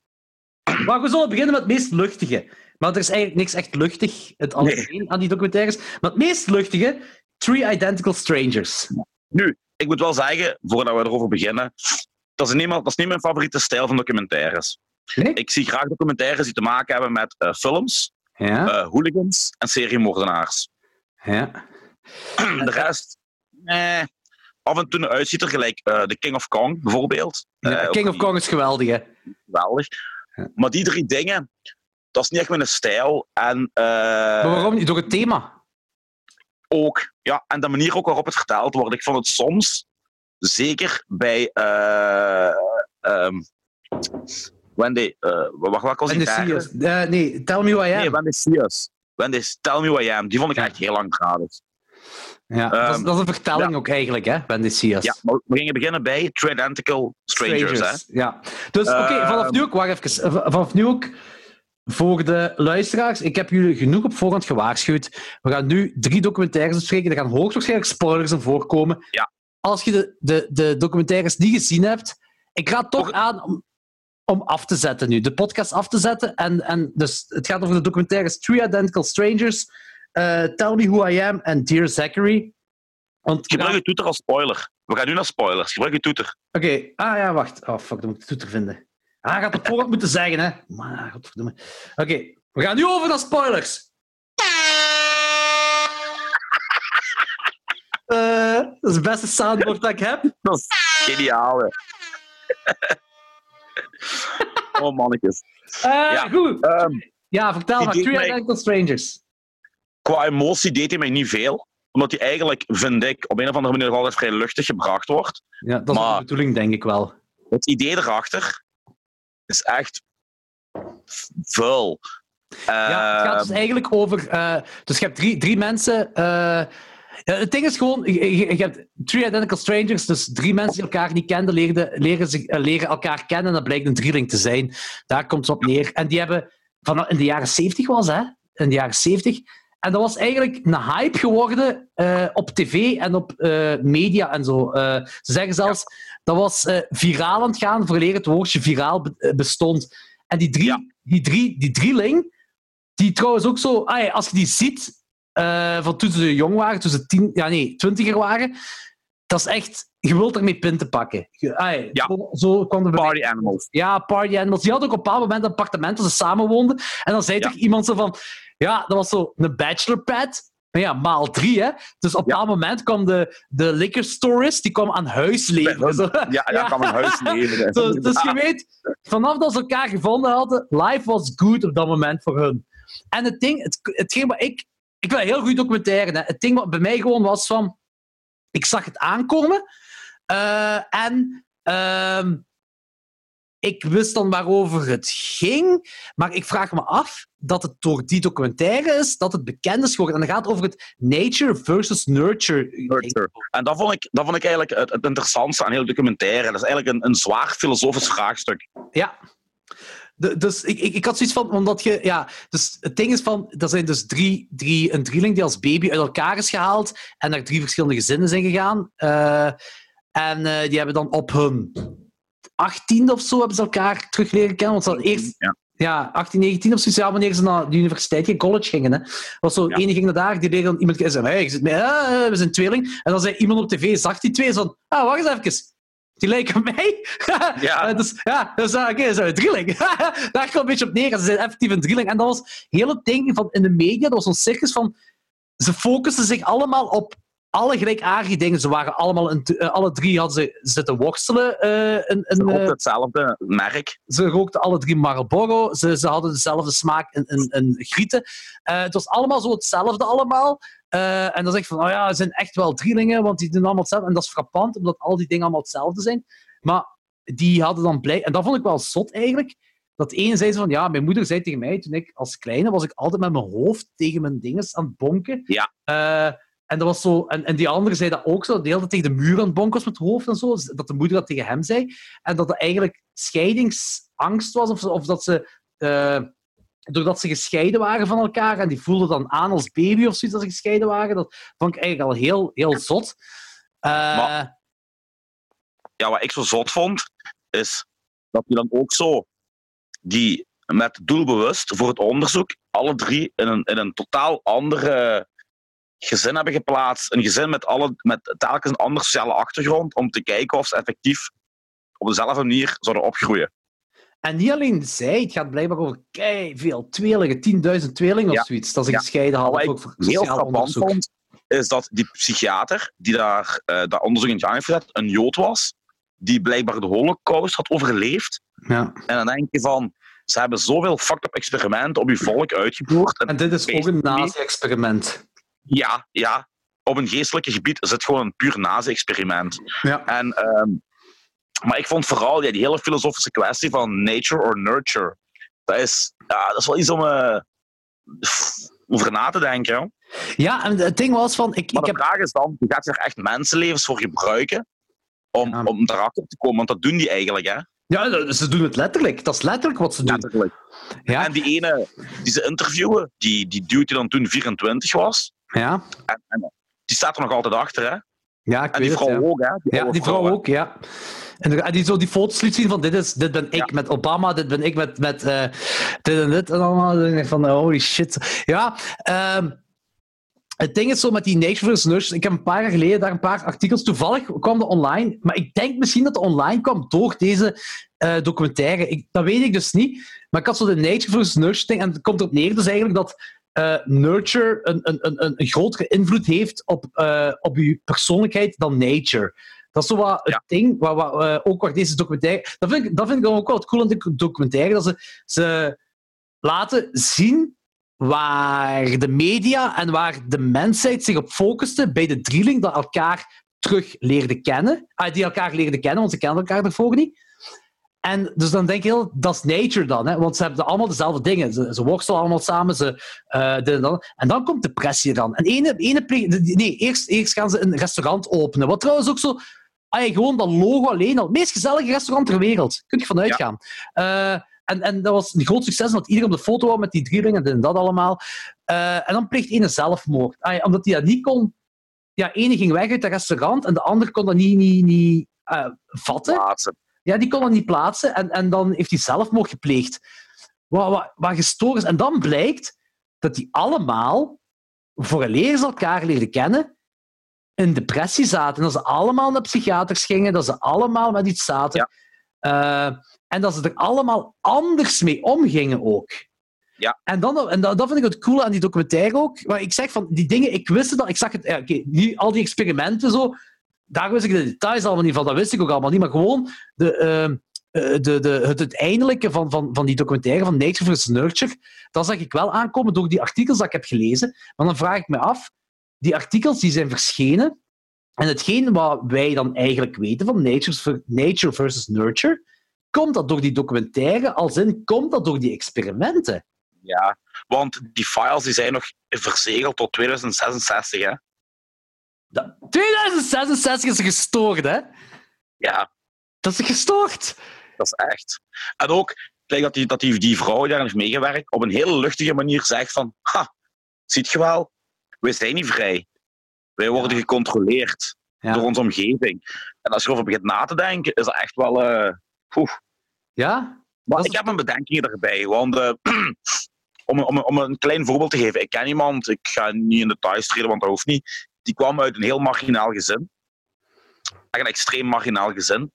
Maar we zullen beginnen met het meest luchtige. Maar er is eigenlijk niks echt luchtig het algemeen aan die documentaires. Maar het meest luchtige, Three Identical Strangers. ik moet wel zeggen, voordat we erover beginnen, dat is, niet, dat is niet mijn favoriete stijl van documentaires. Nee? Ik zie graag documentaires die te maken hebben met eh, films, Ja, eh, hooligans en seriemoordenaars. ja. De rest, eh, af en toe uitziet er gelijk eh The King of Kong, bijvoorbeeld. Ja, Eh, King of Kong is geweldig, hè? Geweldig. Ja. Maar die drie dingen, dat is niet echt mijn stijl. En eh, Maar waarom niet? Door het thema. ook, ja, en de manier ook waarop het verteld wordt. Ik vond het soms, zeker bij eh ehm Wendy, eh wat, wat was die de. Eh, nee, Tell Me Who I Am. Nee, Wendy Sears. Wendy, Tell Me Who I Am. Die vond ik Ja. echt heel langdradig. Ja, dat, is, ehm, dat is een vertelling ook eigenlijk, hè? Wendy Sears. Ja, maar we gingen beginnen bij Tridentical Strangers. Hè? Ja. Dus oké, Ehm. vanaf nu ook, wacht even. Vanaf nu ook voor de luisteraars. Ik heb jullie genoeg op voorhand gewaarschuwd. We gaan nu drie documentaires bespreken. Er gaan hoogstwaarschijnlijk spoilers in voorkomen. Ja. Als je de, de, de documentaires niet gezien hebt, ik raad toch aan om, om af te zetten nu. De podcast af te zetten. En, en dus het gaat over de documentaires Three Identical Strangers, Tell Me Who I Am en Dear Zachary. Want Gebruik je toeter als spoiler. We gaan nu naar spoilers. Gebruik je toeter. Oké, ah ja, wacht. Oh fuck, dan moet ik de toeter vinden. Ah, hij gaat het voorhand moeten zeggen, hè? Maar, godverdomme. Oké, we gaan nu over naar spoilers. Eh, dat is het beste soundboard dat ik heb. Dat is geniaal, hè. oh, mannetjes. Eh, Ja. Goed. Ehm, Ja, vertel maar. Three Identical Strangers. Qua emotie deed hij mij niet veel. Omdat hij eigenlijk, vind ik, op een of andere manier nog altijd vrij luchtig gebracht wordt. Ja, dat is Maar- de bedoeling, denk ik wel. Het idee erachter is echt vuil. Ja, het gaat Ehm, dus eigenlijk over... eh, dus je hebt drie, drie mensen... eh, ja, het ding is gewoon, je, je- je hebt Three Identical Strangers, dus drie mensen die elkaar niet kenden, leren, leren, zich, eh, leren elkaar kennen en dat blijkt een drieling te zijn. Daar komt het op neer. En die hebben, van, in de jaren 70 was hè? In de jaren 70. En dat was eigenlijk een hype geworden eh, op tv en op eh, media en zo. Eh, ze zeggen zelfs, dat was viraal aan het gaan, vooraleer het woordje viraal be- bestond. En die, drie, Ja. die, drie, die drieling, die trouwens ook zo, ah als je die ziet, van toen ze jong waren, toen ze tien, ja nee, twintiger waren, dat is echt, je wilt ermee pinten pakken. Ah ja, zo, zo kwam. Party animals. Ja, party animals. Die hadden ook op een bepaald moment een appartement waar ze samen woonden. En dan zei toch iemand zo van, ja, dat was zo een bachelorpad. Maar ja, maal drie, hè. Dus op Ja. bepaald moment kwam de, de liquor die kwam aan huis leven. Zo. Ja, ja, kan een huis leven. Zo, dus je weet, vanaf dat ze elkaar gevonden hadden, life was good op dat moment voor hun. En het ding, het, hetgeen wat ik... Ik wil heel goed documentaire. Hè. Het ding wat bij mij gewoon was van... Ik zag het aankomen. eh, en ehm, ik wist dan waarover het ging. Maar ik vraag me af dat het door die documentaire is dat het bekend is geworden. En dat gaat over het nature versus nurture. Nurture. En dat vond ik, dat vond ik eigenlijk het, het interessantste aan heel documentaire. Dat is eigenlijk een, een zwaar filosofisch vraagstuk. Ja. De- dus ik, ik, ik had zoiets van, omdat je, ja, dus het ding is van, er zijn dus drie, drie, een drieling die als baby uit elkaar is gehaald en naar drie verschillende gezinnen zijn gegaan. Eh, en eh, die hebben dan op hun 18 of zo hebben ze elkaar terug leren kennen. Want ze hadden eerst Ja. ja, 18, 19 of zo, ja, wanneer ze naar de universiteit gingen, college gingen. Hè. Was zo, Ja. ene ging naar daar, die leerde dan iemand kennen. Zei, hey, je zit mee, ah, we zijn tweeling. En dan zei iemand op tv, zag die twee, zo van, ah, wacht eens even. Die lijken op mij. Ja. Eh, dus, ja, dus uh, oké, zo een drieling. daar kwam een beetje op neer. Ze zijn effectief een drieling. En dat was heel het ding van in de media, dat was zo'n circus van, ze focusten zich allemaal op alle gelijkaardige dingen. Ze waren allemaal, een, eh, alle drie hadden ze zitten worstelen. eh een, Ze een, ook eh, hetzelfde merk. ze rookten alle drie Marlboro. Ze, ze hadden dezelfde smaak in, in, in grieten. Eh, het was allemaal zo hetzelfde allemaal. Eh, en dan zeg ik van, oh ja, ze zijn echt wel drielingen, want die doen allemaal hetzelfde. En dat is frappant, omdat al die dingen allemaal hetzelfde zijn. Maar die hadden dan blij... En dat vond ik wel zot eigenlijk. Dat ene zei ze van, ja, mijn moeder zei tegen mij, toen ik als kleine was ik altijd met mijn hoofd tegen mijn dinges aan het bonken. Ja. En, dat was zo, en, en die andere zei dat ook zo, de hele tijd tegen de muur aan het bonken met het hoofd en zo. Dat de moeder dat tegen hem zei. En dat het eigenlijk scheidingsangst was, of, of dat ze... eh, doordat ze gescheiden waren van elkaar en die voelden dan aan als baby of zoiets als ze gescheiden waren. Dat vond ik eigenlijk al heel, heel zot. Eh, Maar- ja, wat ik zo zot vond, is dat die dan ook zo die met doelbewust voor het onderzoek alle drie in een, in een totaal andere gezin hebben geplaatst. Een gezin met, alle, met telkens een andere sociale achtergrond om te kijken of ze effectief op dezelfde manier zouden opgroeien. En niet alleen zij, het gaat blijkbaar over kei veel tweelingen, 10.000 tweelingen Ja. of zoiets, dat ze Ja. gescheiden. Wat ook ik voor heel frappant vond, is dat die psychiater die daar eh, dat onderzoek in gang heeft gezet, een Jood was, die blijkbaar de holocaust had overleefd. Ja. En dan denk je van, ze hebben zoveel fucked up experimenten op je volk uitgevoerd. En En dit is ook een nazi-experiment. Ja, ja, op een geestelijke gebied is het gewoon een puur nazi-experiment. Ja. En, ehm, maar ik vond vooral ja, die hele filosofische kwestie van nature or nurture. Dat is, ja, dat is wel iets om eh, over na te denken. Ja, en het ding was van... Ik, Maar ik de heb, vraag is dan, je gaat er echt mensenlevens voor gebruiken om, Ja. om daarachter te komen? Want dat doen die eigenlijk, hè? ja, ze doen het letterlijk. Dat is letterlijk wat ze doen. Letterlijk. Ja, En die ene die ze interviewen, die, die dude die dan toen 24 was, ja. en, en die staat er nog altijd achter, hè? ja ik En die weet het, vrouw ja. ook, hè? Ja, die vrouw ook, ja. En en die zo die foto's liet zien van dit, is, dit ben ik Ja. met Obama, dit ben ik met, met eh, dit en dit en allemaal. Denk ik van, holy shit. Ja, ehm, het ding is zo met die Nature vs. Nurse. Ik heb een paar jaar geleden daar een paar artikels. Toevallig kwam de online. Maar ik denk misschien dat de online kwam door deze eh, documentaire. Ik, dat weet ik dus niet. Maar ik had zo de Nature vs. Nurse ding. En het komt erop neer dus eigenlijk dat eh, nurture een, een, een, een, grotere invloed heeft op, eh, op je persoonlijkheid dan nature. Dat is zo wat het Ja. ding, wat, wat, eh, ook waar deze documentaire... Dat vind, ik, dat vind ik dan ook wel het cool aan de documentaire, dat ze, ze laten zien waar de media en waar de mensheid zich op focuste bij de drieling, dat elkaar terug leerde kennen. Ah, die elkaar leerden kennen, want ze kennen elkaar daarvoor niet. En dus dan denk je, heel, dat is nature dan, hè? want ze hebben allemaal dezelfde dingen. Ze, ze worstelen allemaal samen, ze, eh, dit en, dat. en dan komt depressie dan. En ene, ene nee, eerst, eerst gaan ze een restaurant openen. Wat trouwens ook zo, ah, ja, gewoon dat logo alleen al, het meest gezellige restaurant ter wereld. Kun je vanuit gaan. Eh, en, en dat was een groot succes, omdat iedereen op de foto wou met die drieling en dat allemaal. Eh, en dan pleegt ene zelfmoord. Ah, omdat hij dat niet kon. Ja, ene ging weg uit het restaurant en de ander kon dat niet, niet, niet vatten. Plaatsen. Ja, die kon dat niet plaatsen en, en dan heeft hij zelfmoord gepleegd. Wat, wat, wat gestoord is. En dan blijkt dat die allemaal, voor een leer ze elkaar leerden kennen, in depressie zaten. Dat ze allemaal naar psychiaters gingen, dat ze allemaal met iets zaten. Eh, en dat ze er allemaal anders mee omgingen ook. Ja. En, dan, en dat, dat vind ik het coole aan die documentaire ook. Maar ik zeg van, die dingen, ik wist het al, ik zag het, ja, oké, niet al die experimenten zo, daar wist ik de details allemaal niet van, dat wist ik ook allemaal niet, maar gewoon de, ehm, eh, de, de, het uiteindelijke van, van, van die documentaire van Nature vs. Nurture, dat zag ik wel aankomen door die artikels dat ik heb gelezen. Maar dan vraag ik me af, die artikels die zijn verschenen, en hetgeen wat wij dan eigenlijk weten van Nature, nature versus Nurture, komt dat door die documentaire, als in, komt dat door die experimenten? Ja, want die files die zijn nog verzegeld tot 2066, hè? Dat, 2066 is gestoord, hè? Ja, Dat is gestoord. dat is echt. En ook, kijk dat die, dat die, die vrouw die daar heeft meegewerkt, op een hele luchtige manier zegt van, ha, ziet je wel, wij zijn niet vrij. Wij worden Ja. gecontroleerd Ja. door onze omgeving. En als je erover begint na te denken, is dat echt wel... eh. Ja? Maar ik heb mijn bedenkingen erbij. Want eh, om, om, om een klein voorbeeld te geven. Ik ken iemand, ik ga niet in details treden, want dat hoeft niet. Die kwam uit een heel marginaal gezin. Echt een extreem marginaal gezin.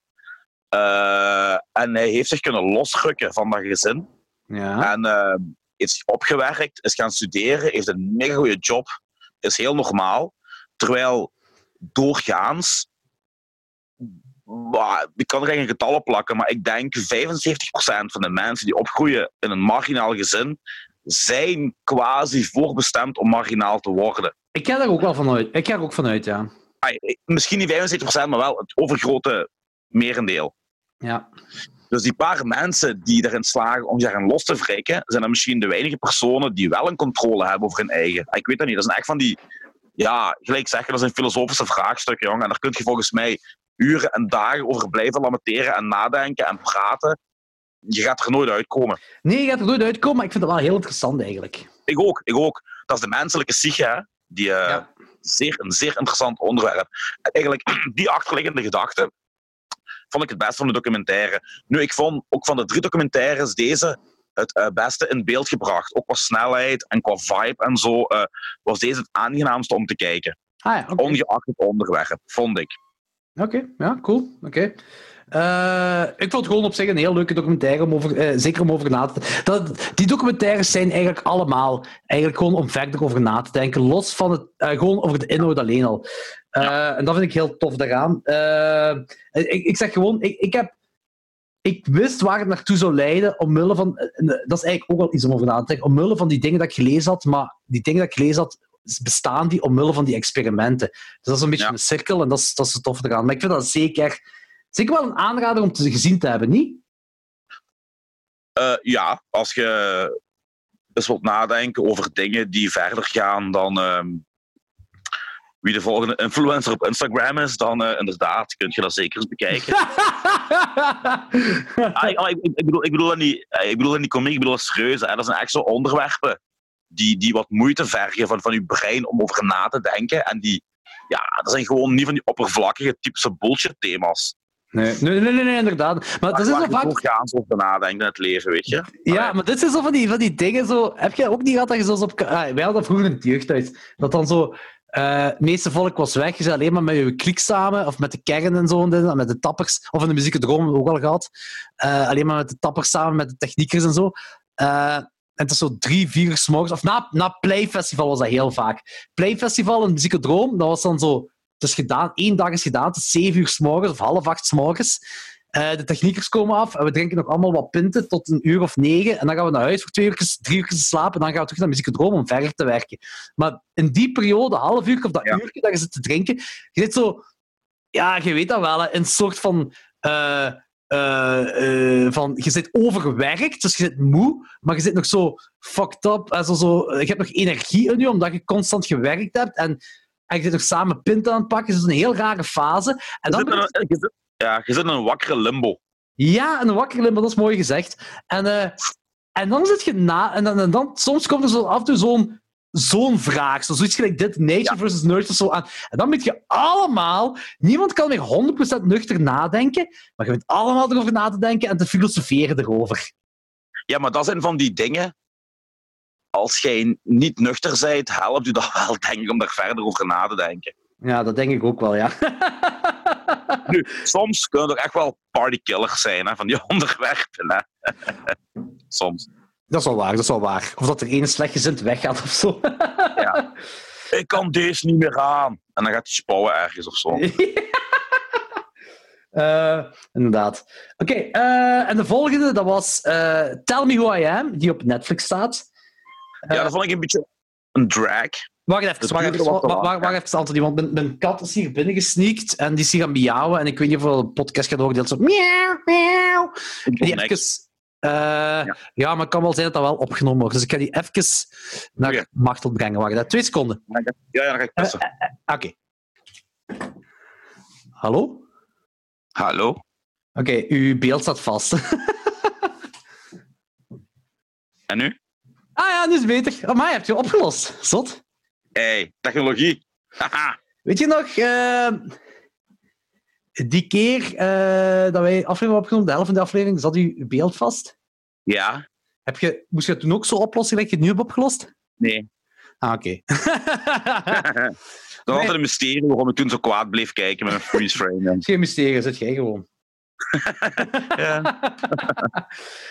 Eh, en hij heeft zich kunnen losrukken van dat gezin. Ja. En eh, is opgewerkt, is gaan studeren, heeft een mega goede job. Is heel normaal. Terwijl doorgaans, bah, ik kan er geen getallen plakken, maar ik denk 75% van de mensen die opgroeien in een marginaal gezin, zijn quasi voorbestemd om marginaal te worden. Ik ga daar ook wel vanuit. Ik ga er ook vanuit, ja. Ai, Misschien niet 75%, maar wel het overgrote merendeel. Ja. Dus die paar mensen die erin slagen om zich los te wrikken, zijn dan misschien de weinige personen die wel een controle hebben over hun eigen. Ik weet dat niet. Dat zijn echt van die, ja, gelijk zeggen, dat zijn filosofische vraagstukken, jongen. En daar kun je volgens mij uren en dagen over blijven lamenteren en nadenken en praten. Je gaat er nooit uitkomen. Nee, je gaat er nooit uitkomen, maar ik vind het wel heel interessant eigenlijk. Ik ook, ik ook. Dat is de menselijke psyche, hè. Die, eh, Ja. zeer, een zeer interessant onderwerp. En eigenlijk, die achterliggende gedachte vond ik het best van de documentaire. Nu, ik vond ook van de drie documentaires deze het eh, beste in beeld gebracht. Ook qua snelheid en qua vibe en zo eh, was deze het aangenaamste om te kijken. Ah ja, oké. Ongeacht het onderwerp, vond ik. Oké, ja, cool. Oké. Eh, ik vond het gewoon op zich een heel leuke documentaire, om over, eh, zeker om over na te dat, Die documentaires zijn eigenlijk allemaal eigenlijk gewoon om verder over na te denken, los van het, eh, gewoon over de inhoud alleen al. En dat vind ik heel tof daaraan. Ik, ik zeg gewoon, ik, ik heb... Ik wist waar het naartoe zou leiden, omwille van... Dat is eigenlijk ook wel iets om over na te denken. Omwille van die dingen dat ik gelezen had, maar die dingen dat ik gelezen had, bestaan die omwille van die experimenten. Dus dat is een beetje Ja. een cirkel en dat is, dat is het tof eraan. Maar ik vind dat zeker, zeker wel een aanrader om te gezien te hebben, niet? Eh, ja, als je eens wilt nadenken over dingen die verder gaan dan ehm, wie de volgende influencer op Instagram is, dan eh, inderdaad kun je dat zeker eens bekijken. Ah, ik, ik, ik bedoel, ik, bedoel dat niet, eh, ik bedoel dat niet komiek, ik bedoel dat serieus. Hè. Dat zijn echt zo onderwerpen die, die wat moeite vergen van, van je brein om over na te denken. En die, ja, dat zijn gewoon niet van die oppervlakkige typische bullshit thema's. Nee, nee, nee, nee, inderdaad. Maar dat is zo je vaak... doorgaans over nadenkt in het leven, weet je. Ja, maar dit zijn zo van die, van die dingen zo... Heb jij ook niet gehad dat je zoals op... Ah, wij hadden dat vroeger in het jeugdhuis. Dat dan zo... eh, het meeste volk was weg. Je zat alleen maar met je klik samen. Of met de kern en zo. En met de tappers. Of in de muziekdroom ook al gehad. Eh, alleen maar met de tappers samen. Met de techniekers en zo. Eh, en het is zo drie, vier morgens. Of na, na Playfestival was dat heel vaak. Playfestival in de muziekdroom. Dat was dan zo... Is gedaan. één dag is gedaan. Het is zeven uur 's morgens. Of half acht 's morgens. Eh, de techniekers komen af en we drinken nog allemaal wat pinten tot een uur of negen. En dan gaan we naar huis voor twee uur, drie uur te slapen. En dan gaan we terug naar Muziekdroom om verder te werken. Maar in die periode, half uur of dat Ja. uurtje dat je zit te drinken, je zit zo... Ja, je weet dat wel, een soort van... eh, eh, van je zit overwerkt, dus je zit moe, maar je zit nog zo fucked up. En zo, zo, je hebt nog energie in je, omdat je constant gewerkt hebt. En, en je zit nog samen pinten aan het pakken. Dus het is een heel rare fase. En Je dan zit in een- je zit- ja, je zit in een wakkere limbo. ja, een wakker limbo, dat is mooi gezegd. En, eh, en dan zit je na, en dan, en dan soms komt er zo af en toe zo'n zo'n vraag, zo zoiets gelijk dit, nature Ja. versus nurture, zo aan. En dan moet je allemaal, niemand kan meer 100% nuchter nadenken, maar je bent allemaal erover na te denken en te filosoferen erover. Ja, maar dat zijn van die dingen. Als jij niet nuchter bent, helpt u dat wel, denk ik, om daar verder over na te denken. Ja, dat denk ik ook wel, ja. Nu, soms kunnen er echt wel partykillers zijn, hè, van die onderwerpen. Hè. soms. Dat is wel waar, dat is wel waar. Of dat er één slechtgezind weggaat of zo. Ik kan deze niet meer aan. En dan gaat hij spouwen ergens of zo. Eh, inderdaad. Oké, eh, en de volgende, dat was eh, Tell Me Who I Am, die op Netflix staat. Ja, dat vond ik een beetje een drag. Wacht even, wacht even, wacht, lang, wacht, wacht even Anthony, want mijn, mijn kat is hier binnen gesneakt en die is hier gaan miauwen en ik weet niet of de podcast gaat horen, die zo miauw, miauw. Die even, eh, ja. maar het kan wel zijn dat dat wel opgenomen wordt, dus ik ga die even naar. Martel brengen. Wacht, hè, twee seconden. Ja, ja, dan ga ik pissen. Oké. Hallo? Hallo? Oké, uw beeld staat vast. En nu? Ah ja, nu is beter. Maar je hebt je opgelost. Zot. Hey, technologie. Haha. Weet je nog... eh, die keer eh, dat wij aflevering hebben opgenomen, de helft van de aflevering, zat uw beeld vast. Ja? Heb je, moest je het toen ook zo oplossen dat je het nu hebt opgelost? Nee. Ah, oké. Dat is altijd een mysterie waarom ik toen zo kwaad bleef kijken met een freeze frame. Geen mysterie, zit jij gewoon. ja.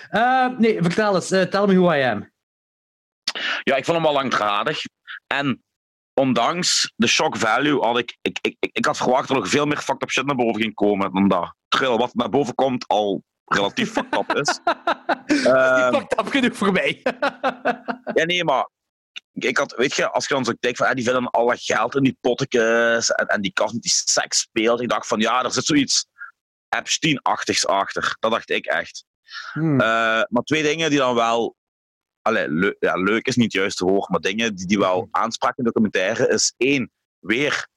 Eh, nee, vertel eens. tell me who I am. Ja, ik vond hem wel langdradig. En ondanks de shock value had ik, ik, ik, ik, had verwacht dat er nog veel meer fucked up shit naar boven ging komen dan dat. Terwijl wat naar boven komt al relatief fucked up is. Die Ehm, pakt af genoeg voor mij. Ja, nee, maar ik, had, weet je, als je dan zo kijkt van ah, die vinden al dat geld in die pottekes en, en die kast met die seks speelt, ik dacht van ja, er zit zoiets Epstein-achtigs achter. Dat dacht ik echt. Hmm. Eh, maar twee dingen die dan wel. Allee, ja, leuk is niet juist te hoog, maar dingen die, die wel aanspraken in de documentaire is één, weer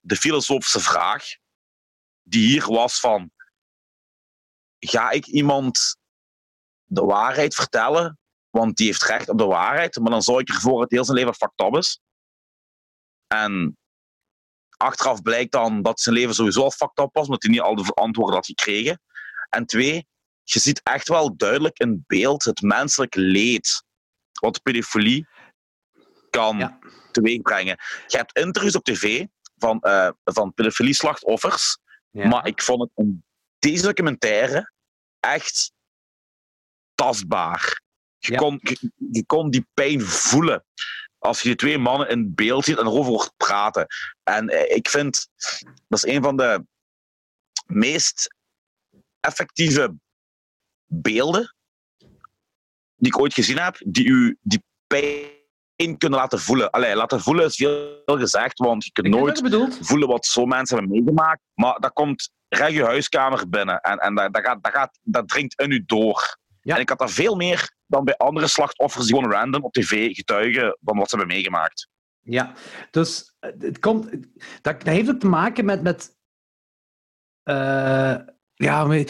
de filosofische vraag die hier was van ga ik iemand de waarheid vertellen, want die heeft recht op de waarheid, maar dan zou ik ervoor het heel zijn leven fucked up is. En achteraf blijkt dan dat zijn leven sowieso al fucked up was, omdat hij niet al de antwoorden had gekregen. En twee, je ziet echt wel duidelijk in beeld het menselijk leed wat pedofilie kan Ja. teweegbrengen. Je hebt interviews op tv van, eh van pedofilie-slachtoffers, Ja. maar ik vond het in deze documentaire echt tastbaar. Je, Ja. kon, je, je kon die pijn voelen als je die twee mannen in beeld ziet en erover hoort praten. En eh, ik vind dat is een van de meest effectieve beelden die ik ooit gezien heb, die u die pijn kunnen laten voelen. Allee, laten voelen is veel gezegd, want je kunt Ik nooit wat voelen wat zo'n mensen hebben meegemaakt. Maar dat komt recht je huiskamer binnen en, en dat, dat, gaat, dat, gaat, dat dringt in u door. Ja. En ik had dat veel meer dan bij andere slachtoffers die gewoon random op tv getuigen van wat ze hebben meegemaakt. Ja, dus eh, het komt, dat, dat heeft ook te maken met. met eh, ja,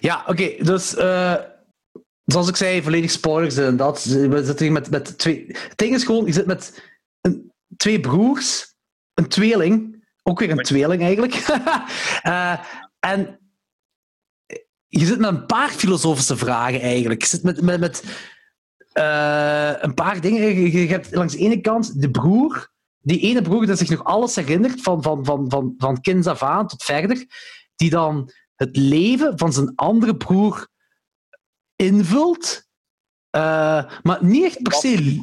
ja oké. dus eh, zoals ik zei, volledig spoilers en dat. We zitten hier met, met twee. Het ding is gewoon, je zit met een, twee broers, een tweeling, ook weer een tweeling eigenlijk. Eh, en je zit met een paar filosofische vragen eigenlijk. Je zit met. met, met eh, een paar dingen. Je, hebt langs de ene kant de broer, die ene broer die zich nog alles herinnert, van, van, van, van, van kinds af aan tot verder, die dan het leven van zijn andere broer invult, eh, maar niet echt per se...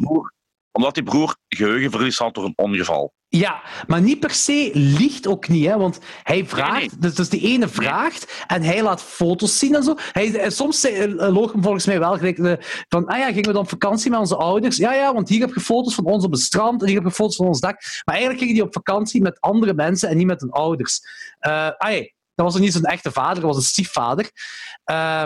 Omdat die broer geheugenverlies had door een ongeval. Ja, maar niet per se liegt ook niet, hè? want hij vraagt, nee. Dus, dus die ene vraagt en hij laat foto's zien en zo. Hij, en soms eh, loog hem volgens mij wel gelijk eh, van, ah ja, gingen we dan op vakantie met onze ouders? Ja, ja, want hier heb je foto's van ons op het strand en hier heb je foto's van ons dak. Maar eigenlijk gingen die op vakantie met andere mensen en niet met hun ouders. Eh ah, ja, dat was ook niet zijn echte vader, dat was een stiefvader. Eh,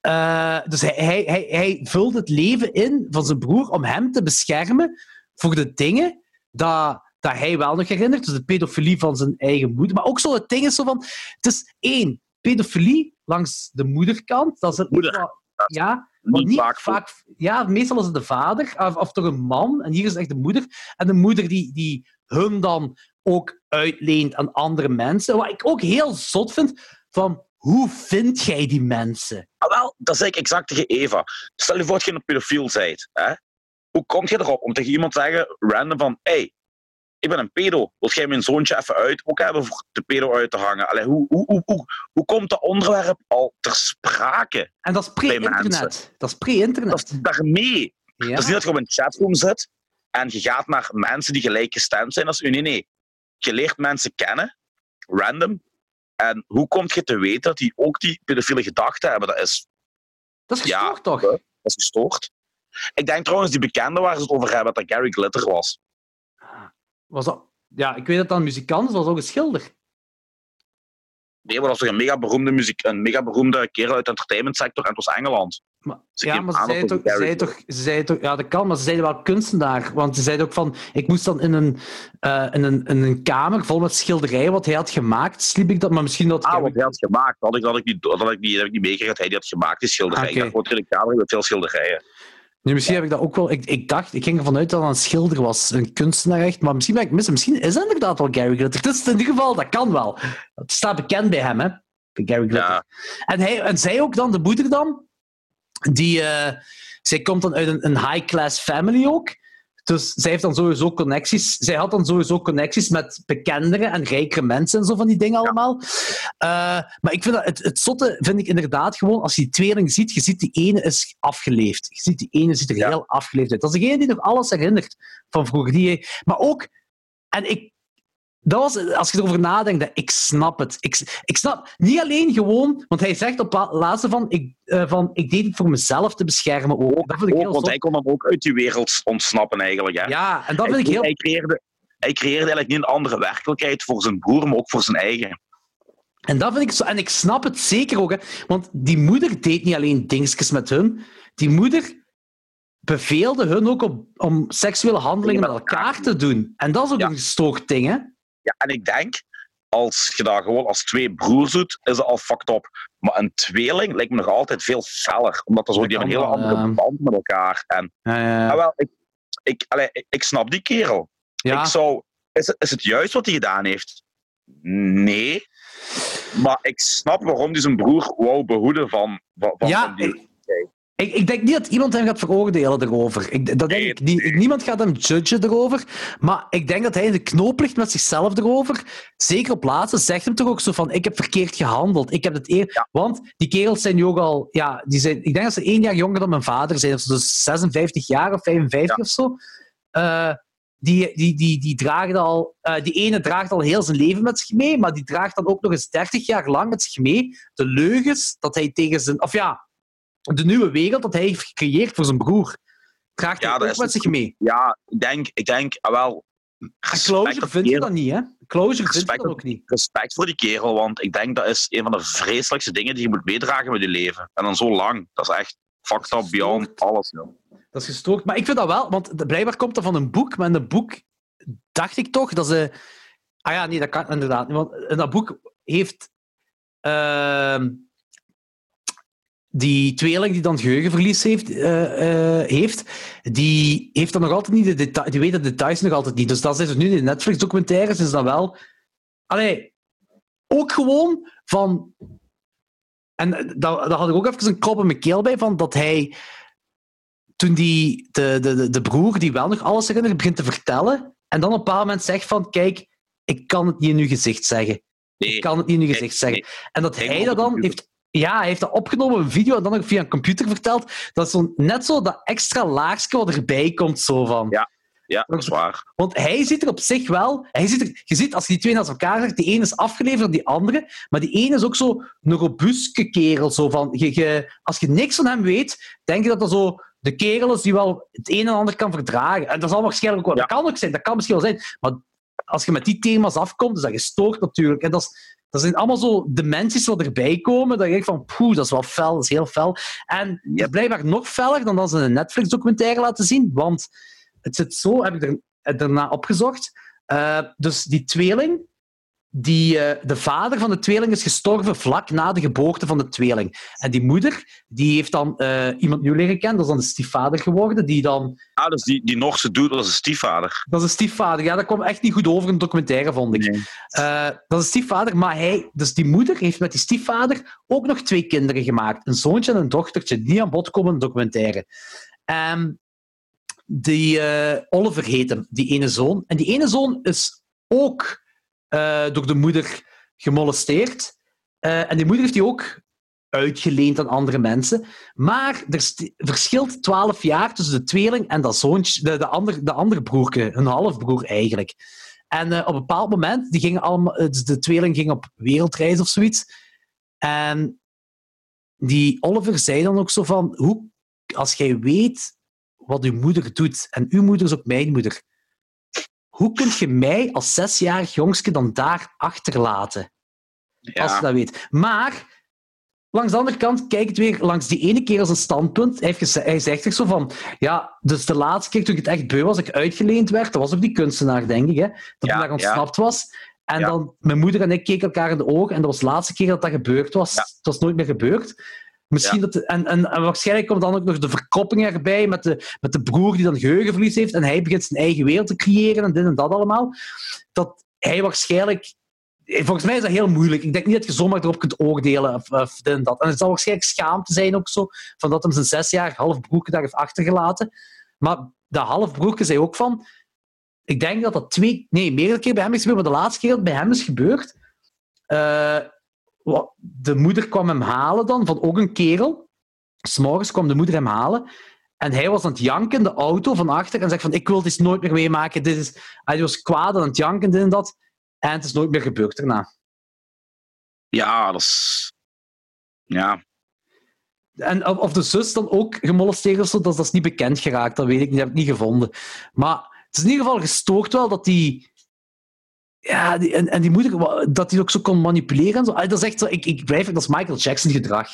eh, dus hij, hij, hij, hij vult het leven in van zijn broer om hem te beschermen voor de dingen dat, dat hij wel nog herinnert. Dus de pedofilie van zijn eigen moeder. Maar ook zo het ding is zo van... Het is één, pedofilie langs de moederkant. Dat is het Moeder. wat- ja, Niet vaak. vaak... Ja, meestal is het de vader of, of toch een man. En hier is het echt de moeder. En de moeder die, die hun dan ook uitleent aan andere mensen. Wat ik ook heel zot vind, van hoe vind jij die mensen? Ah, wel, dat zei ik exact tegen Eva. Stel je voor dat je een pedofiel bent. Hè? Hoe kom je erop om tegen iemand te zeggen, random van, hey, ik ben een pedo. Wil jij mijn zoontje even uit ook hebben voor de pedo uit te hangen? Allee, hoe, hoe, hoe, hoe, hoe komt dat onderwerp al ter sprake? En dat is pre-internet. Dat is pre-internet. Dat is daarmee. Ja. Het is niet dat je op een chatroom zit en je gaat naar mensen die gelijkgestemd zijn als u. Nee, nee. Je leert mensen kennen, random. En hoe kom je te weten dat die ook die pedofiele gedachten hebben? Dat is, Dat is Ja. gestoord, toch? dat is gestoord. Ik denk trouwens, die bekende waar ze het over hebben, dat Gary Glitter was. Was dat... Ja, ik weet dat dat een muzikant is, was ook een schilder. Nee, maar dat was toch een mega beroemde muziek, een mega beroemde kerel uit de entertainmentsector en het was Engeland. Maar, Ze ja, maar ze dat toch, het ze Gary zeiden toch, ze toch... Ja, dat kan, maar ze zeiden wel kunstenaar. Want ze zeiden ook van... Ik moest dan in een, eh, in een, in een kamer vol met schilderijen wat hij had gemaakt. Sliep ik dat, maar misschien dat... Ah, wat hij had gemaakt, dat had ik, dat had ik niet, dat had ik niet, dat heb ik niet meegekregen dat hij die had gemaakt, die schilderijen. Oké. Ik dacht, gewoon in de kamer met veel schilderijen. Nu, misschien heb ik dat ook wel... Ik, ik dacht, ik ging ervan uit dat het een schilder was, een kunstenaar echt, maar misschien ben ik mis. Misschien is het inderdaad wel Gary Glitter. Het is in ieder geval, dat kan wel. Het staat bekend bij hem, hè. Bij Gary Glitter. Ja. En, hij, en zij ook dan, de moeder dan, die... eh, zij komt dan uit een, een high-class family ook. Dus zij heeft dan sowieso connecties. Zij had dan sowieso connecties met bekendere en rijkere mensen en zo van die dingen allemaal. Eh, maar ik vind dat, het, het zotte vind ik inderdaad gewoon, als je die tweeling ziet, je ziet die ene is afgeleefd. Je ziet die ene ziet er Ja. heel afgeleefd uit. Dat is degene die nog alles herinnert van vroeger. Die, maar ook, en ik, dat was, als je erover nadenkt, ik snap het. Ik, ik snap niet alleen gewoon, want hij zegt op het laatste van ik, eh, van, ik deed het voor mezelf te beschermen ook. Dat vind ik Ook, heel want zot. hij kon dan ook uit die wereld ontsnappen eigenlijk. Hè. Ja, en dat hij, vind ik heel... hij, creëerde, hij creëerde eigenlijk niet een andere werkelijkheid voor zijn broer, maar ook voor zijn eigen. En dat vind ik zo. En ik snap het zeker ook, hè, want die moeder deed niet alleen dingetjes met hun. Die moeder beveelde hun ook om, om seksuele handelingen met elkaar te doen. En dat is ook Ja. een gestoord ding, hè? Ja, en ik denk, als je dat gewoon als twee broers doet, is dat al fucked up. Maar een tweeling lijkt me nog altijd veel feller, omdat er zo die een hele andere band met elkaar. En, Ja, ja, ah, wel, ik, ik, allee, ik, snap die kerel. Ik zou, is, het, is het juist wat hij gedaan heeft? Nee. Maar ik snap waarom hij zijn broer wou behoeden van, van, van Ja, van die... Ik, ik denk niet dat iemand hem gaat veroordelen erover. Ik, dat denk ik niet. Niemand gaat hem judgen erover. Maar ik denk dat hij in de knoop ligt met zichzelf erover. Zeker op laatste zegt hem toch ook zo van: Ik heb verkeerd gehandeld. Ik heb het eer... Ja. Want die kerels zijn nu ook al. Ja, die zijn, ik denk dat ze één jaar jonger dan mijn vader zijn. Of dus 56 jaar of 55 Ja. of zo. Eh, die, die, die, die, dragen al, eh, die ene draagt al heel zijn leven met zich mee, maar die draagt dan ook nog eens 30 jaar lang met zich mee de leugens dat hij tegen zijn. Of ja, de nieuwe wereld dat hij heeft gecreëerd voor zijn broer. Draagt hij ook met zich mee. Ja, ik denk, ik denk ah, wel... Respect Closure vindt dat niet, hè? Closure vindt dat ook niet. respect voor die kerel, want ik denk dat is een van de vreselijkste dingen die je moet meedragen met je leven. En dan zo lang. Dat is echt fucked up beyond alles. Dat is gestoord. Maar ik vind dat wel, want de- blijkbaar komt dat van een boek, maar in dat boek dacht ik toch dat ze... Ah ja, nee, dat kan inderdaad niet. Want in dat boek heeft... ehm, die tweeling die dan geheugenverlies heeft, eh, eh, heeft, die heeft dan nog altijd niet de details, die weet de details nog altijd niet. Dus dat is dus nu in de Netflix-documentaires, is dat wel... Allee, ook gewoon van... En daar, daar had ik ook even een klop in mijn keel bij, van dat hij toen die, de, de, de, broer, die wel nog alles herinnert, begint te vertellen, en dan op een bepaald moment zegt van, kijk, ik kan het niet in uw gezicht zeggen. Nee, Ik kan het niet in uw nee, gezicht zeggen. En dat Hij dat dan heeft... Ja, hij heeft dat opgenomen, een video, en dan ook via een computer verteld. Dat is zo, net zo dat extra laagje wat erbij komt, zo van. Ja. Ja, dat is waar. Want hij ziet er op zich wel... Hij ziet er, je ziet, als je die twee naast elkaar zegt, die ene is afgeleverd dan die andere, maar die ene is ook zo een robuuske kerel. Zo van, je, je, als je niks van hem weet, denk je dat dat zo de kerel is die wel het een en ander kan verdragen. En dat zal waarschijnlijk ook wel... Ja. Dat kan ook zijn, dat kan misschien wel zijn. Maar als je met die thema's afkomt, is dat gestoord natuurlijk. En dat, is, dat zijn allemaal zo dimensies wat erbij komen, dat denkt van, poeh, dat is wel fel, dat is heel fel. En is blijkbaar nog feller dan dat ze een Netflix-documentaire laten zien, want het zit zo, heb ik er, daarna opgezocht. Eh, dus die tweeling, die, eh, de vader van de tweeling is gestorven vlak na de geboorte van de tweeling. En die moeder, die heeft dan eh, iemand nieuw leren kennen, dat is dan de stiefvader geworden, die dan... Ah, dus die, die Norse dude was een stiefvader. Dat is een stiefvader, ja, dat kwam echt niet goed over in de documentaire, vond ik. Nee. Eh, dat is een stiefvader, maar hij, dus die moeder heeft met die stiefvader ook nog twee kinderen gemaakt. Een zoontje en een dochtertje, die aan bod komen in de documentaire. Ehm, die Oliver heet hem, die ene zoon. En die ene zoon is ook eh, door de moeder gemolesteerd. Eh, en die moeder heeft die ook uitgeleend aan andere mensen. Maar er verschilt 12 jaar tussen de tweeling en dat zoontje, de, de, ander, de andere broerke, een halfbroer eigenlijk. En eh, op een bepaald moment, die gingen allemaal, dus de tweeling ging op wereldreis of zoiets. En die Oliver zei dan ook zo van, hoe, als jij weet wat uw moeder doet, en uw moeder is ook mijn moeder, hoe kun je mij als zesjarig jongske dan daar achterlaten? Als je dat weet. Maar, langs de andere kant, kijk het weer langs die ene keer als een standpunt. Hij, heeft geze- hij zegt echt zo van, ja, dus de laatste keer toen ik het echt beu was, ik uitgeleend werd, dat was ook die kunstenaar, denk ik, hè, dat Ja, hij daar ontsnapt was. En dan, mijn moeder en ik keken elkaar in de ogen en dat was de laatste keer dat dat gebeurd was. Het was nooit meer gebeurd. Misschien dat, en, en, en waarschijnlijk komt dan ook nog de verkropping erbij met de, met de broer die dan geheugenverlies heeft en hij begint zijn eigen wereld te creëren en dit en dat allemaal. Dat hij waarschijnlijk... Volgens mij is dat heel moeilijk. Ik denk niet dat je zomaar erop kunt oordelen of, of dit en dat. En het zal waarschijnlijk schaamte zijn ook zo, van dat hem zijn zes jaar halfbroertje daar heeft achtergelaten. Maar dat halfbroertje zei ook van... Ik denk dat dat twee... Nee, meerdere keer bij hem is gebeurd, maar de laatste keer dat bij hem is gebeurd... eh, de moeder kwam hem halen dan, van ook een kerel. S'morgens kwam de moeder hem halen. En hij was aan het janken in de auto van achter en zegt van ik wil dit nooit meer meemaken. Dit is... Hij was kwaad aan het janken, dit en dat. En het is nooit meer gebeurd daarna. Ja, dat is... Ja. En of- of de zus dan ook gemolesteerd of zo, dat, dat is niet bekend geraakt. Dat weet ik niet, dat heb ik niet gevonden. Maar het is in ieder geval gestoord wel dat die... Ja, die, en, en die moeder, dat hij ook zo kon manipuleren en zo. Dat is echt zo, ik, ik blijf, dat is Michael Jackson gedrag.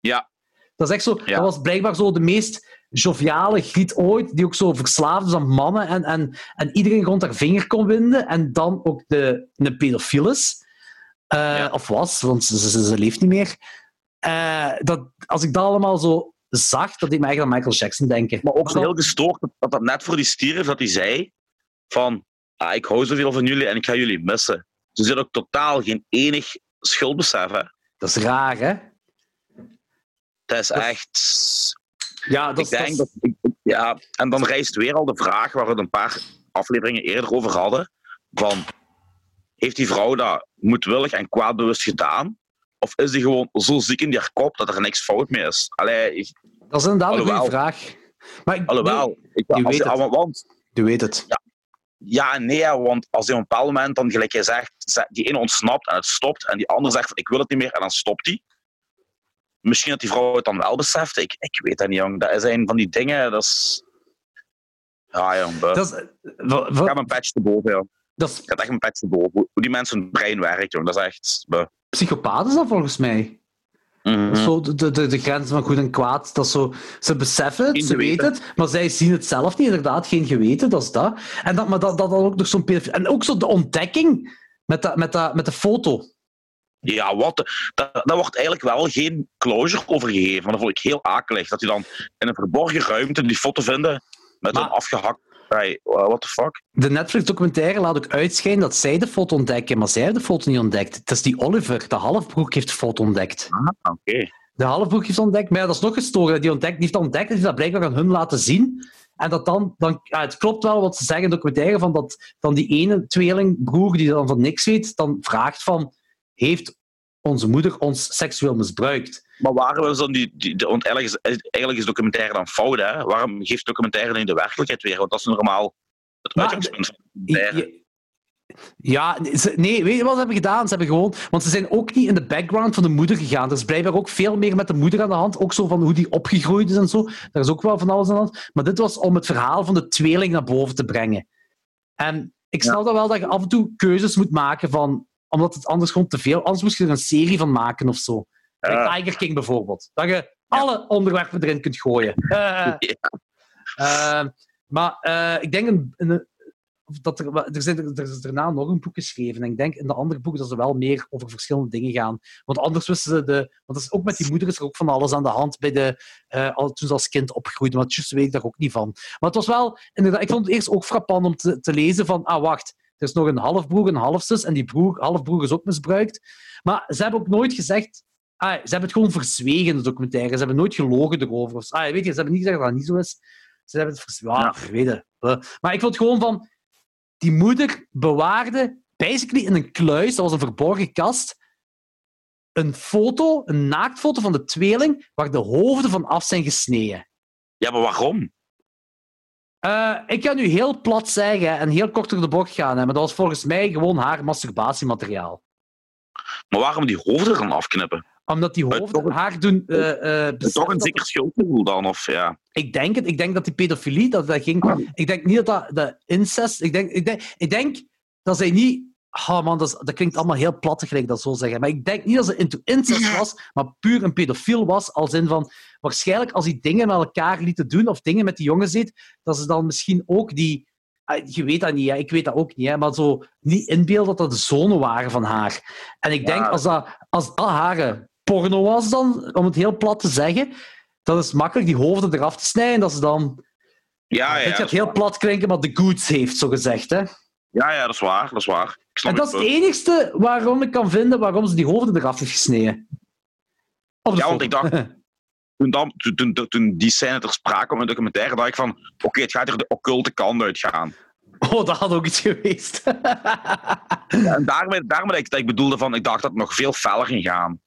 Ja. Dat is echt zo, Ja. dat was blijkbaar zo de meest joviale griet ooit, die ook zo verslaafd is aan mannen en, en, en iedereen rond haar vinger kon winden. En dan ook de, een pedofiel is. Eh, Ja. Of was, want ze, ze, ze leeft niet meer. Eh, dat, als ik dat allemaal zo zag, dat deed me eigenlijk aan Michael Jackson denken. Maar ook zo heel gestoord dat- dat dat net voor die stierf dat hij zei van ah, ik hou zoveel van jullie en ik ga jullie missen. Ze zit ook totaal geen enig schuldbesef. Hè. Dat is raar, hè? Dat is echt... Ja, dat ik denk dat ja, en dan rijst weer al de vraag waar we het een paar afleveringen eerder over hadden. Van, heeft die vrouw dat moedwillig en kwaadbewust gedaan? Of is die gewoon zo ziek in die kop dat er niks fout mee is? Allee, ik- dat is inderdaad een goede vraag. Maar ik, alhoewel... ik, als weet het. want je weet het. Ja en nee, want als die op een bepaald moment dan, gelijk je zegt, ze- die ene ontsnapt en het stopt, en die ander zegt van ik wil het niet meer en dan stopt die. Misschien dat die vrouw het dan wel beseft. Ik, ik weet dat niet, jong. Dat is een van die dingen, dat is... Ja, jong. Dat is, wa- Ik heb een patch te boven, ja. dat is Ik heb echt een patch te boven. Hoe die mensen hun brein werkt, jong. Dat is echt... buh. psychopaat is dat volgens mij. Mhm. Zo de, de, de, grens van goed en kwaad. Dat zo, ze beseffen het, Geen ze weten het, maar zij zien het zelf niet. Inderdaad, geen geweten, dat is dat. En dat, maar dat, dat dan ook nog zo'n En ook zo de ontdekking met, dat, met, dat, met de foto. Ja, wat? Daar, daar wordt eigenlijk wel geen closure over gegeven. Maar dat vond ik heel akelig. Dat hij dan in een verborgen ruimte die foto vinden met Maar- een afgehakt... Hey, what the fuck? De Netflix-documentaire laat ook uitschijnen dat zij de foto ontdekken, maar zij hebben de foto niet ontdekt. Het is die Oliver, de halfbroek, heeft de foto ontdekt. Ah, oké. De halfbroek heeft ontdekt, maar ja, dat is nog gestoren. Die, ontdekt, die heeft dat ontdekt en heeft dat blijkbaar aan hun laten zien. En dat dan, dan ja, het klopt wel wat ze zeggen in de documentaire, van dat dan die ene tweelingbroer die dan van niks weet, dan vraagt van, heeft onze moeder ons seksueel misbruikt? Maar waarom is dan die... die, want eigenlijk is, eigenlijk is documentaire dan fout, hè? Waarom geeft documentaire dan in de werkelijkheid weer? Want dat is normaal het Maar- uitgangspunt van documentaire. Ja, nee, weet je wat ze hebben gedaan? Ze hebben gewoon... Want ze zijn ook niet in de background van de moeder gegaan. Er is blijkbaar ook veel meer met de moeder aan de hand. Ook zo van hoe die opgegroeid is en zo. Daar is ook wel van alles aan de hand. Maar dit was om het verhaal van de tweeling naar boven te brengen. En ik snap dat wel dat je af en toe keuzes moet maken van... Omdat het anders gewoon te veel... Anders moest je er een serie van maken of zo. Ja. Tiger King bijvoorbeeld. Dat je alle onderwerpen erin kunt gooien. Eh, Ja. eh, maar eh, ik denk een, een- dat er, er, zijn, er is daarna nog een boek geschreven. En ik denk in de andere boeken dat ze wel meer over verschillende dingen gaan. Want anders wisten ze de. Want dat is ook met die moeder is er ook van alles aan de hand bij de, eh, al, toen ze als kind opgroeide. Maar juist weet ik daar ook niet van. Maar het was wel. Inderdaad, ik vond het eerst ook frappant om te, te lezen van. Ah, wacht. Er is nog een halfbroer en een halfzus. En die broer, halfbroer is ook misbruikt. Maar ze hebben ook nooit gezegd. Ah, ze hebben het gewoon verzwegen de documentaire. Ze hebben nooit gelogen erover. Of, ah, weet je, ze hebben niet gezegd dat dat niet zo is. Ze hebben het verzwegen. Ja. Eh, Maar ik vond gewoon van... Die moeder bewaarde basically in een kluis, dat was een verborgen kast, een foto, een naaktfoto van de tweeling, waar de hoofden van af zijn gesneden. Ja, maar waarom? Eh, ik ga nu heel plat zeggen en heel kort door de bocht gaan, hè, maar dat was volgens mij gewoon haar masturbatiemateriaal. Maar waarom die hoofden dan afknippen? Omdat die hoofden een- haar doen... eh, eh, Is beseffen toch een dat- zeker schuldgevoel dan? Of, ja. Ik denk het. Ik denk dat die pedofilie, dat dat ging... Ik denk niet dat dat, dat incest... Ik denk, ik, denk, ik denk dat zij niet... Oh man, dat, is- dat klinkt allemaal heel plattig, gelijk dat zo zeggen. Maar ik denk niet dat ze into incest was, maar puur een pedofiel was. Als in van... Waarschijnlijk als die dingen met elkaar lieten doen, of dingen met die jongens deed, dat ze dan misschien ook die... ah, Je weet dat niet, hè? ik weet dat ook niet, hè? maar zo niet inbeelden dat dat de zonen waren van haar. En ik denk, Ja. als dat, als dat haar porno was dan, om het heel plat te zeggen, dan is het makkelijk die hoofden eraf te snijden, dat ze dan... Ja, ja. het gaat heel plat klinken, maar de goods heeft, zo gezegd. Hè? Ja, ja, dat is waar. Dat is waar. En dat is het het enigste waarom ik kan vinden waarom ze die hoofden eraf heeft gesneden. Ja, want ik dacht- Toen, dan, toen, toen, toen die scène ter sprake kwam in de documentaire, dacht ik van, oké, het gaat er de occulte kant uitgaan. Oh, dat had ook iets geweest. Ja, en daarmee, daarmee dat ik, dat ik bedoelde van, ik dacht dat het nog veel feller ging gaan.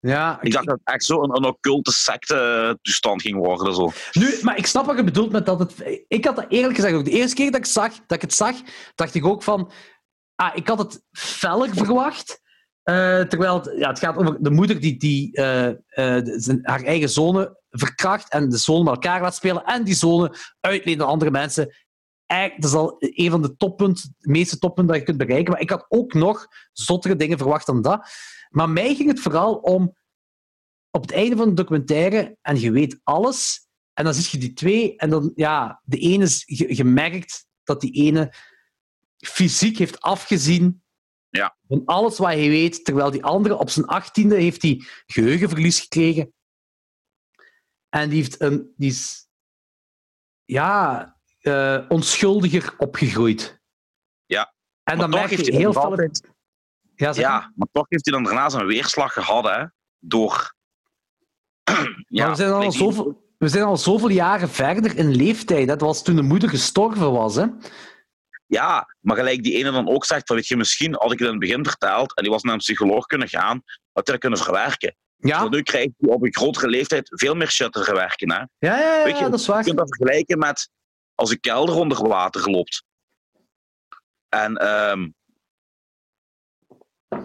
Ja, Ik dacht dat het echt zo een, een occulte secte toestand ging worden. Zo. Nu, maar ik snap wat je bedoelt met dat het... Ik had dat eerlijk gezegd ook. De eerste keer dat ik, zag, dat ik het zag, dacht ik ook van... Ah, ik had het feller verwacht. Eh, terwijl het, ja, het gaat over de moeder die, die eh, eh, zijn, haar eigen zonen verkracht en de zonen met elkaar laat spelen en die zonen uitleent aan andere mensen. Dat is al een van de toppunten, de meeste toppunten dat je kunt bereiken. Maar ik had ook nog zottere dingen verwacht dan dat. Maar mij ging het vooral om op het einde van de documentaire, en je weet alles, en dan zie je die twee, en dan, ja, de ene is ge- gemerkt dat die ene fysiek heeft afgezien Ja. van alles wat hij weet, terwijl die andere op zijn achttiende heeft hij geheugenverlies gekregen. En die, heeft een, die is ja, eh, onschuldiger opgegroeid. Ja. En dan merk je heel veel... altijd- Ja. Ja, maar toch heeft hij dan daarna zijn weerslag gehad, hè. Door... Maar we zijn, al zoveel, we zijn al zoveel jaren verder in leeftijd. Dat was toen de moeder gestorven was. Hè? Ja, maar gelijk die ene dan ook zegt, van, weet je, misschien had ik het in het begin verteld en die was naar een psycholoog kunnen gaan, had hij dat kunnen verwerken. Ja, Want nu krijgt hij op een grotere leeftijd veel meer shit te verwerken. Hè. ja, ja, ja, Weet je, dat is Je kunt dat vergelijken met als een kelder onder water loopt. En, ehm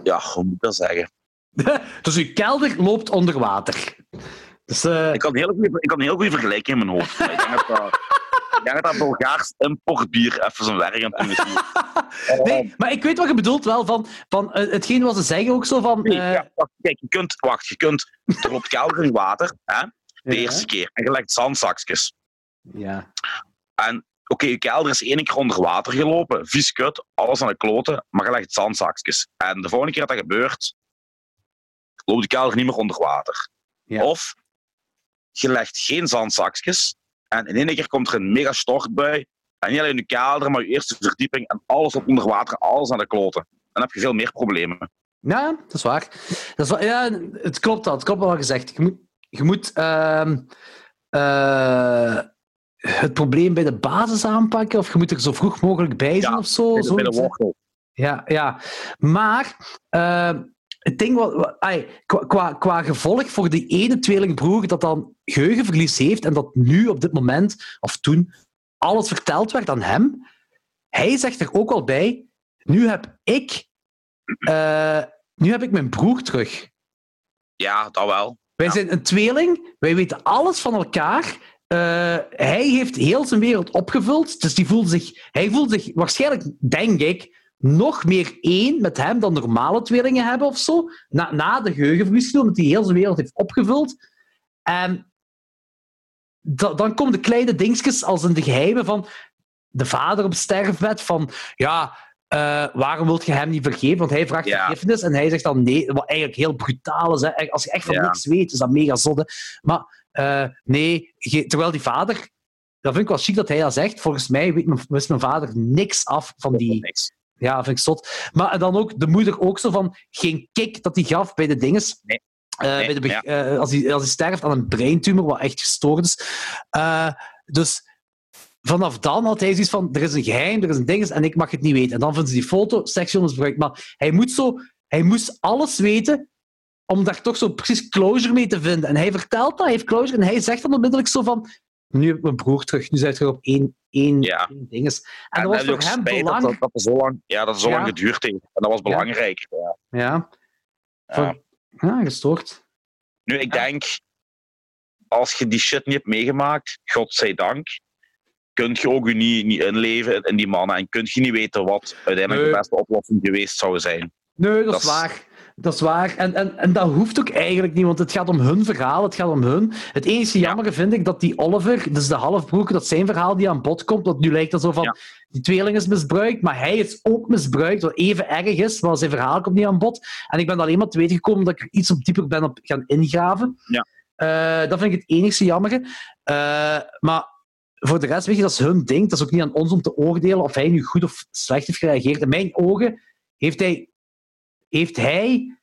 ja, hoe moet ik dat zeggen? dus uw kelder loopt onder water. Dus, eh, Ik kan een heel goede, ik kan heel goede vergelijking in mijn hoofd. Ik denk dat dat, ik denk dat, Bulgaars importbier even zijn werk aan het doen is hier. nee, maar ik weet wat je bedoelt wel van, van eh, hetgeen wat ze zeggen ook zo van... Nee, eh, ja, wacht, kijk, je kunt, wacht, je kunt, er loopt kelder in water, hè, de ja. eerste keer, en je legt zandzakjes. Ja. En oké, je kelder is één keer onder water gelopen, vies kut, alles aan de kloten, maar je legt zandzakjes. En de volgende keer dat dat gebeurt, loopt de kelder niet meer onder water. Ja. Of je legt geen zandzakjes, en in één keer komt er een mega stortbui, en niet alleen je kelder, maar je eerste verdieping, en alles op onder water, alles aan de kloten. Dan heb je veel meer problemen. Ja, dat is waar. Dat is waar. Ja, het klopt wel. Het klopt wat gezegd. Je moet, je moet ehm, eh, het probleem bij de basis aanpakken, of je moet er zo vroeg mogelijk bij zijn Ja, of zo. Bij de, bij de zoiets, hè. wortel. Ja, ja. Maar eh, het ding wat, qua, qua, qua gevolg voor die ene tweelingbroer dat dan geheugenverlies heeft en dat nu op dit moment, of toen, alles verteld werd aan hem, hij zegt er ook al bij, nu heb ik, eh, nu heb ik mijn broer terug. Ja, dat wel. Wij Ja. zijn een tweeling, wij weten alles van elkaar. Eh, hij heeft heel zijn wereld opgevuld, dus die voelt zich, hij voelt zich waarschijnlijk, denk ik, nog meer één met hem dan normale tweelingen hebben of zo. Na, na de geheugenverlies, omdat hij heel zijn wereld heeft opgevuld. En da- dan komen de kleine dingetjes als in de geheimen van de vader op sterfbed van ja, eh, waarom wilt je hem niet vergeven? Want hij vraagt Ja. vergiffenis en hij zegt dan nee, wat eigenlijk heel brutaal is. Hè. Als je echt van Ja. niks weet, is dat mega zodde. Maar eh, nee, terwijl die vader, dat vind ik wel chic dat hij dat zegt. Volgens mij weet mijn, wist mijn vader niks af van die. Ja, vind ik zot. Maar dan ook de moeder ook zo van geen kick dat hij gaf bij de dinges. Nee. Eh, Nee, bij de, ja. eh, als, hij, als hij sterft aan een breintumor, wat echt gestoord is. Dus vanaf dan had hij zoiets van: er is een geheim, er is een ding, en ik mag het niet weten. En dan vinden ze die foto seksueel misbruikt. Maar hij, moet zo, hij moest alles weten om daar toch zo precies closure mee te vinden. En hij vertelt dat, hij heeft closure, en hij zegt dan onmiddellijk zo van. Nu heb ik mijn broer terug, nu zijn we terug op één, één, Ja. één dinges. En, En dat was voor hem dat, belangrijk. dat, dat er zo lang, ja, dat zo Ja. lang geduurd heeft. En dat was belangrijk. Ja. Ja. Ja. Voor- gestoord. Nu, ik denk, als je die shit niet hebt meegemaakt, godzijdank, kun je ook je niet, niet inleven in die mannen en kun je niet weten wat uiteindelijk Nee. de beste oplossing geweest zou zijn. Nee, dat, Dat is- waar. Dat is waar. En, en, en dat hoeft ook eigenlijk niet, want het gaat om hun verhaal, het gaat om hun. Het enige jammer vind ik dat die Oliver, dus de halfbroer, dat zijn verhaal die aan bod komt, dat nu lijkt alsof van, Ja. die tweeling is misbruikt, maar hij is ook misbruikt, wat even erg is, maar zijn verhaal komt niet aan bod. En ik ben alleen maar te weten gekomen dat ik iets op dieper ben op gaan ingraven. Ja. Eh, dat vind ik het enigste jammer. Eh, maar voor de rest, weet je, dat is hun ding. Dat is ook niet aan ons om te oordelen of hij nu goed of slecht heeft gereageerd. In mijn ogen heeft hij, heeft hij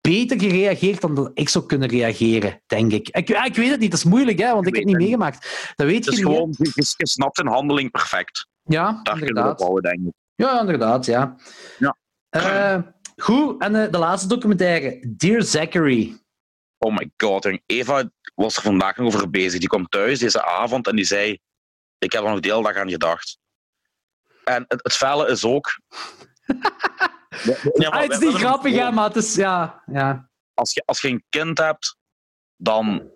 beter gereageerd dan dat ik zou kunnen reageren, denk ik. Ik, ik weet het niet, dat is moeilijk, hè, want ik, Ik heb het niet meegemaakt. Dat weet Het je is niet. gewoon, je, snapt een handeling perfect. Ja, Daar kunnen we op inderdaad. bouwen, denk ik. Ja, inderdaad, ja. Ja. Eh, goed, en eh, de laatste documentaire, Dear Zachary. Oh my god. Eva was er vandaag nog over bezig. Die kwam thuis deze avond en die zei: Ik heb er nog de hele dag aan gedacht. En het, het is ook. Ja, maar Ah, het is niet grappig, hè, maar het is... Ja, ja. Als je, als je een kind hebt, dan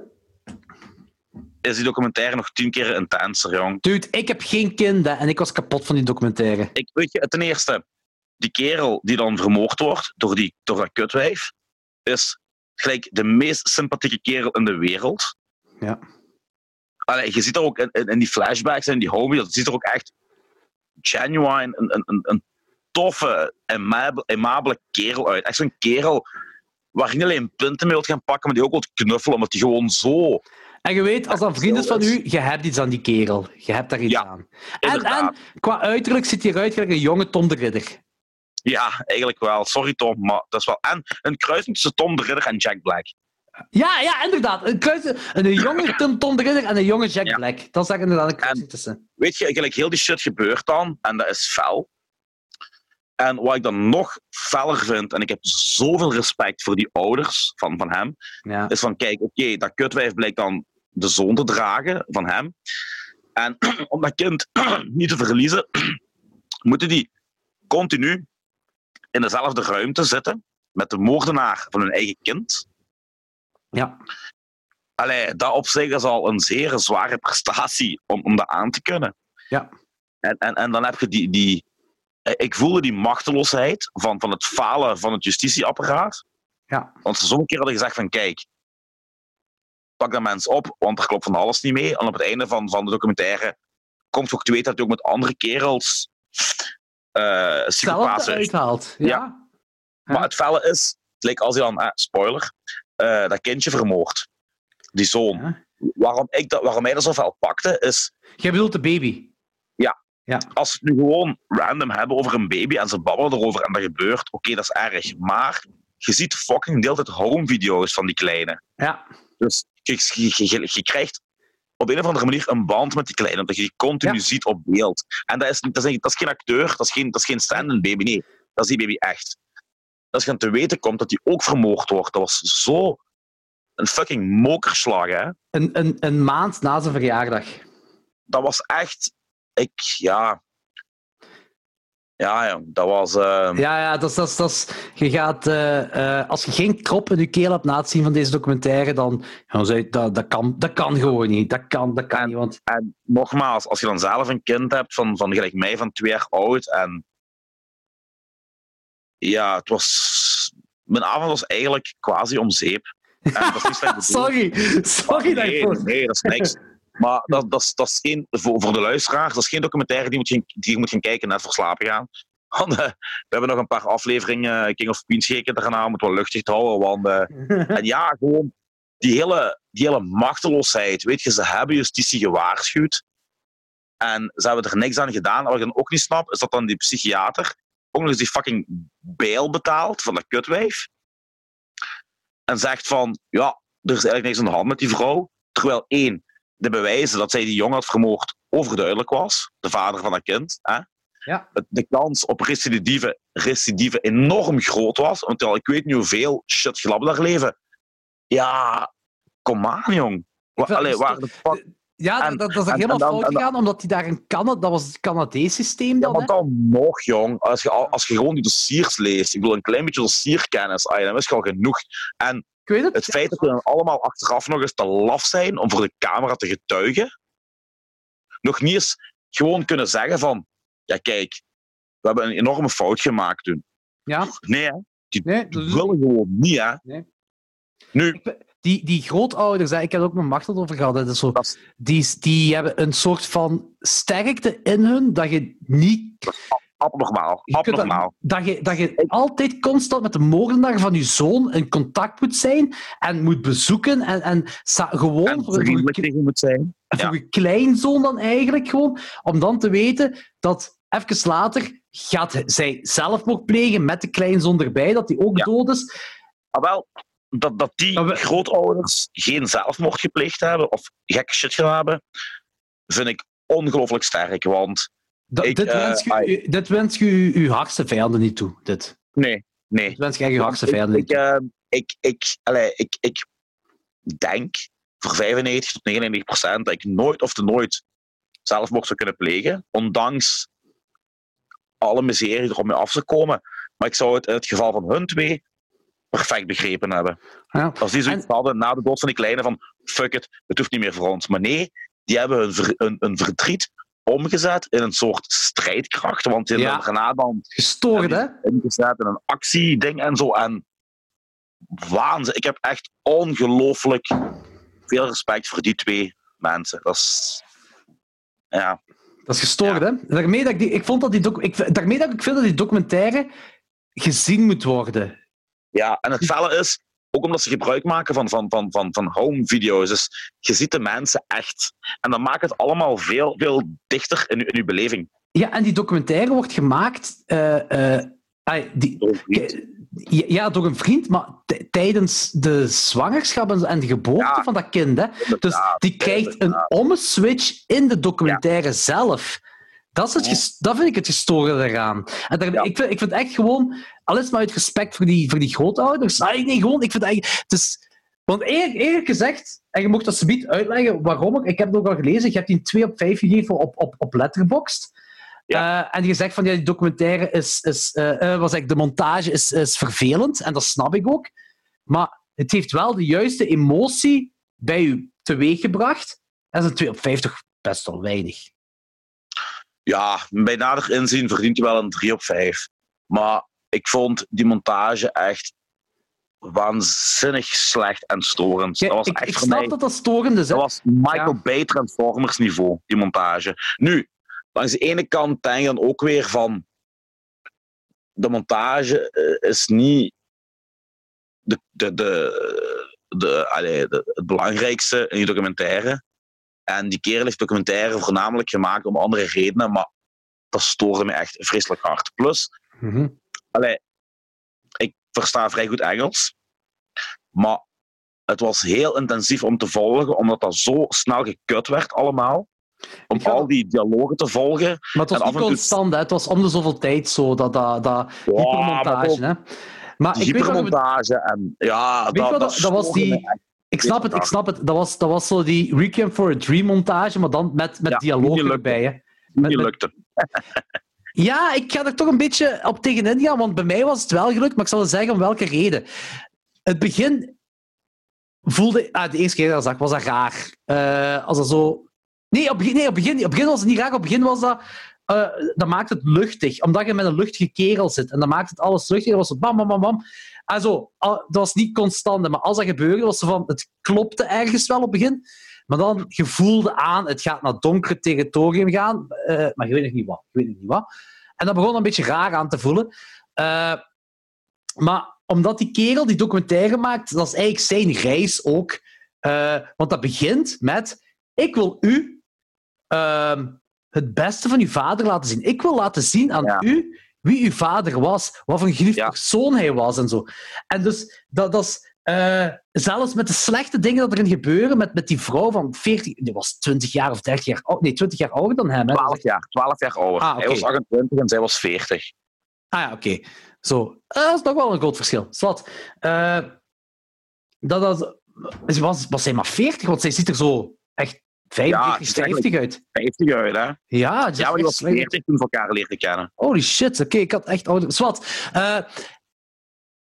is die documentaire nog tien keer intenser, jong. Dude, ik heb geen kind hè, en ik was kapot van die documentaire. Ik, weet je, ten eerste, die kerel die dan vermoord wordt door, die, door dat kutwijf, is gelijk de meest sympathieke kerel in de wereld. Ja. Allee, je ziet er ook in, in, in die flashbacks en die homie, dat ziet er ook echt genuine, een, een, een toffe, aimabele kerel uit. Echt zo'n kerel waar je niet alleen punten mee wilt gaan pakken, maar die ook wilt knuffelen, omdat die gewoon zo... En je weet, als dat vriend is van u, je hebt iets aan die kerel. Je hebt daar iets Ja, aan. En, en qua uiterlijk ziet hij eruit gelijk een jonge Tom de Ridder. Ja, eigenlijk wel. Sorry Tom, maar dat is wel... En een kruising tussen Tom de Ridder en Jack Black. Ja, ja, inderdaad. Een, kruis, een jonge Tom, Tom de Ridder en een jonge Jack Ja. Black. Dat is daar inderdaad een kruising tussen. weet je, eigenlijk heel die shit gebeurt dan en dat is fel. En wat ik dan nog feller vind, en ik heb zoveel respect voor die ouders van, van hem, Ja. is van, kijk, oké, dat kutwijf blijkt dan de zoon te dragen van hem. En om dat kind niet te verliezen, moeten die continu in dezelfde ruimte zitten met de moordenaar van hun eigen kind. ja. Allee, dat op zich is al een zeer zware prestatie om, om dat aan te kunnen. Ja. En, en, en dan heb je die, die... Ik voelde die machteloosheid van, van het falen van het justitieapparaat. Ja. Want ze sommige keer hadden gezegd van, kijk, pak dat mens op, want er klopt van alles niet mee. En op het einde van, van de documentaire komt ook te weten dat hij ook met andere kerels eh is. uithaalt. Ja. Ja. Maar het felle is, het leek als hij dan, eh, spoiler, eh, dat kindje vermoord. Die zoon. Ja. Waarom, ik dat, waarom hij dat zo fel pakte, is Jij bedoelt de baby. Als we het nu gewoon random hebben over een baby en ze babbelen erover en dat gebeurt, oké, dat is erg. Maar je ziet fucking de hele tijd home-video's van die kleine. Ja. Dus je, je, je, je krijgt op een of andere manier een band met die kleine, omdat je die continu Ja. ziet op beeld. En dat is, dat is, dat is geen acteur, dat is geen, dat is geen stand-in baby, nee. Dat is die baby echt. Als je aan te weten komt dat die ook vermoord wordt, dat was zo een fucking mokerslag, hè. Een, een, een maand na zijn verjaardag. Dat was echt... Ik, ja... Ja, jong, dat was... eh, Ja, ja, dat is, dat is, dat is, je gaat, eh, eh, als je geen krop in je keel hebt na het zien van deze documentaire, dan, dan je, dat, dat, kan, dat kan gewoon niet. Dat kan, dat kan En- niet, want En nogmaals, als je dan zelf een kind hebt van, van gelijk mij, van twee jaar oud. En ja, het was. Mijn avond was eigenlijk quasi om zeep. En dat is niet. Sorry, sorry nee, daarvoor. nee, dat is niks. Maar dat, dat, is, dat is geen, voor, voor de luisteraars, dat is geen documentaire die, moet je, die je moet gaan kijken net voor slapen gaan. Want, eh, we hebben nog een paar afleveringen eh, King of Queens gekeken daarna, om het wel luchtig te houden. Want, eh, en ja, gewoon die hele, die hele machteloosheid. Weet je, ze hebben justitie gewaarschuwd. En ze hebben er niks aan gedaan. Wat ik dan ook niet snap, is dat dan die psychiater ook nog eens die fucking bail betaalt van dat kutwijf. En zegt van, ja, er is eigenlijk niks aan de hand met die vrouw. Terwijl één, de bewijzen dat zij die jongen had vermoord overduidelijk was. De vader van dat kind. Hè? Ja. De kans op recidive, recidive enorm groot was. Want ik weet niet hoeveel shit daar leven. Ja, kom aan, jong. Wa- vind- Allee, waar de fuck... Ja, En- dat, dat is en- helemaal en dan- fout gegaan, omdat hij daar een Canada, dat was het Canadees systeem Ja, dan. maar hè? dan nog, jong. Als je, al- als je gewoon die dossiers leest, ik wil een klein beetje dossierkennis, ah, dan is je al genoeg. En Ik weet het. het feit dat we dan allemaal achteraf nog eens te laf zijn om voor de camera te getuigen, nog niet eens gewoon kunnen zeggen van, ja kijk, we hebben een enorme fout gemaakt toen. Ja, Nee, hè? Die Nee, is- willen gewoon niet, hè. Nee. Nu, die, die grootouders, hè, ik heb er ook met Machtel over gehad, hè, dat is zo, dat is die, die hebben een soort van sterkte in hun dat je niet abnormaal. Kunt dat- Abnormaal. dat je, dat je altijd constant met de moordenaar van je zoon in contact moet zijn en moet bezoeken en, en gewoon En voor, je, moet zijn. voor je kleinzoon dan eigenlijk gewoon, om dan te weten dat even later gaat zij zelfmoord plegen met de kleinzoon erbij, dat die ook Ja. dood is. Maar wel, dat, dat die we- grootouders geen zelfmoord gepleegd hebben of gekke shit gedaan hebben, vind ik ongelooflijk sterk. Want Dat, Ik, dit, eh, wens je, dit wens je je hardste vijanden niet toe. Dit, nee, nee. dit wens je echt je hardste Ik, vijanden niet ik, toe. eh, ik, ik, allee, ik, ik denk voor 95 tot 99 procent dat ik nooit of te nooit zelfmoord zou kunnen plegen, ondanks alle miserie die er op af zou komen. Maar ik zou het in het geval van hun twee perfect begrepen hebben. Ja. Als die zoiets En- hadden na de dood van die kleine van fuck it, het hoeft niet meer voor ons. Maar nee, die hebben hun, hun, hun verdriet omgezet in een soort strijdkracht. Want die Ja. dan Gestoord, hè? ingezet in een actieding en zo. En waanzin. Ik heb echt ongelooflijk veel respect voor die twee mensen. Dat is... Ja, Dat is gestoord, hè? Daarmee dat ik, die, ik vond dat die doc, ik, daarmee dat ik vind dat die documentaire gezien moet worden. ja, en het felle is, ook omdat ze gebruik maken van, van, van, van, van home video's. Dus je ziet de mensen echt. En dat maakt het allemaal veel, veel dichter in, je- in uw beleving. Ja, en die documentaire wordt gemaakt eh, eh, die, ja, door een vriend, maar tijdens de zwangerschap en de geboorte Ja. van dat kind. Hè? Dus die krijgt een ommeswitch in de documentaire zelf. Dat, is het Ja. ges- dat vind ik het gestoorde eraan. En daar, Ja. ik, vind, ik vind echt gewoon, al is het maar uit respect voor die, voor die grootouders. Nee, nee, gewoon, ik vind eigenlijk. Het is, want eerlijk, eerlijk gezegd, en je mocht dat subiet uitleggen waarom. Ik, ik heb het ook al gelezen, je hebt die 2 op 5 gegeven op, op, op Letterboxd. Eh, en je zegt van ja, die documentaire is, is eh, eh, was de montage is, is vervelend, en dat snap ik ook. Maar het heeft wel de juiste emotie bij u teweeggebracht. En is een 2 op 5 toch best wel weinig. Ja, bij nader inzien verdient hij wel een 3 op 5. Maar ik vond die montage echt waanzinnig slecht en storend. Ja, dat was ik, echt ik snap mij... dat dat storend is. hè. Dat was Michael Ja. Bay Transformers niveau, die montage. Nu, langs de ene kant denk je dan ook weer van... De montage eh, is niet de, de, de, de, allee, de- het belangrijkste in die documentaire. En die kerel heeft documentaire voornamelijk gemaakt om andere redenen, maar dat stoorde me echt vreselijk hard. Plus, allee, ik versta vrij goed Engels, maar het was heel intensief om te volgen, omdat dat zo snel gekut werd allemaal. Om ga- al die dialogen te volgen. Maar het was En niet toe- constant, hè. het was om de zoveel tijd zo, dat, dat, dat Wow, maar hypermontage. ook Hè. Maar ik weet, hypermontage en ja, dat, dat, was die- echt. Ik snap het, ik snap het. Dat was, dat was zo die Requiem for a Dream montage, maar dan met, met Ja, dialoog erbij. Hè. Die lukte. Ja, ik ga er toch een beetje op tegenin gaan, want bij mij was het wel gelukt, maar ik zal wel zeggen om welke reden. Het begin voelde... Ah, de eerste keer dat ik zag, was dat raar. Eh, als dat zo... Nee, op begin, nee, op begin, op begin was het niet raar. Op begin was dat... eh, dat maakt het luchtig, omdat je met een luchtige kerel zit. En dan maakt het alles luchtig. Dat was bam, bam, bam, bam. Dat was niet constant, maar als dat gebeurde, was het van... Het klopte ergens wel op het begin. Maar dan, je voelde aan, het gaat naar donkere territorium gaan. eh, maar je weet nog niet wat. Je weet nog niet wat. En dat begon een beetje raar aan te voelen. Eh, maar omdat die kerel die documentaire maakt, dat is eigenlijk zijn reis ook. Want dat begint met: Ik wil u ehm, het beste van uw vader laten zien. Ik wil laten zien aan Ja. u wie uw vader was, wat voor een geliefd Ja. persoon hij was en zo. En dus, dat, dat is. eh, zelfs met de slechte dingen dat erin gebeuren, met, met die vrouw van 40, die was 20 jaar of 30 jaar oud, nee, 20 jaar ouder dan hem. Hè. 12 jaar, 12 jaar ouder. Ah, Hij was 28 en zij was 40. Ah ja, oké. Zo. Eh, dat is nog wel een groot verschil. Zwat. Eh dat, dat, was, was zij maar 40? Want zij ziet er zo echt 45, Ja, 50 uit. 50 uit, hè? Ja, Ja, maar die was echt slecht. 40 toen we elkaar leerden kennen. Holy shit, oké, ik had echt ouder. Zwat. Eh,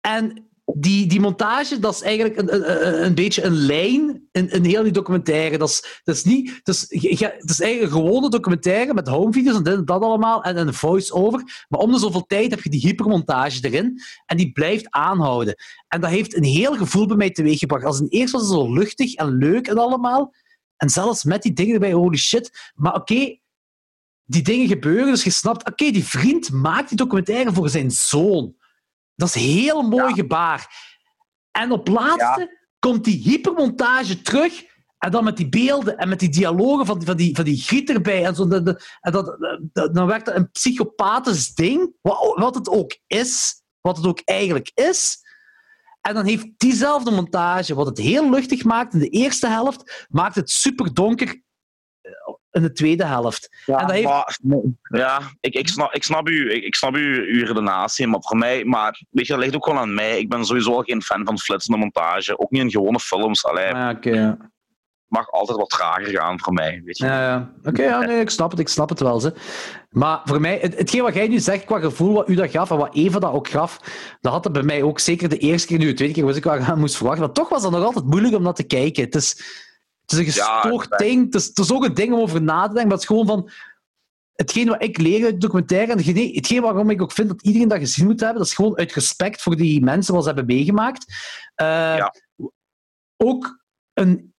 en die, die montage, dat is eigenlijk een, een, een beetje een lijn in, in heel die documentaire. Dat is, dat is niet... Dat is, het is eigenlijk een gewone documentaire met homevideo's en dit en dat allemaal en een voice-over. Maar om de zoveel tijd heb je die hypermontage erin en die blijft aanhouden. En dat heeft een heel gevoel bij mij teweeggebracht. Als in eerst was het zo luchtig en leuk en allemaal. En zelfs met die dingen erbij, holy shit. Maar oké, die dingen gebeuren, dus je snapt, oké, die vriend maakt die documentaire voor zijn zoon. Dat is een heel mooi gebaar. En op laatste komt die hypermontage terug. En dan met die beelden en met die dialogen van, van, die, van die griet erbij. En, zo, de, de- en dat, dat- dan werkt dat een psychopathisch ding. Wat, wat het ook is. Wat het ook eigenlijk is. En dan heeft diezelfde montage, wat het heel luchtig maakt in de eerste helft, maakt het super donker in de tweede helft. Ja, En dat heeft- maar, ja ik, ik, snap, ik snap, u, ik, ik snap uw, uw redenatie, maar voor mij, maar weet je, dat ligt ook wel aan mij. Ik ben sowieso al geen fan van flitsende montage, ook niet in gewone films. Allee, Ja, oké. Mag altijd wat trager gaan voor mij, weet je. Ja, ja. Oké, ja, nee, ik snap het, ik snap het wel. Ze. Maar voor mij, het, hetgeen wat jij nu zegt qua gevoel, wat u dat gaf en wat Eva dat ook gaf, dat had het bij mij ook zeker de eerste keer, nu de tweede keer was ik wel aan moest verwachten. Maar toch was dat nog altijd moeilijk om dat te kijken. Het is, het is een gestoord ding, het is, het is ook een ding om over na te denken, maar het is gewoon van... Hetgeen wat ik leer uit documentaire, en hetgeen- hetgeen waarom ik ook vind dat iedereen dat gezien moet hebben, dat is gewoon uit respect voor die mensen wat ze hebben meegemaakt. Eh, Ja. Ook een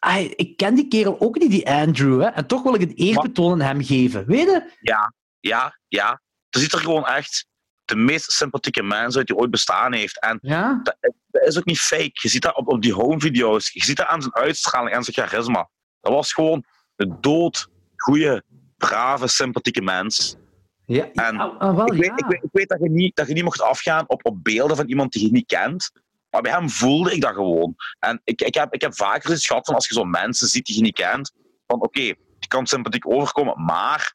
Ai, ik ken die kerel ook niet, die Andrew. Hè? En toch wil ik een eerbetoon aan hem geven. Weet je? Ja, ja, ja. Er ziet er gewoon echt de meest sympathieke mens uit die ooit bestaan heeft. En Ja? dat, dat is ook niet fake. Je ziet dat op, op die home-video's. Je ziet dat aan zijn uitstraling en zijn charisma. Dat was gewoon een dood, goede, brave, sympathieke mens. Ja, En ja, ah, wel, ik, weet, ja. ik, weet, ik weet dat je niet, dat je niet mocht afgaan op, op beelden van iemand die je niet kent. Maar bij hem voelde ik dat gewoon. En ik, ik, heb, ik heb vaker iets gehad van als je zo mensen ziet die je niet kent. Van oké, die kan sympathiek overkomen, maar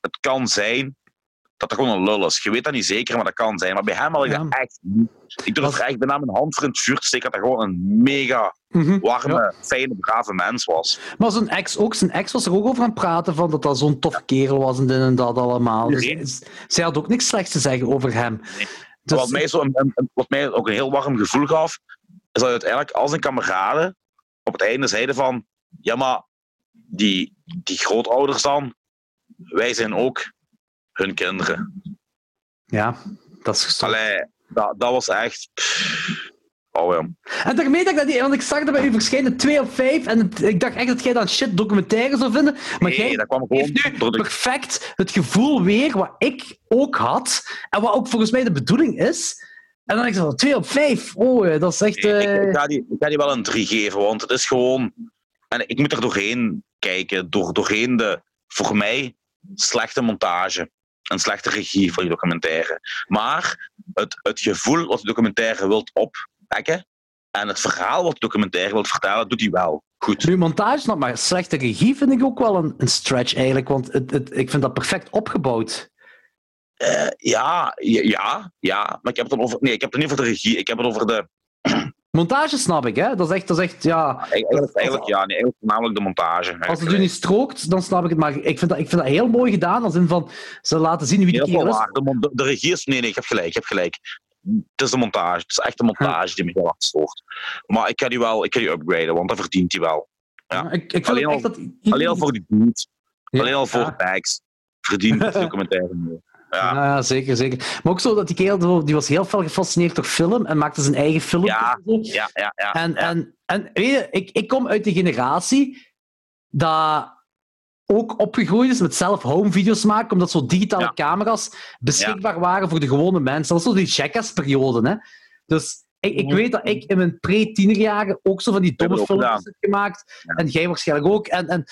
het kan zijn dat er gewoon een lul is. Je weet dat niet zeker, maar dat kan zijn. Maar bij hem had ik Ja. dat echt niet. Ik durf Was- er echt bijna mijn hand voor in het vuur te steken dat hij gewoon een mega Mhm. warme, Ja. fijne, brave mens was. Maar zijn ex ook. Zijn ex was er ook over aan het praten van dat dat zo'n toffe kerel was en dit en dat allemaal. Dus, zij had ook niks slechts te zeggen over hem. Dus, wat, mij zo een, een- een- wat mij ook een heel warm gevoel gaf, is dat uiteindelijk al zijn kameraden op het einde zeiden van, ja maar die, die grootouders dan, wij zijn ook hun kinderen. ja, dat is gestoord. Allee, dat, dat was echt... pff, Oh ja. En daarmee dat ik dat niet... Want ik zag dat bij u verschijnen 2 op 5 en het- ik dacht echt dat jij dat shit documentaire zou vinden. Maar Nee, jij dat kwam gewoon heeft nu de... perfect het gevoel weer wat ik ook had. En wat ook volgens mij de bedoeling is. En dan denk ik zo, 2 op 5. Oh, eh, dat is echt... Eh, ik, ik, ga die, ik ga die wel een 3 geven, want het is gewoon... En ik moet er doorheen kijken, door, doorheen de, voor mij, slechte montage. En slechte regie van die documentaire. Maar het, het gevoel wat de documentaire wilt en het verhaal wat de documentaire wilt vertellen, doet hij wel goed. Nu, montage snap, maar slechte regie vind ik ook wel een, een stretch eigenlijk, want het, het, ik vind dat perfect opgebouwd. Eh, ja, ja, ja, maar ik heb het dan over... Nee, ik heb het niet over de regie, ik heb het over de... Montage snap ik, hè? Dat is echt, dat is echt ja. Eigenlijk, eigenlijk ja, nee, eigenlijk voornamelijk de montage. Als het u niet strookt, dan snap ik het. Maar ik vind dat, ik vind dat heel mooi gedaan, als in van ze laten zien wie veel kerel is. waar. De, de regie is... Nee, nee, ik heb gelijk, ik heb gelijk. Het is de montage. Het is echt de montage die me heel hard stoort. Maar ik ga die wel ik ga die upgraden, want dat verdient hij wel. Ja. Ik, ik vind Alleen al- echt dat Alleen al voor die Ja, alleen al voor ja. de bags, verdient het documentaire meer. Ja, Ja, zeker, zeker. Maar ook zo dat die kerel die was heel veel gefascineerd door film en maakte zijn eigen film. Ja, ja. ja. En, en, en weet je, ik, ik kom uit de generatie dat ook opgegroeid is met zelf home video's maken, omdat zo digitale Ja. camera's beschikbaar waren voor de gewone mensen. Dat was zo die jackass-periode. hè. Dus ik, ik weet dat ik in mijn pre-tienerjaren ook zo van die domme filmpjes heb gemaakt. Ja. En jij waarschijnlijk ook. En, en,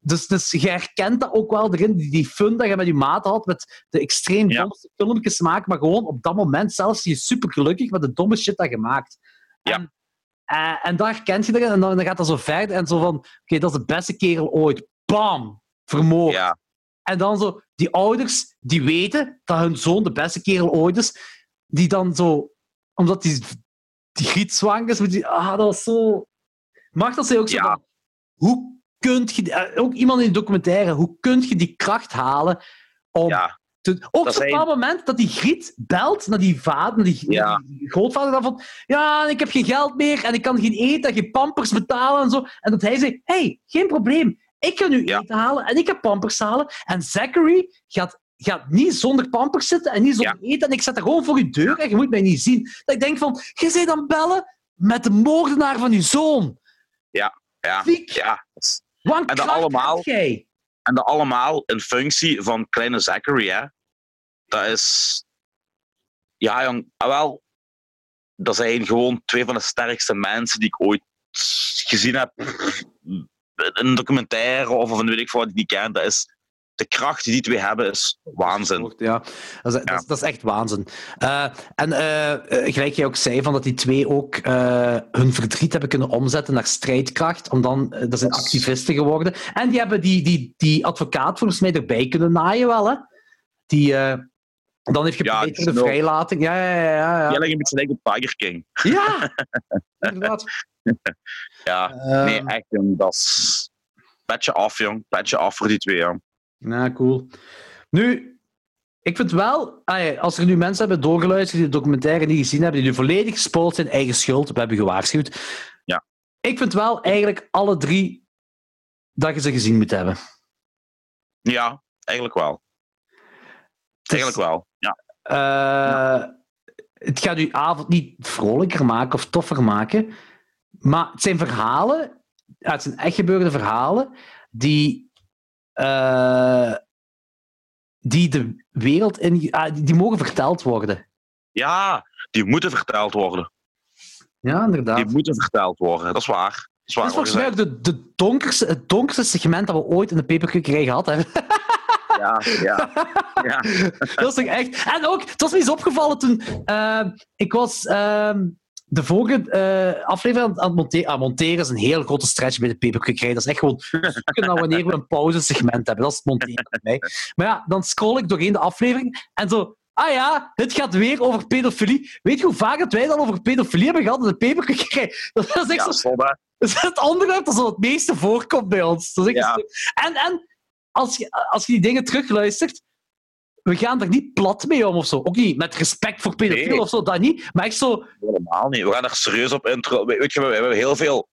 dus, dus je herkent dat ook wel erin, die, fun dat je met je maat had, met de extreem domste filmpjes maken, maar gewoon op dat moment zelfs je super gelukkig met de domme shit dat je maakt. Ja. En, eh, en daar herkent je erin en dan, dan gaat dat zo verder en zo van, oké, dat is de beste kerel ooit. Bam! Vermoord. ja. En dan zo, die ouders, die weten dat hun zoon de beste kerel ooit is, die dan zo, omdat die, die griet zwanger is, die, ah, dat was zo... Mag dat zei ook zo Ja. van, hoe kunt je, eh, ook iemand in de documentaire, hoe kunt je die kracht halen om ja. te Ook Dat hij- bepaald moment dat die Griet belt naar die vader, naar die, Ja. naar die grootvader, dan van ja, ik heb geen geld meer en ik kan geen eten en geen pampers betalen en zo. En dat hij zegt, hey, geen probleem. Ik ga nu Ja. eten halen en ik ga pampers halen. En Zachary gaat, gaat niet zonder pampers zitten en niet zonder eten. En ik zet er gewoon voor je deur en je moet mij niet zien. Dat ik denk van, je zei dan bellen met de moordenaar van je zoon. Ja, ja. is- Wat En dat allemaal- jij? En dat allemaal in functie van kleine Zachary, hè. Dat is... Ja, jong. ah, wel. Dat zijn gewoon twee van de sterkste mensen die ik ooit gezien heb. Een documentaire of of een weet ik wat ik niet ken. Dat is... De kracht die die twee hebben is waanzin. Ja, dat is, dat is, dat is echt waanzin. Eh, en eh, gelijk jij ook zei, van dat die twee ook hun verdriet hebben kunnen omzetten naar strijdkracht. Om dan, dat zijn activisten geworden. En die hebben die, die, die advocaat volgens mij erbij kunnen naaien wel, hè? Die dan heeft Ja, die voor de vrijlating. Ja, ja, ja. ja, Jij ja. ligt een beetje lijkt op Tiger King. ja. inderdaad. Ja, Eh, nee, echt, jong. Dat is... Petje af, jong. Petje af voor die twee, jong. Ja, cool. Nu, ik vind wel, als er nu mensen hebben doorgeluisterd die de documentaire niet gezien hebben, die nu volledig gespoord zijn, eigen schuld, we hebben gewaarschuwd. Ja. Ik vind wel eigenlijk alle drie dat je ze gezien moet hebben. Ja, eigenlijk wel. Eigenlijk wel. Ja. eh, Het gaat uw avond niet vrolijker maken of toffer maken, maar het zijn verhalen, het zijn echt gebeurde verhalen, die, eh, die de wereld in, ah, die, mogen verteld worden. ja, die moeten verteld worden. Ja, inderdaad. Die moeten verteld worden. Dat is waar. Dat is waar. Dat is volgens mij ook de, de donkerste, het donkerste segment dat we ooit in de peperkukkerij gehad hebben. Ja, ja. ja. dat is toch echt... En ook, het was me eens opgevallen toen... eh, ik was ehm, de vorige eh, aflevering aan, aan het monteren... Monteren is een heel grote stretch bij de peperkukkerij. Dat is echt gewoon zoeken naar wanneer we een pauzesegment hebben. Dat is het monteren bij mij. Maar ja, dan scroll ik doorheen de aflevering en zo... Ah ja, het gaat weer over pedofilie. Weet je hoe vaak dat wij dan over pedofilie hebben gehad in de peperkukkerij? Dat is echt Ja, zo dat is het onderwerp dat zo het meeste voorkomt bij ons. Dat is echt Ja. En, en als, je, als je die dingen terugluistert, we gaan er niet plat mee om of zo. Ook niet met respect voor pedofielen Nee. of zo, dat niet. Maar echt zo... Helemaal niet. We gaan er serieus op intro. we- Weet je, we hebben heel veel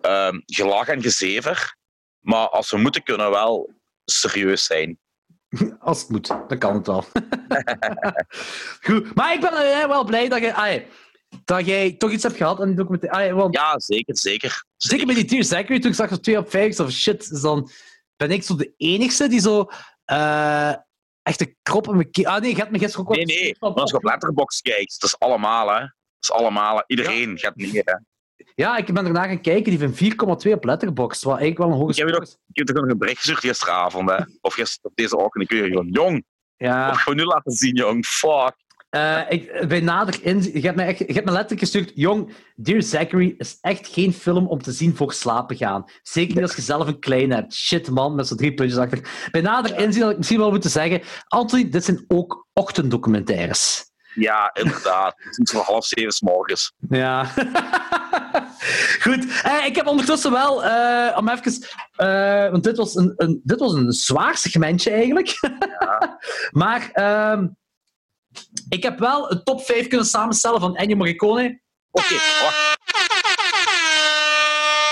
ehm, gelach en gezever. Maar als we moeten, kunnen we wel serieus zijn. Als het moet, dan kan het wel. Goed, maar ik ben eh, wel blij dat, je, ah, dat jij toch iets hebt gehad aan die documentaire. Ah, want Ja, zeker, zeker. Zeker bij die Tears Zachary, toen ik zag dat 2 op 5 of shit, dus dan ben ik zo de enigste die zo eh, echt de krop in mijn keel... Ah nee, je me gisteren ook Nee, nee. Maar als je op Letterboxd kijkt, dat is allemaal, hè. Dat is allemaal. Iedereen gaat neer, hè. Ja, ik ben erna gaan kijken, die van 4,2 op Letterboxd, wat eigenlijk wel een hoge score is. Ik heb toch nog een bericht gestuurd gisteravond, hè. Of gisteren, of deze ochtend. Ik je gewoon, jong. Ja, Of gewoon nu laten zien, jong. Fuck. Eh, ik, bij nader inzien... Je hebt me, echt, je hebt me letterlijk gestuurd, jong, Dear Zachary is echt geen film om te zien voor slapen gaan. Zeker niet als je zelf een klein hebt. Shit, man, met zo'n drie puntjes achter. Bij nader inzien had ik misschien wel moeten zeggen, Anthony, dit zijn ook ochtenddocumentaires. Ja, inderdaad. Het is van half zeven 's morgens. Ja. Goed. Eh, ik heb ondertussen wel, eh, om even... eh, want dit was een, een, dit was een zwaar segmentje eigenlijk. maar ehm, ik heb wel een top 5 kunnen samenstellen van Ennio Morricone. Oké, wacht.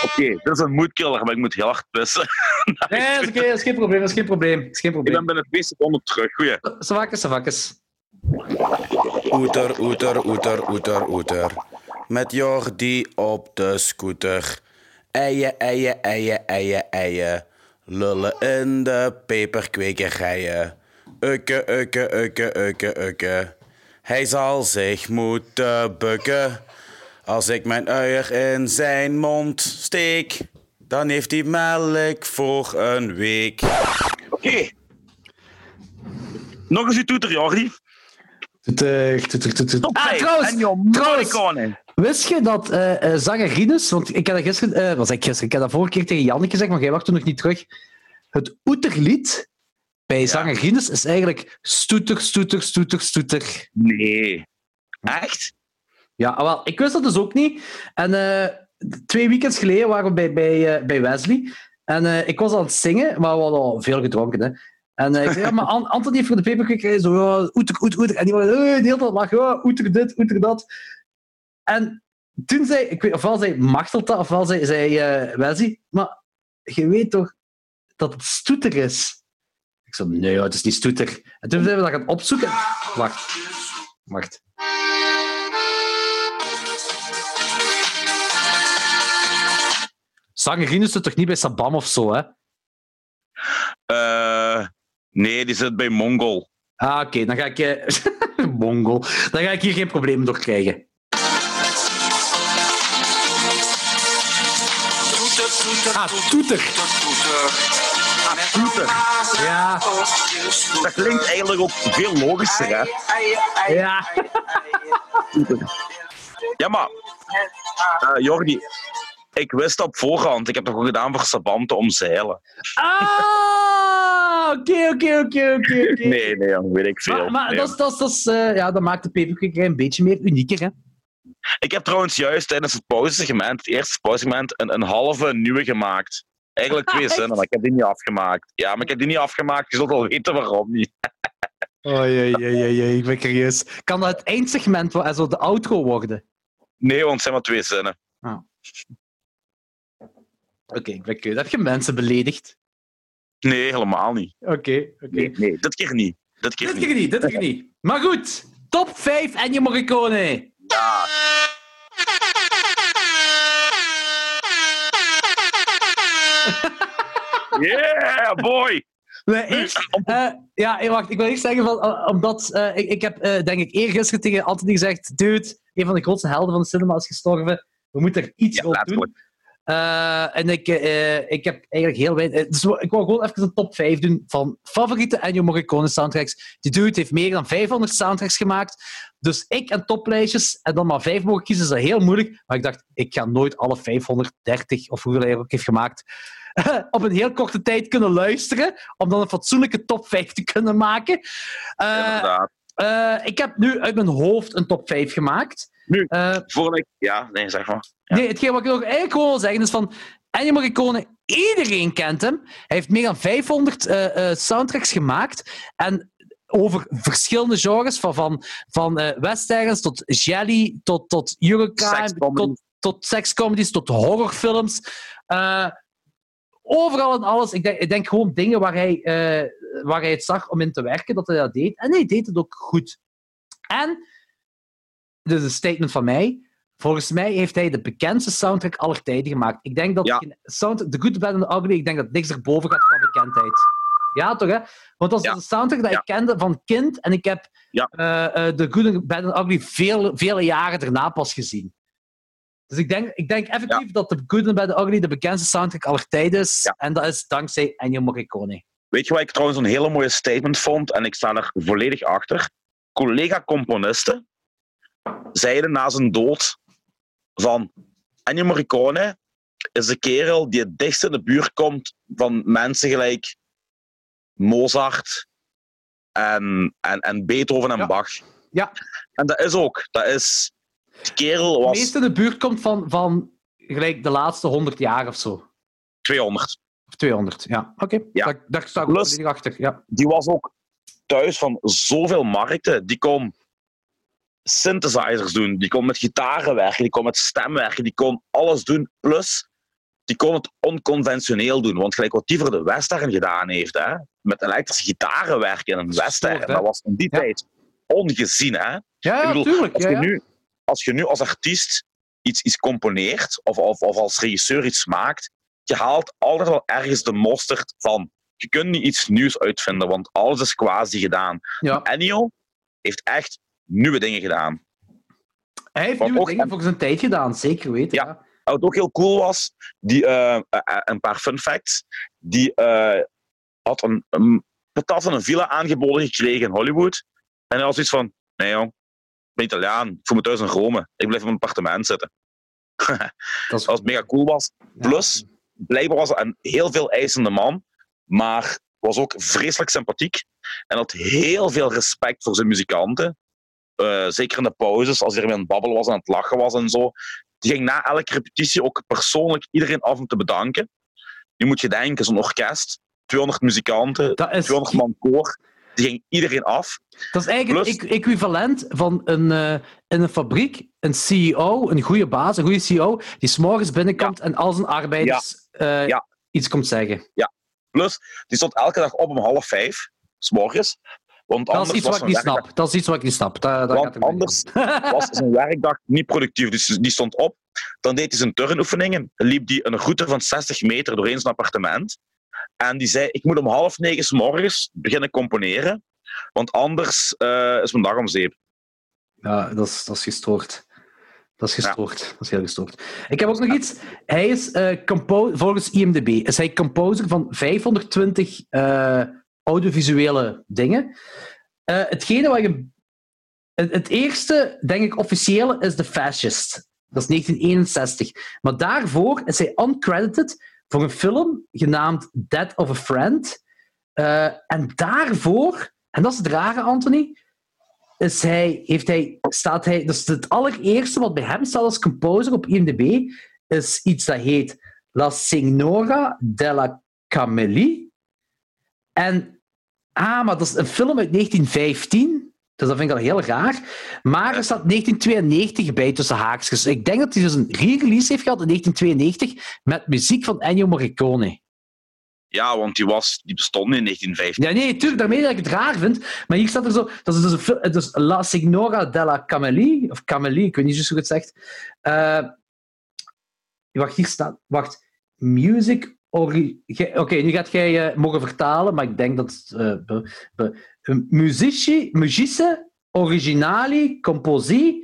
Oké, dit is een moedkiller, maar ik moet heel hard pissen. Nee, dat is, oké, dat is geen probleem. Dat is geen probleem. Dat is geen Ik ben probleem. binnen twee seconden terug. Goeie. Savakjes, savakjes. Oeter, oeter, oeter, oeter, oeter. Met Jordi op de scooter. Eien, eien, eien, eien, eien. Lullen in de peperkwekerijen. Ukke, ukke, ukke, ukke, ukke. Hij zal zich moeten bukken. Als ik mijn uier in zijn mond steek, dan heeft hij melk voor een week. Oké. Nog eens uw toeter, Jordi. Toeter, toeter, toeter. Ah, trouwens, trouwens. Wist je dat eh eh, zanger Rinus, want ik heb dat gisteren, eh, was ik gisteren, ik heb dat vorige keer tegen Janneke gezegd, maar jij wacht toen nog niet terug. Het oeterlied bij zanger Rinus is eigenlijk stoeter, stoeter, stoeter, stoeter. Nee. Echt? Ja, ah, wel, ik wist dat dus ook niet. En eh, twee weekends geleden waren we bij, bij, eh, bij Wesley. En eh, ik was aan het zingen, maar we hadden al veel gedronken. Hè. En ik zei, ja, maar An- Anthony heeft voor de paperclip zo, ja, oeter, oeter, oeter. En die was de hele tijd lachen, ja, oeter dit, oeter dat. En toen zei, ik weet, ofwel zei Machtelt dat, ofwel zei, zei Wesley, maar je weet toch dat het stoeter is? Ik zei, nee, ja, het is niet stoeter. En toen zijn we dat gaan opzoeken. Wacht, wacht. Zangerin is het toch niet bij Sabam of zo, hè? Eh, nee, die zit bij Mongol. Ah, oké, dan ga ik... eh, Mongol. Dan ga ik hier geen probleem door krijgen. Ah, toeter. Toeter. Ja, Dat klinkt eigenlijk ook veel logischer, hè? ja. Ja, maar... eh, Jordi, ik wist op voorhand. Ik heb dat gewoon gedaan voor Sabam te omzeilen. Ah, oké, oké, oké, oké. Nee, nee, jong, weet ik veel. Maar, maar Nee. dat, dat, dat, eh, ja, dat maakt de paperclip een beetje meer unieker, hè? Ik heb trouwens juist tijdens het pauzesegment, het eerste pauzesegment, een, een halve nieuwe gemaakt. Eigenlijk twee zinnen, maar ik heb die niet afgemaakt. Ja, maar ik heb die niet afgemaakt. Je zult wel weten waarom niet. Oh, jee, jee, jee, ik ben curieus. Kan dat het eindsegment, wa- also de outro worden? Nee, want het zijn maar twee zinnen. Oké, ik ben curieus. Heb je mensen beledigd? Nee, helemaal niet. Oké, oké. Nee, nee, dit keer niet. Dit keer Dit niet. keer niet, dit keer niet. Maar goed, top 5 Ennio Morricone. Ja. Yeah, boy! Nee, eh, ja, wacht, ik wil eerst zeggen, van, eh, omdat eh, ik, ik heb, eh, denk ik, eergisteren tegen Anthony gezegd, dude, een van de grootste helden van de cinema is gestorven. We moeten er iets Ja, rond doen. en ik, ik heb eigenlijk heel weinig... Dus ik wou gewoon even een top 5 doen van favoriete Ennio Morricone soundtracks. Die dude heeft meer dan 500 soundtracks gemaakt. Dus ik en toplijstjes, en dan maar vijf mogen kiezen, is dat heel moeilijk. Maar ik dacht, ik ga nooit alle 530, of hoeveel hij er ook heeft gemaakt, op een heel korte tijd kunnen luisteren, om dan een fatsoenlijke top 5 te kunnen maken. Eh, Inderdaad. eh, ik heb nu uit mijn hoofd een top 5 gemaakt. Nu? Eh, ik... Ja, nee, zeg maar. Ja. Nee, hetgeen wat ik nog eigenlijk gewoon wil zeggen is van... Ennio Morricone, iedereen kent hem. Hij heeft meer dan 500 eh, eh, soundtracks gemaakt. En over verschillende genres, van, van, van eh, westerns tot jelly, tot, tot Eurocrime, tot, tot sekscomedies, tot horrorfilms. Eh, overal en alles. Ik denk, ik denk gewoon dingen waar hij, eh, waar hij het zag om in te werken, dat hij dat deed. En hij deed het ook goed. En, dit is een statement van mij, volgens mij heeft hij de bekendste soundtrack aller tijden gemaakt. Ik denk dat Ja. geen sound, The Good, Bad and the Ugly, ik denk dat niks erboven gaat qua bekendheid. Ja, toch hè? Want dat is Ja. een soundtrack dat Ja. ik kende van kind en ik heb Ja. eh, eh, The Good, Bad and Ugly veel, vele jaren daarna pas gezien. Dus ik denk, ik denk effectief dat The Good and Bad and Ugly de bekendste soundtrack aller tijden is. Ja. En dat is dankzij Ennio Morricone. Weet je wat ik trouwens een hele mooie statement vond? En ik sta er volledig achter. Collega-componisten zeiden na zijn dood van Ennio Morricone is de kerel die het dichtst in de buurt komt van mensen gelijk Mozart en, en, en Beethoven en Ja. Bach. Ja. En dat is ook. Dat is... Kerel Het was meeste in de buurt komt van, van gelijk de laatste 100 jaar of zo. 200. Of 200, ja. Oké, Ja. daar, daar sta ik achter. Ja. die was ook thuis van zoveel markten. Die kon synthesizers doen, die kon met gitaren werken, die kon met stem werken, die kon alles doen. Plus, die kon het onconventioneel doen. Want gelijk wat die voor de western gedaan heeft, hè, met elektrische gitaren werken in een western, dat was in die Ja. tijd ongezien. Hè? Ja, natuurlijk. Als, Ja, je ja. nu, als je nu als artiest iets, iets componeert, of, of, of als regisseur iets maakt, je haalt altijd wel ergens de mosterd van. Je kunt niet iets nieuws uitvinden, want alles is quasi gedaan. Ja. Ennio heeft echt nieuwe dingen gedaan. Hij heeft Wat nieuwe ook- dingen voor zijn tijd gedaan, zeker weten. Ja. Wat ook heel cool was, die, eh, eh, eh, een paar fun facts. Die had een, een patat van een villa aangeboden gekregen in Hollywood. En hij was iets van, nee jong, ben Italiaan, ik voel me thuis in Rome. Ik blijf in mijn appartement zitten. Dat Wat mega cool was. Plus, blijkbaar was hij een heel veel eisende man, maar was ook vreselijk sympathiek. En had heel veel respect voor zijn muzikanten. Eh, zeker in de pauzes, als hij ermee aan het babbelen was en aan het lachen was en zo. Die ging na elke repetitie ook persoonlijk iedereen af om te bedanken. Nu moet je denken, zo'n orkest, 200 muzikanten, Dat is, 200 man koor. Die ging iedereen af. dat is eigenlijk Plus- het equ- equivalent van een, eh, in een fabriek een CEO, een goede baas, een goede CEO, die s'morgens binnenkomt en al zijn arbeiders eh, Ja. iets komt zeggen. Plus, die stond elke dag op om half vijf, s morgens. Want Dat is iets wat ik niet werkdag- snap. Dat is iets wat ik niet snap. Want anders was zijn werkdag niet productief. Dus die stond op, dan deed hij zijn turnoefeningen. Dan liep hij een route van 60 meter doorheen zijn appartement. En die zei, ik moet om half negen 's morgens beginnen componeren. Want anders eh, is mijn dag om zeep. Ja, dat is, dat is gestoord. Dat is gestoord. Dat is heel gestoord. Ik heb ook nog iets. Hij is eh, volgens IMDb is hij composer van 520 eh, audiovisuele dingen. Hetgene wat je. Het, het eerste, denk ik, officiële is The Fascist. Dat is 1961. Maar daarvoor is hij uncredited voor een film genaamd Death of a Friend. Eh, en daarvoor, en dat is het rare, Anthony, heeft hij, staat hij, dus het allereerste wat bij hem staat als composer op IMDb is iets dat heet La Signora della Camelli. En, ah, maar dat is een film uit 1915. Dus dat vind ik al heel raar. Maar er staat 1992 bij tussen haakjes. Ik denk dat hij dus een re-release heeft gehad in 1992 met muziek van Ennio Morricone. Ja, want die, was, die bestond in 1915. Ja, nee, tuurlijk, daarmee dat ik het raar vind. Maar hier staat er zo... Dat is dus, een, dus La Signora della Camelli, of Camelli, ik weet niet zo hoe het zegt. Eh, wacht, hier staat... Wacht. Music... Oké, nu gaat jij eh, mogen vertalen, maar ik denk dat eh, be- be- musici, musice originali composi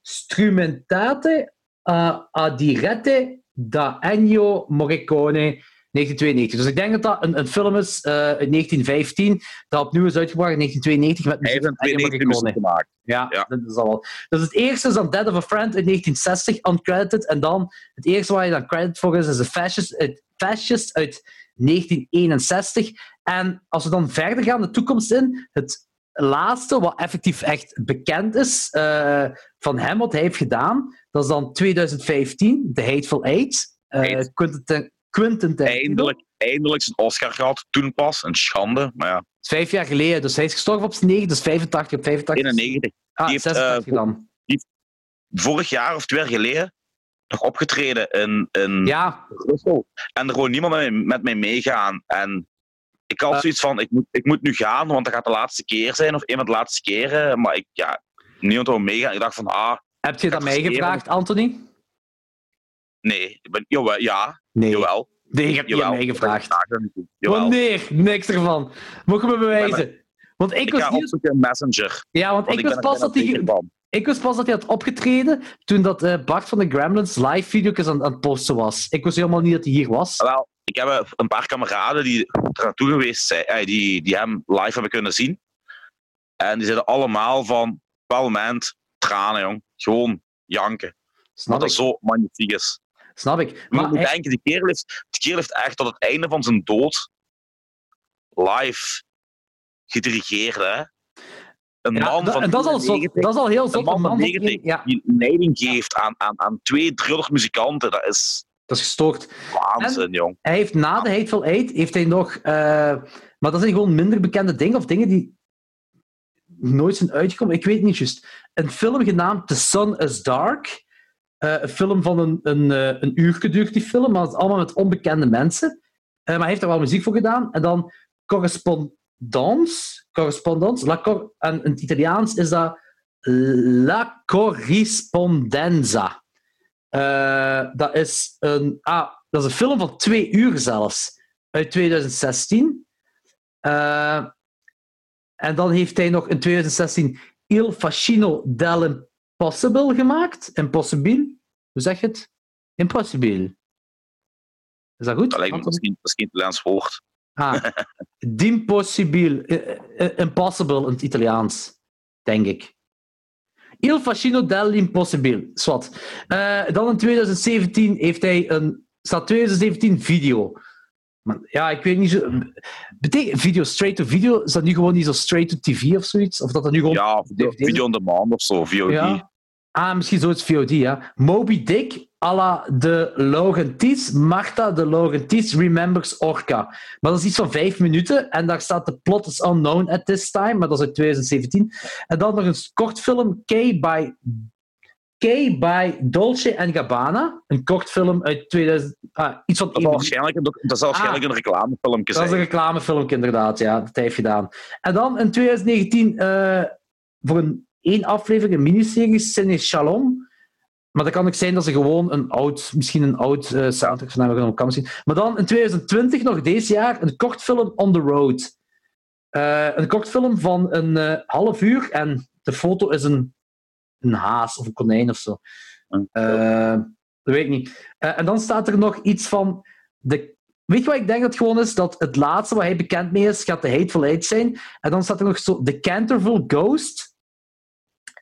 strumentate uh, a dirette da Ennio Morricone 1992. Dus ik denk dat dat een, een film is eh uit 1915, dat opnieuw is uitgebracht in 1992 met muziek van Ennio 92 muziek Morricone. gemaakt. Ja, Ja. dat is al wel. Dus het eerste is dan Dead of a Friend in 1960, uncredited. En dan het eerste waar je dan credit voor is, is The Fascist Fascist uit 1961. En als we dan verder gaan, de toekomst in, het laatste wat effectief echt bekend is eh, van hem, wat hij heeft gedaan, dat is dan 2015, The Hateful Eight. Eight. Quentin, Quentin. Eindelijk, eindelijk zijn Oscar gehad. Toen pas. Een schande. Maar ja, vijf jaar geleden, dus hij is gestorven op zijn negen, dus 85 op 85. 91. Ah, Die heeft, 86 eh, dan. Vorig jaar of twee jaar geleden nog opgetreden in, in Ja, Brussel. En er gewoon niemand met mij, met mij meegaan. En ik had Eh. zoiets van, ik moet, ik moet nu gaan, want dat gaat de laatste keer zijn. Of een van de laatste keren. Maar ik, ja, niemand wil meegaan. Ik dacht van, ah, Heb je dat Gaat mij versneren. gevraagd, Anthony? nee. Ik ben, jawel, ja, Nee. jawel. Nee, ik heb niet aan jawel. mij gevraagd. Jawel. Wanneer? Niks ervan. Mogen we bewijzen? Want ik Ik was niet... Messenger. Ja, want Want ik ik wist pas dat hij... Ik wist pas dat hij had opgetreden toen dat eh, Bart van de Gremlins live video's aan, aan het posten was. Ik wist helemaal niet dat hij hier was. Wel, ik heb een paar kameraden die er naartoe geweest zijn, eh, die, die hem live hebben kunnen zien. En die zeiden allemaal van, bepaald moment, tranen, jong. Gewoon janken. Snap dat ik. dat zo magnifiek is. Snap ik. Maar je moet denken, die kerel, heeft, die kerel heeft echt tot het einde van zijn dood live gedirigeerd. Hè? Een ja, man dat, van en dat is al, zot, 94 dat is al heel zot. man Een man van 90 ja, die leiding geeft aan, aan, aan twee 300 muzikanten, dat is dat is gestoord. waanzin, jong. Hij heeft na de Hateful Eight heeft hij nog... eh, maar dat zijn gewoon minder bekende dingen, of dingen die nooit zijn uitgekomen. Ik weet niet juist. Een film genaamd The Sun is Dark. Eh, een film van een, een, eh, een uur geduurd, die film, maar het is allemaal met onbekende mensen. Maar hij heeft er wel muziek voor gedaan. En dan Correspondance. Correspondance. La Cor- en in het Italiaans is dat La Corrispondenza. Eh, dat, is een, ah, dat is een film van twee uur zelfs, uit 2016. Eh, en dan heeft hij nog in 2016 Il Fascino dell'Impossible gemaakt. Impossible. Hoe zeg je het? Impossible. Is dat goed? Dat lijkt me dat is geen Italiaans woord. Ah, d'impossibile. eh, eh, Impossible in het Italiaans, denk ik. Il fascino dell'impossibile. Zwat. Eh, dan in 2017 heeft hij een... Staat 2017 video. Maar, ja, ik weet niet zo... Betekent video straight to video? Is dat nu gewoon niet zo straight to tv of zoiets? Of dat dat nu gewoon... Ja, video on demand of zo, VOD. Ja. Ah, misschien zoiets VOD, ja. Moby Dick à la de Laurentis, Marta de Laurentis Remembers Orca. Maar dat is iets van vijf minuten en daar staat de plot is unknown at this time, maar dat is uit 2017. En dan nog een kortfilm, K by, K by Dolce and Gabbana. Een kortfilm uit 2000, ah, iets van Dat zal waarschijnlijk, dat zal waarschijnlijk een reclamefilmpje dat is zijn. een reclamefilm, inderdaad. Ja, dat heeft gedaan. En dan in 2019 eh, voor een één aflevering, een miniserie, Cine Shalom. Maar dat kan ook zijn dat ze gewoon een oud, misschien een oud eh soundtrack van hebben kan zien. Maar dan in 2020, nog deze jaar, een kortfilm On the Road. Eh, een kortfilm van een eh, half uur en de foto is een, een haas of een konijn of zo. Dat weet ik niet. En dan staat er nog iets van. De, weet je wat ik denk dat het gewoon is? Dat het laatste waar hij bekend mee is, gaat de Hateful Eight zijn. En dan staat er nog zo. The Canterville Ghost.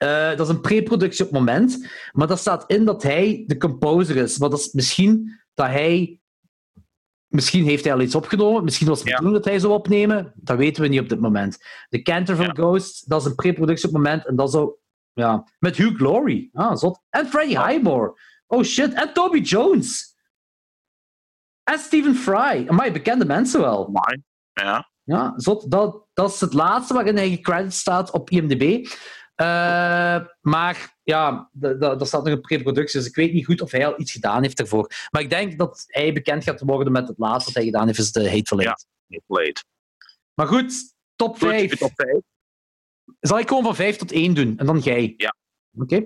Eh, dat is een pre-productie op het moment. Maar dat staat in dat hij de composer is. Maar dat is misschien dat hij. Misschien heeft hij al iets opgenomen. Misschien was het de Ja. bedoeling dat hij zou opnemen. Dat weten we niet op dit moment. The Canterville Ja. Ghost, dat is een pre-productie op het moment. En dat zou. Ja, met Hugh Laurie. Ah, zot. En Freddie Highmore. Oh shit. En Toby Jones. En Stephen Fry. Amai, bekende mensen wel. Amai. Ja. Ja, zot. Dat, dat is het laatste waarin hij gecredit staat op IMDb. Eh, maar ja, da- da- daar staat nog een pre-productie, dus ik weet niet goed of hij al iets gedaan heeft daarvoor. Maar ik denk dat hij bekend gaat worden met het laatste wat hij gedaan heeft, is de Hateful Eight. Late. Maar goed, top Goed, 5. je top 5. Zal ik gewoon van 5 tot 1 doen en dan jij? Ja. Oké.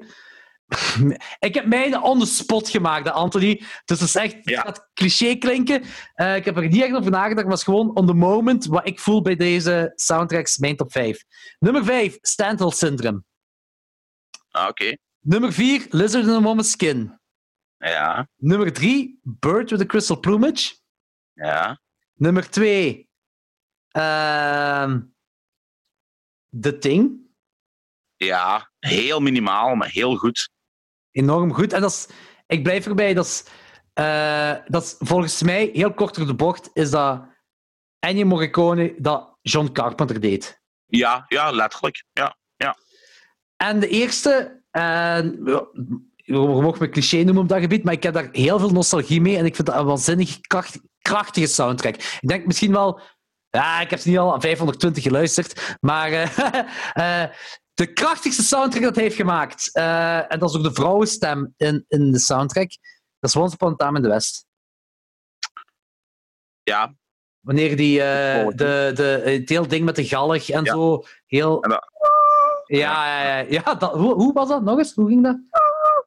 Ik heb mij on the spot gemaakt, Anthony. Dus het is echt, het Ja. gaat cliché klinken. Eh, ik heb er niet echt over nagedacht, maar het was gewoon on the moment wat ik voel bij deze soundtracks, mijn top 5. Nummer 5, Stendhal Syndrome. Ah, Oké. Nummer 4, Lizard in a Woman's Skin. Ja. Nummer 3, Bird with a Crystal Plumage. Ja. Nummer 2, The Thing. Ja. Heel minimaal, maar heel goed. Enorm goed. En dat is, ik blijf erbij, dat is, eh, dat is volgens mij, heel kort door de bocht, is dat Ennio Morricone dat John Carpenter deed. Ja, ja, letterlijk. Ja. En de eerste, en ja, je mag me cliché noemen op dat gebied, maar ik heb daar heel veel nostalgie mee en ik vind dat een waanzinnig kracht, krachtige soundtrack. Ik denk misschien wel, ja, ik heb ze niet al aan 520 geluisterd, maar eh, eh, de krachtigste soundtrack dat hij heeft gemaakt, eh, en dat is ook de vrouwenstem in, in de soundtrack, dat is Once Upon a Time in the West. Ja. Wanneer die, eh, de, de, het hele ding met de galg en Ja. zo, heel... En dat- Ja, ja, ja. ja dat, hoe, hoe was dat? Nog eens? Hoe ging dat?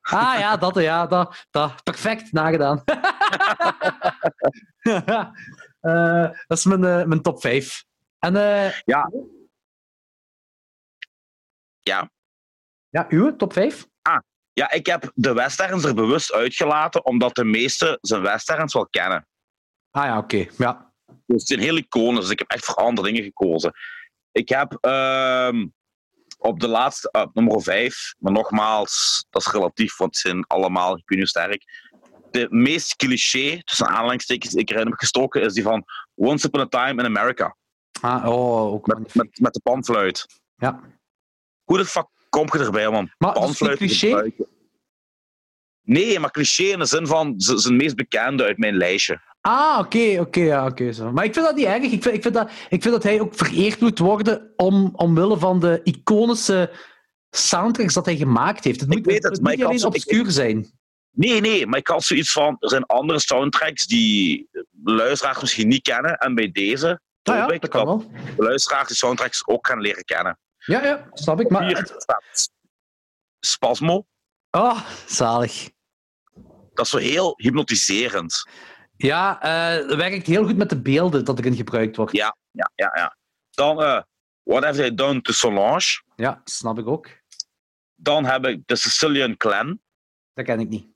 Ah ja, dat, ja, dat, dat. Perfect nagedaan. Eh, dat is mijn, mijn top 5. En Ja. Ja. ja, uw top 5? Ja, ik heb de westerns er bewust uitgelaten, omdat de meesten zijn westerns wel kennen. Ah ja, oké. Ja. Dus het zijn heel iconisch, dus ik heb echt voor andere dingen gekozen. Ik heb ehm, op de laatste, op nummer 5, maar nogmaals, dat is relatief, want het zijn allemaal, ik niet hoe sterk. De meest cliché, tussen aanhalingstekens, die ik erin heb gestoken, is die van Once Upon a Time in America. Ah, oh, ook Met, met, met de panfluit. Ja. Hoe de fuck kom je erbij om een Maar dat niet panfluit te gebruiken? Nee, maar cliché in de zin van zijn meest bekende uit mijn lijstje. Ah, oké, oké, ja, oké. zo. maar ik vind dat niet erg. Ik vind, ik, vind dat, ik vind dat hij ook vereerd moet worden om, omwille van de iconische soundtracks dat hij gemaakt heeft. Het Ik moet, weet het, moet maar niet alleen zo- ik- obscuur zijn. Nee, nee, maar ik had zoiets van, er zijn andere soundtracks die luisteraars misschien niet kennen. En bij deze Nou hoop ja, ik dat kan dat wel. de luisteraars die soundtracks ook gaan leren kennen. Ja, ja, snap ik. Maar Hier het- staat Spasmo. oh, zalig. Dat is zo heel hypnotiserend. Ja, eh, het werkt heel goed met de beelden dat erin gebruikt wordt. Ja, ja, ja. ja. Dan eh, What Have They Done to Solange. Ja, snap ik ook. Dan heb ik The Sicilian Clan. Dat ken ik niet.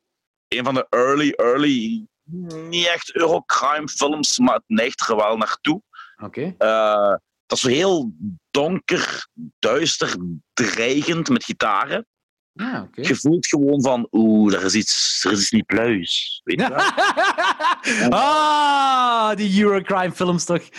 Een van de early, early, niet echt Eurocrime films, maar het neigt er wel naartoe. Oké. Eh, dat is zo heel donker, duister, dreigend met gitaren. Oké. Je voelt gewoon van, oeh, er is iets, er is iets niet pluis. Weet je wel? ah, die Eurocrime films toch?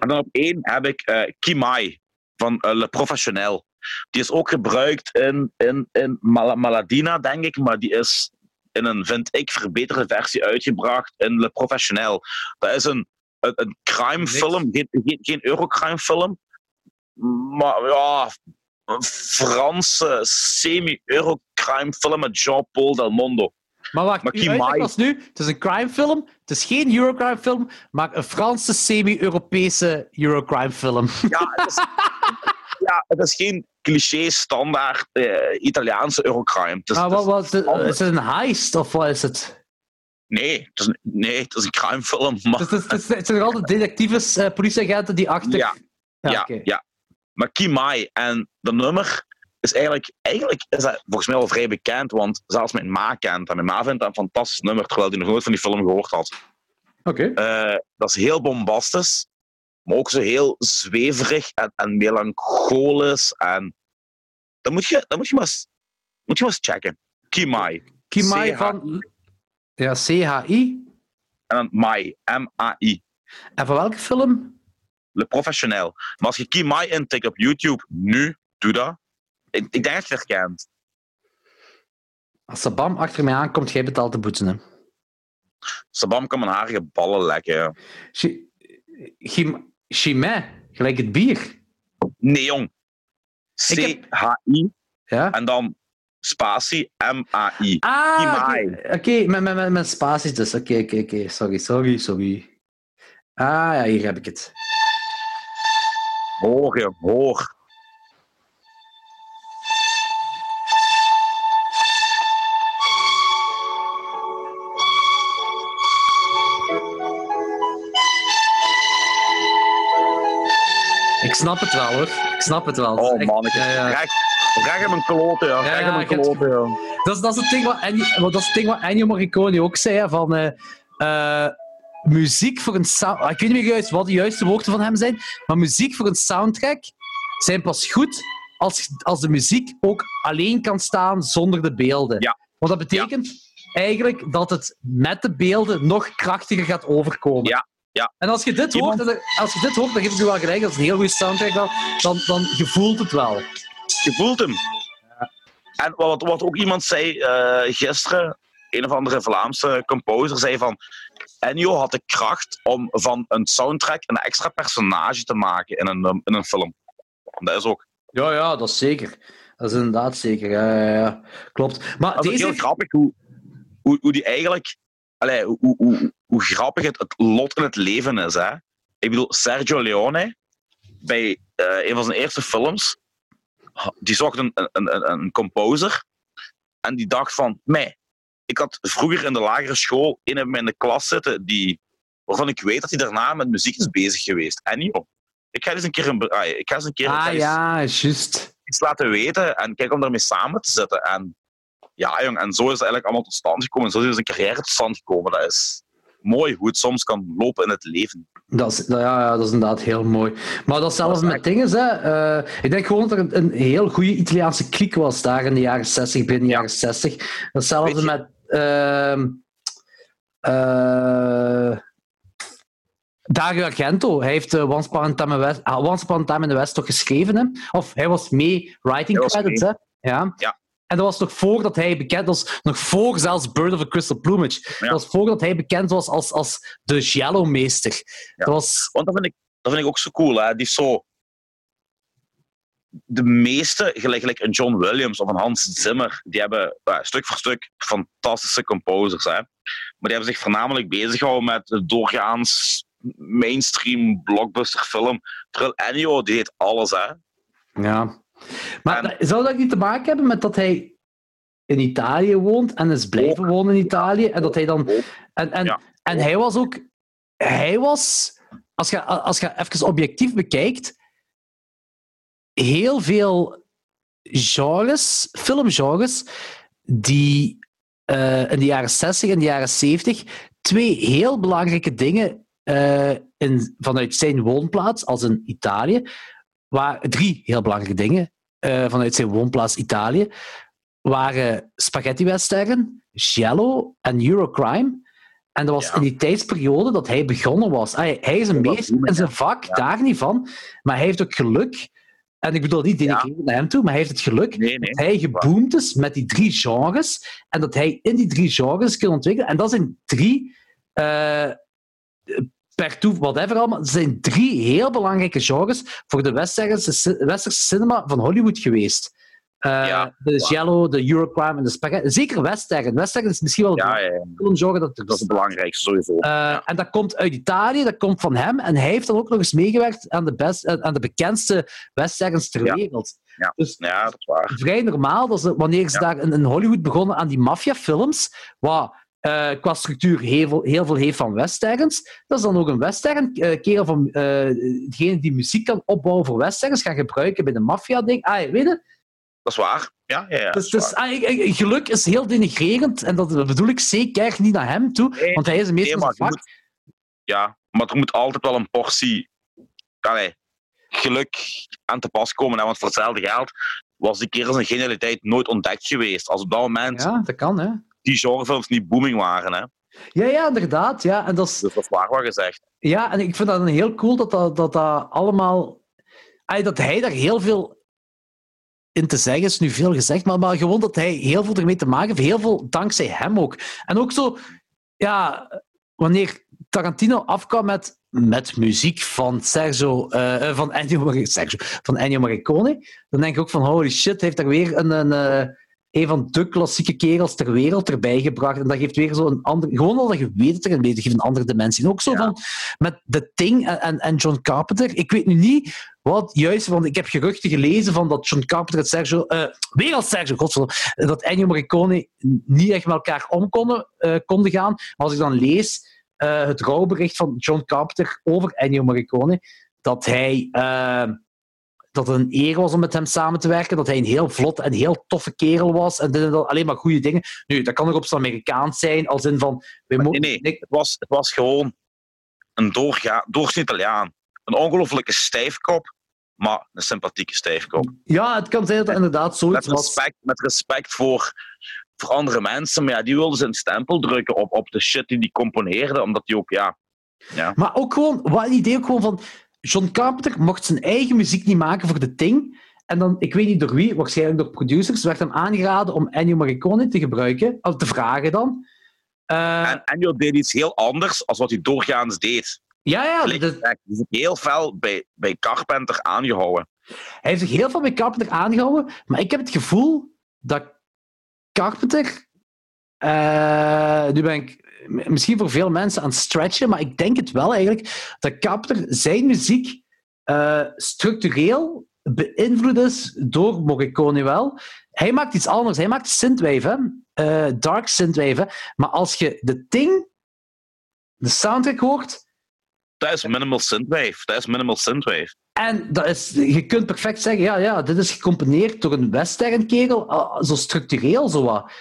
En dan op één heb ik eh, Kimai van eh, Le Professionnel. Die is ook gebruikt in, in, in Mal- Maladina, denk ik, maar die is in een, vind ik, verbeterde versie uitgebracht in Le Professionnel. Dat is een, een, crime film, geen, geen, geen Eurocrime film, maar ja, een Franse semi-Eurocrime film met Jean-Paul Del Mondo. Maar wacht, Maar was nu, het is een crime film, het is geen Eurocrime film, maar een Franse semi-Europese Eurocrime film. Ja, het is, ja, het is geen cliché standaard eh, Italiaanse Eurocrime. Het is, Maar het wat, is- wat, is het een heist of wat is het? Nee, het is, een- nee, is een crime film. Maar, is, het, zijn nog altijd detectives, eh, politieagenten die achter... Ja, ja, ja. Maar Kimai en de nummer is eigenlijk, eigenlijk is dat volgens mij wel vrij bekend, want zelfs mijn ma kent dat. Mijn ma vindt dat een fantastisch nummer, terwijl hij nog nooit van die film gehoord had. Oké. Eh, dat is heel bombastisch, maar ook zo heel zweverig en, en melancholisch. En dat moet je, dat moet je, maar, eens, moet je maar eens checken. Kimai. Kimai van... Ja, CHI. En dan Mai. M-A-I. En van welke film? Le Professionnel. Maar als je Kimai intikt op YouTube, nu, doe dat. Ik, ik denk dat je het herkent. Als Sabam achter mij aankomt, jij betaalt de boete. hè. Sabam kan mijn harige ballen lekken. Chi- Chim- Chimay, gelijk het bier. Nee, jong. C-H-I Ja? en dan spatie M-A-I. Ah, oké, oké, met, met, met, spaties dus. Oké, oké, oké. Sorry, sorry, sorry. Ah, ja, hier heb ik het. Hoor je, hoor. Ik snap het wel, hoor. Ik snap het wel. Oh man, ik ja, ja. Recht in mijn kloten, ja. Heb- kloten, ja. Dat is, dat is het ding wat Ennio, wat- dat is het ding wat Ennio Morricone ook zei, hè, van eh, eh, muziek voor een sound... Ik weet niet meer juist wat de juiste woorden van hem zijn, maar muziek voor een soundtrack zijn pas goed als, als de muziek ook alleen kan staan zonder de beelden. Ja. Want dat betekent eigenlijk dat het met de beelden nog krachtiger gaat overkomen. Ja, ja. En als je dit Iemand- hoort, als je dit hoort, dan geef ik je wel gelijk, dat is een heel goede soundtrack wel, dan, dan je voelt het wel. Je voelt hem. En wat, wat ook iemand zei eh, gisteren, een of andere Vlaamse composer zei van Ennio had de kracht om van een soundtrack een extra personage te maken in een, in een film. Dat is ook. Ja, ja, dat is zeker. Dat is inderdaad zeker. Ja, ja, ja. Klopt. Maar Dat is deze... heel grappig hoe, hoe, hoe die eigenlijk. Allee, hoe, hoe, hoe, hoe grappig het, het lot in het leven is. Hè? Ik bedoel, Sergio Leone, bij eh, een van zijn eerste films, die zocht een, een, een, een composer en die dacht van, mij, ik had vroeger in de lagere school een in mijn klas zitten die, waarvan ik weet dat hij daarna met muziek is bezig geweest. En joh, ik ga eens een keer een, ah, ik ga eens een keer Ah ja, juist. iets laten weten en kijk om daarmee samen te zitten. En ja, jong, en zo is het eigenlijk allemaal tot stand gekomen. Zo is een carrière tot stand gekomen. Dat is mooi hoe het soms kan lopen in het leven. Dat is, dat- ja, ja, dat is inderdaad heel mooi. Maar dat is zelfs Dat is met dingen. Hè. Eh, ik denk gewoon dat er een, een heel goede Italiaanse kliek was daar in de jaren 60, begin jaren 60. Datzelfde je- met. ehm eh, Dario Argento. Hij heeft eh, Once, Upon a Time in West, ah, Once Upon a Time in the West toch geschreven. Hè? Of hij was mee writing Hij credits. Hè? Ja. Ja. En dat was nog voordat hij bekend was, nog voor zelfs Bird of a Crystal Plumage. Ja. Dat was voordat hij bekend was als, als de Giallo-meester. Ja. Dat was Want dat vind ik, dat vind ik ook zo cool. Hè? Die zo... De meeste, gelijk, gelijk een John Williams of een Hans Zimmer, die hebben eh, stuk voor stuk fantastische composers. Hè? Maar die hebben zich voornamelijk bezig gehouden met de doorgaans mainstream blockbuster film. Terwijl Ennio, die deed alles. Hè? Ja. Maar En- zou dat niet te maken hebben met dat hij in Italië woont en is blijven wonen in Italië? En dat hij dan. En, en, Ja. en hij was ook. Hij was. Als je, als je even objectief bekijkt. Heel veel genres, filmgenres, die eh, in de jaren 60 en de jaren 70 twee heel belangrijke dingen eh, in, vanuit zijn woonplaats, als in Italië, waar drie heel belangrijke dingen eh, vanuit zijn woonplaats Italië waren spaghetti western, giallo en Eurocrime. En dat was Ja. in die tijdsperiode dat hij begonnen was. Hij, hij is een meester in zijn vak, Ja. daar niet van. Maar hij heeft ook geluk En ik bedoel niet denigreren naar hem toe, maar hij heeft het geluk Nee, nee. dat hij geboomd is met die drie genres en dat hij in die drie genres kan ontwikkelen. En dat zijn drie, eh, per toe, whatever allemaal, zijn drie heel belangrijke genres voor de westerse, westerse cinema van Hollywood geweest. Eh, Ja, de. Giallo, de Eurocrime en de spaghetti. Zeker western. Western is misschien wel Ja, ja, een genre dat er dat is het belangrijkste sowieso. eh, En dat komt uit Italië, dat komt van hem. En hij heeft dan ook nog eens meegewerkt aan de, best, eh, aan de bekendste westerns ter wereld. Ja. Dus Ja, dat is waar. vrij normaal dat ze, wanneer ze daar in, in Hollywood begonnen aan die maffiafilms, wat eh, qua structuur heel veel, heel veel heeft van westerns, dat is dan ook een western. eh kerel van eh, degene die muziek kan opbouwen voor westerns, gaan gebruiken bij de maffia-ding. Ah, weet je? Dat is waar. Ja, ja, ja. Dus, is dus, waar. ah, geluk is heel denigrerend en dat bedoel ik zeker niet naar hem toe, Nee, want hij is een meester nee, van maar zijn je vak. Ja, maar er moet altijd wel een portie allee, geluk aan te pas komen. Hè? Want voor hetzelfde geld was die kerel zijn genialiteit nooit ontdekt geweest. Als op dat moment Ja, dat kan, hè. Die genrefilms niet booming waren. Hè? Ja, ja, inderdaad. Ja, en, dat is, Dus dat is waar wat gezegd. ja, en ik vind dat een heel cool dat dat, dat, dat allemaal... Dat hij daar heel veel in te zeggen is, nu veel gezegd, maar, maar gewoon dat hij heel veel ermee te maken heeft. Heel veel dankzij hem ook. En ook zo, ja, wanneer Tarantino afkwam met, met muziek van Sergio, eh, van, Ennio, Sergio, van Ennio Morricone, dan denk ik ook van, holy shit, heeft daar weer een... een eh, een van de klassieke kerels ter wereld erbij gebracht. En dat geeft weer zo een andere... Gewoon al dat je weet dat er een beetje geeft een andere dimensie. En ook zo Ja. van met The Thing en, en, en John Carpenter. Ik weet nu niet wat juist... Want ik heb geruchten gelezen van dat John Carpenter het Sergio... eh weer als Sergio, godverdomme. Dat Ennio Morricone niet echt met elkaar om konden, eh, konden gaan. Maar als ik dan lees eh, het rouwbericht van John Carpenter over Ennio Morricone, dat hij... dat het een eer was om met hem samen te werken. Dat hij een heel vlot en heel toffe kerel was. En dit en dat, alleen maar goede dingen. Nu, dat kan ook op zijn Amerikaans zijn, als in van... Nee, nee. Het was, het was gewoon een doorga, Italiaan. Een ongelofelijke stijfkop, maar een sympathieke stijfkop. Ja, het kan zijn dat het inderdaad Met zoiets was. respect, met respect voor, voor andere mensen. Maar ja, die wilden zijn stempel drukken op, op de shit die die componeerde. Omdat die ook, ja... ja. Maar ook gewoon, wat een idee ook gewoon van... John Carpenter mocht zijn eigen muziek niet maken voor de Ting. En dan, ik weet niet door wie, waarschijnlijk door producers, werd hem aangeraden om Ennio Morricone te gebruiken, of te vragen dan. Eh, En Ennio deed iets heel anders als wat hij doorgaans deed. ja, ja, dat- Die is heel fel bij, bij Carpenter aangehouden. hij heeft zich heel veel bij Carpenter aangehouden, maar ik heb het gevoel dat Carpenter... eh, nu ben ik misschien voor veel mensen aan het stretchen, maar ik denk het wel eigenlijk, dat Carpenter zijn muziek eh, structureel beïnvloed is door Morricone wel. Hij maakt iets anders. Hij maakt synthwave? Eh, dark synthwave. Maar als je de Ting, de soundtrack hoort, Dat is minimal synthwave. Dat is minimal synthwave. en dat is, je kunt perfect zeggen, ja, ja, dit is gecomponeerd door een western kerel, ah, zo structureel zo wat.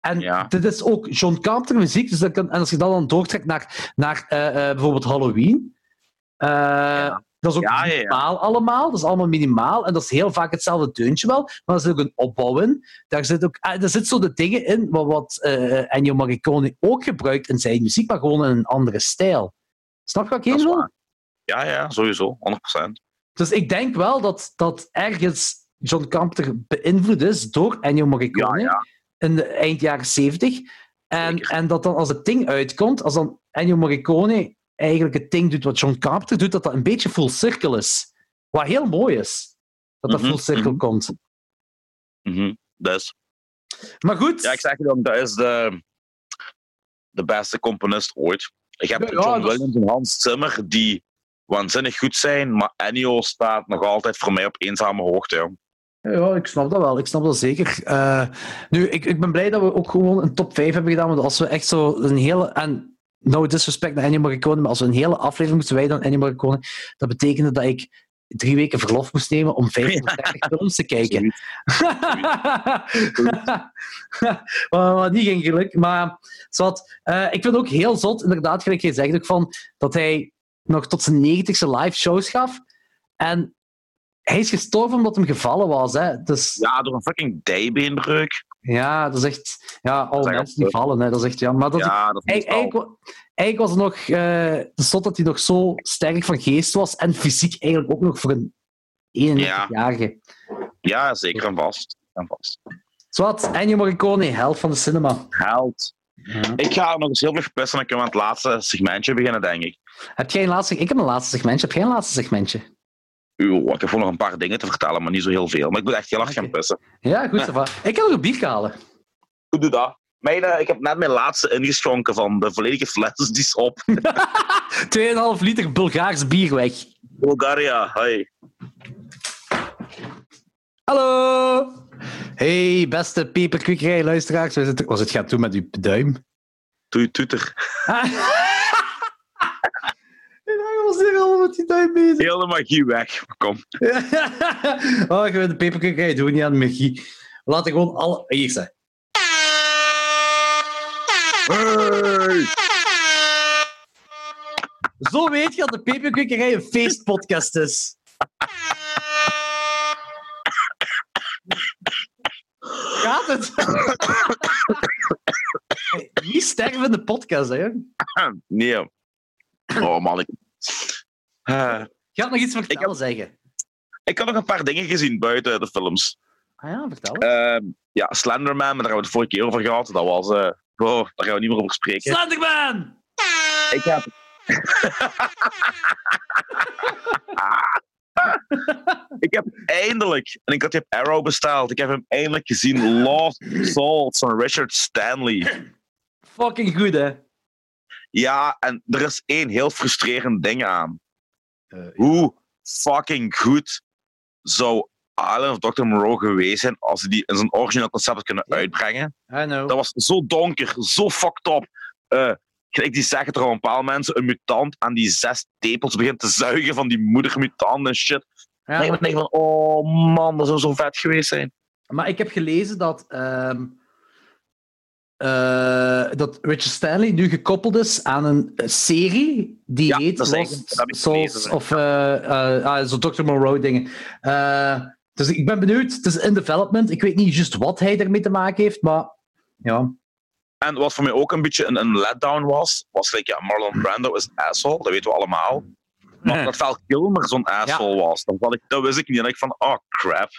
En Ja. dit is ook John Carpenter muziek, dus dat kan, en als je dat dan doortrekt naar, naar eh, eh, bijvoorbeeld Halloween, eh, dat is ook Ja, minimaal allemaal, dat is allemaal minimaal, en dat is heel vaak hetzelfde deuntje wel, maar er zit ook een opbouw in. Daar zit ook, er zit zo de dingen in wat, wat eh, Ennio Morricone ook gebruikt in zijn muziek, maar gewoon in een andere stijl. Snap je wat ik heen wil? Ja, ja, sowieso. 100%. Dus ik denk wel dat, dat ergens John Carpenter beïnvloed is door Ennio Morricone Ja, ja. In de eind jaren 70. En, en dat dan als het ding uitkomt, als dan Ennio Morricone eigenlijk het ding doet wat John Carpenter doet, dat dat een beetje full circle is. Wat heel mooi is. Dat dat Mhm, full circle mhm. komt. Dus, Maar goed. ja, ik zeg je dan, dat is de, de beste componist ooit. Ik heb Ja, John Williams en Hans Zimmer die waanzinnig goed zijn, maar Ennio staat nog altijd voor mij op eenzame hoogte. Ja. Ja, ik snap dat wel. Ik snap dat zeker. Eh, nu, ik, ik ben blij dat we ook gewoon een top 5 hebben gedaan. Want als we echt zo een hele... En no disrespect naar Ennio Morricone, maar als we een hele aflevering moesten wijden aan Ennio Morricone, dat betekende dat ik drie weken verlof moest nemen om 35 films te kijken. wat niet ging geluk. Maar zat, eh, ik vind het ook heel zot, inderdaad, gelijk je zegt, ook van, dat hij nog tot zijn 90ste live shows gaf. En hij is gestorven omdat hem gevallen was. Hè. Dus, ja. Ja, door een fucking dijbeenbreuk. dat is echt... Ja, is mensen die vallen, hè, dat is echt jammer. Maar dat, Ja, dat is Eigenlijk, eigenlijk, wa- eigenlijk was het nog eh, de slot dat hij nog zo sterk van geest was en fysiek eigenlijk ook nog voor een 91-jarige. Ja, zeker en vast. En vast. Zwat, Ennio Morricone, held van de cinema. Held. Ik ga nog eens heel veel pissen en dan kunnen we aan het laatste segmentje beginnen, denk ik. Heb jij een laatste... Ik heb een laatste segmentje. Heb jij een laatste segmentje? Ik heb nog een paar dingen te vertellen, maar niet zo heel veel. Maar ik moet echt heel erg gaan Oké. pissen. Ja, goed. va. Ik ga nog een bier halen. Hoe doe dat? Mijn, eh, ik heb net mijn laatste ingeschonken van de volledige fles, die is op. 2,5 liter Bulgaars bier weg. Bulgaria, hi. Hallo! Hey, beste peperkwekerij luisteraars. Was het, was het gaat doen met uw duim? Doe je toeter. was hier allemaal met die duim bezig. Heel de magie weg. Kom. oh, ik wil de peperkwekerij doen, niet aan de magie. We laten gewoon alle... Hier. Hey! Zo weet je dat de peperkwekerij een feestpodcast is. Gaat het? Niet sterven in de podcast, hè? Nee. Oh man, ik... Je had nog iets vertellen zeggen. ik had nog een paar dingen gezien buiten de films. Ah ja, vertel. Ehm, ja, Slenderman, maar daar hebben we het de vorige keer over gehad. Dat was... oh, daar gaan we niet meer over spreken. Slenderman! Ik heb... ik heb eindelijk, en ik had die op Arrow besteld, ik heb hem eindelijk gezien, Lost Souls van Richard Stanley. Fucking goed, hè? Ja, en er is één heel frustrerend ding aan. Eh, Hoe fucking goed zou Island of Dr. Moreau geweest zijn als ze die in zijn origineel concept kunnen uitbrengen? I know. Dat was zo donker, zo fucked up. Gelijk die zeggen er al een paar mensen, een mutant aan die zes tepels begint te zuigen van die moedermutant en shit. Ja, Nee, maar ik denk van, oh man, dat zou zo vet geweest zijn. Maar ik heb gelezen dat, ehm, eh, dat Richard Stanley nu gekoppeld is aan een serie die Ja, heet Lost Souls of eh, eh, ah, zo Dr. Moreau dingen. Eh, dus ik ben benieuwd. Het is in development. Ik weet niet juist wat hij ermee te maken heeft, maar ja. En wat voor mij ook een beetje een, een letdown was, was like, ja, Marlon Brando is een asshole, dat weten we allemaal. Maar dat Val Kilmer zo'n asshole was, dat, had ik, dat wist ik niet. En ik van, oh crap.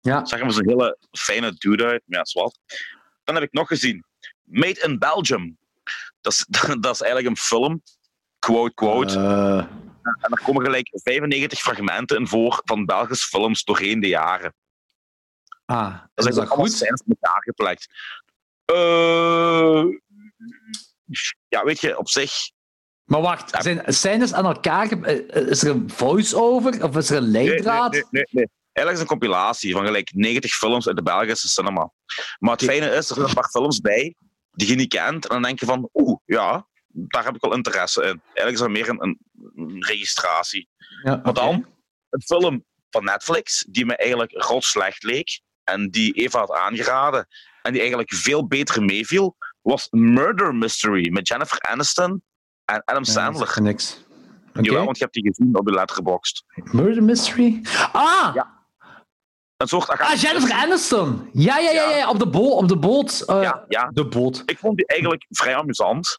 Ja. Zag hem zo'n hele fijne dude uit, maar ja, is wat. Dan heb ik nog gezien, Made in Belgium. Dat is, dat is eigenlijk een film, quote, quote. Eh, En er komen gelijk 95 fragmenten in voor van Belgische films doorheen de jaren. ah, Dat is dat goed? scènes met elkaar geplakt. Eh, ja, weet je, op zich. Maar wacht, zijn scènes aan elkaar... eh, Is er een voice-over of is er een Nee, nee, leidraad? nee, nee, nee. Eigenlijk is een compilatie van gelijk 90 films uit de Belgische cinema. Maar het fijne is, er zitten een paar films bij die je niet kent. En dan denk je van, oeh, ja, daar heb ik wel interesse in. Eigenlijk is dat meer een, een, registratie. Ja, Maar dan een film van Netflix die me eigenlijk rot slecht leek. En die Eva had aangeraden. En die eigenlijk veel beter meeviel. Was Murder Mystery met Jennifer Aniston en Adam Ja, Sandler. is niks. Oké. Jawel, want je hebt die gezien op je letterboxd. Murder Mystery? Ah! Ja. Een soort Ah, Jennifer Aniston! Ja, ja, ja, ja, ja, op de, bo op de boot. eh, Ja, ja. De boot. Ik vond die eigenlijk vrij amusant.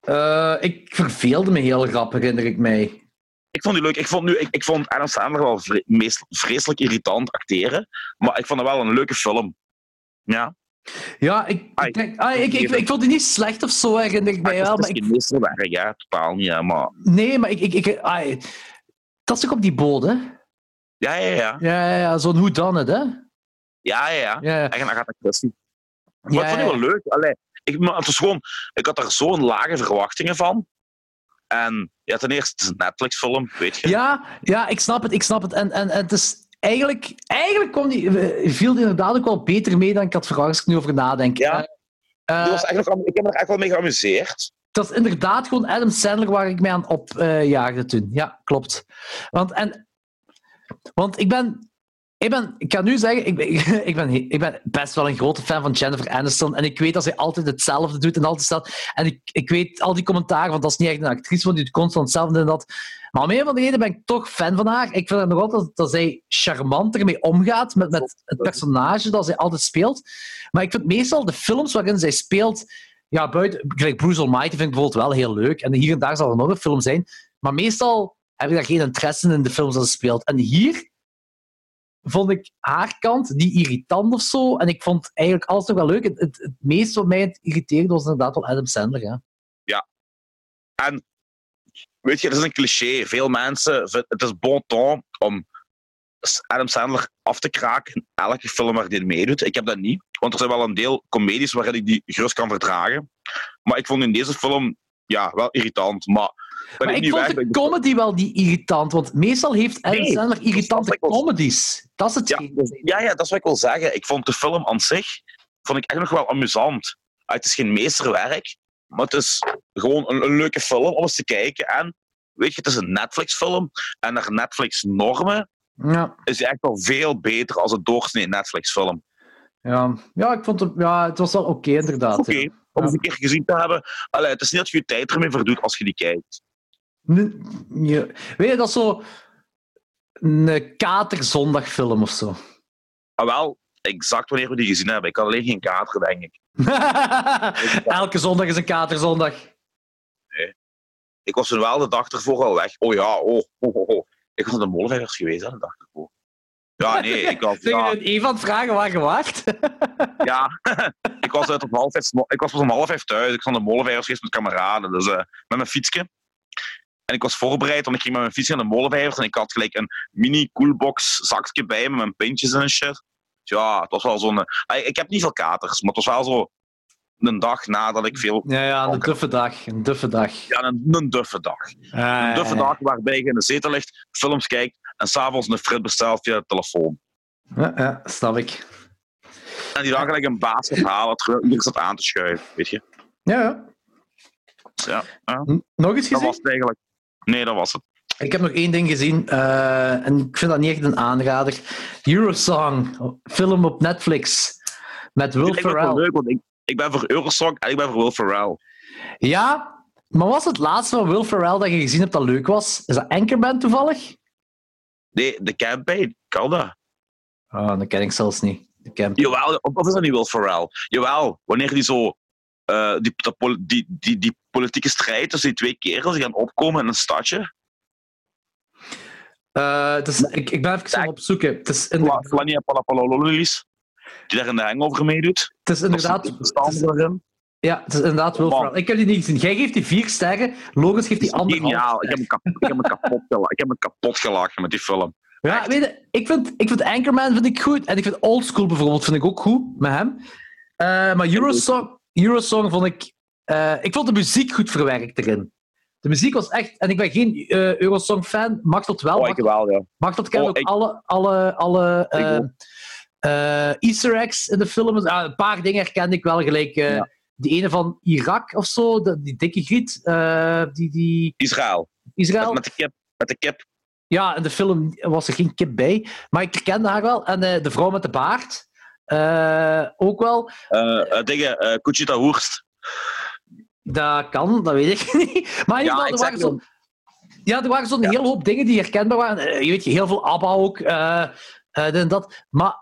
Eh, ik verveelde me heel grappig, herinner ik mij. Ik vond die leuk. Ik vond, nu, ik, ik vond Adam Sandler wel vre- meest, vreselijk irritant acteren. Maar ik vond het wel een leuke film. Ja. Ja, ik, Ai, ik, denk, ah, ik, ik, ik vond die niet slecht of zo, herinner ik mij wel. het is geen meesterwerk, ja. Totaal niet, maar... nee, maar ik... ik, ik dat is toch op die boot, hè? Ja, ja, ja. Ja, ja, ja zo'n hoe dan het, hè? Ja, ja, ja. Ja. En Agatha Christie. Maar Ja, ik vond die wel leuk. Allee, ik, maar het was gewoon, ik had er zo'n lage verwachtingen van. En ja, ten eerste, het is een Netflix-film, weet je. Ja, ja, ik snap het, ik snap het. En, en, en het is eigenlijk... Eigenlijk kwam die, eh, viel die inderdaad ook wel beter mee dan ik had verwacht, als ik nu over nadenk. Ja. Eh, Die was echt nog, ik heb me er echt wel mee geamuseerd. dat is inderdaad gewoon Adam Sandler waar ik mij aan opjaagde toen. Ja, klopt. Want, en, want ik ben... Ik, ben, ik kan nu zeggen, ik ben, ik, ben, ik ben best wel een grote fan van Jennifer Aniston. En ik weet dat zij altijd hetzelfde doet en altijd staat. En ik, ik weet al die commentaren, want dat is niet echt een actrice, want die doet constant hetzelfde en dat. Maar om een van de ben ik toch fan van haar. Ik vind het nog altijd dat zij charmant ermee omgaat met, met het personage dat zij altijd speelt. Maar ik vind meestal de films waarin zij speelt, ja, buiten, Bruce Almighty vind ik bijvoorbeeld wel heel leuk. En hier en daar zal er nog een film zijn. Maar meestal heb ik daar geen interesse in de films dat ze speelt. En hier vond ik haar kant niet irritant of zo. En ik vond eigenlijk alles nog wel leuk. Het, het, het meest wat mij irriteerde was inderdaad wel Adam Sandler. Ja. En weet je, het is een cliché. Veel mensen, vind- het is bon ton om Adam Sandler af te kraken in elke film waar hij meedoet. Ik heb dat niet, want er zijn wel een deel comedies waarin ik die gerust kan verdragen. Maar ik vond in deze film ja, wel irritant. Maar, Maar ik vond de ben comedy wel niet irritant, want meestal heeft Adam Nee, Sandler irritante dat comedies. Dat is het. Ja, ja, ja, dat is wat ik wil zeggen. Ik vond de film aan zich vond ik echt nog wel amusant. Ah, Het is geen meesterwerk, maar het is gewoon een, een leuke film om eens te kijken. En weet je, het is een Netflix-film. En naar Netflix-normen Ja, is hij echt wel veel beter als een doorsnee Netflix-film. ja. ja, ik vond het, ja, het was wel oké, inderdaad. Oké, ja. om eens een keer gezien te hebben. Allee, het is niet dat je je tijd ermee verdoet als je die kijkt. Nee. Weet je, dat is zo een katerzondagfilm of zo. Maar wel, exact wanneer we die gezien hebben. Ik had alleen geen kater, denk ik. Elke zondag is een katerzondag. Ik was toen wel de dag ervoor al weg. Oh ja, oh, oh, oh, oh. Ik was naar de molenvijvers geweest, hè, de dag ervoor. Ja, nee, ik. Zeg Ja, een van vragen waar je waart? ja. ik was uit om half vijf, ik was pas om half vijf thuis. Ik was naar de molenvijvers geweest met kameraden, dus, eh, met mijn fietsje. En ik was voorbereid, want ik ging met mijn fietsje naar de molenvijvers en ik had gelijk een mini coolbox zakje bij met mijn pintjes en shit. Ja, het was wel zo'n... eh, Ik heb niet veel katers, maar het was wel zo een dag nadat ik veel... Ja, ja, een duffe dag. Een duffe dag. Ja, een, een duffe dag. Ah, Een duffe dag waarbij je in de zetel ligt, films kijkt en s'avonds een frit bestelt via de telefoon. Ja, ja, snap ik. En die dan gelijk een baas gaat halen, terwijl iedereen zat aan te schuiven, weet je. Ja, ja. Ja, Nog dat gezien? was het eigenlijk. Nee, dat was het. Ik heb nog één ding gezien, eh, en ik vind dat niet echt een aanrader. Eurosong, film op Netflix, met Will Ik Ferrell. leuk, want ik, ik ben voor Eurosong en ik ben voor Will Ferrell. Ja, maar was het laatste van Will Ferrell dat je gezien hebt dat leuk was? Is dat Anchorman toevallig? Nee, de campaign, kan dat? Oh, dat ken ik zelfs niet. De. Jawel, of of is dat niet Will Ferrell? Jawel, wanneer die zo... eh, die, die, die, die politieke strijd tussen die twee kerels die gaan opkomen in een stadje. Eh, het is, ik, ik ben even aan het opzoeken. Het is, in, Fla- Flania Palapalololis, die daar in de hangover meedoet. het is inderdaad... Het is, ja, het is inderdaad Will. Ferrell. Ik heb die niet gezien. Jij geeft die vier sterren, Logos geeft die anderhalf. Geniaal. Ik heb me kapot, ik heb me kapot, gelachen. ik heb me kapot gelachen met die film. Ja, weet je, ik vind, ik vind Anchorman vind ik goed. En ik vind Old School bijvoorbeeld vind ik ook goed, met hem. Eh, maar Eurosong, Eurosong vond ik... eh, ik vond de muziek goed verwerkt erin. De muziek was echt... En ik ben geen eh, Eurosong-fan. Mag dat wel. Oh, Mag, ik wel, ja. mag dat kent oh, ook ik- alle, alle, alle eh, easter eggs in de film. Ah, een paar dingen herkende ik wel. Gelijk Ja. die ene van Irak of zo. de- die dikke griet. die, die Israël. Israël. Met, de kip. Met de kip. Ja, in de film was er geen kip bij. Maar ik herkende haar wel. En de vrouw met de baard ook wel. eh eh, dingen, eh Conchita Hoerst. Dat kan, dat weet ik niet. Maar in ieder Ja, geval, ik er waren zo'n ja, er waren zo'n heel hoop dingen die herkenbaar waren. Eh, je weet, heel veel ABBA ook. eh eh, en dat. Maar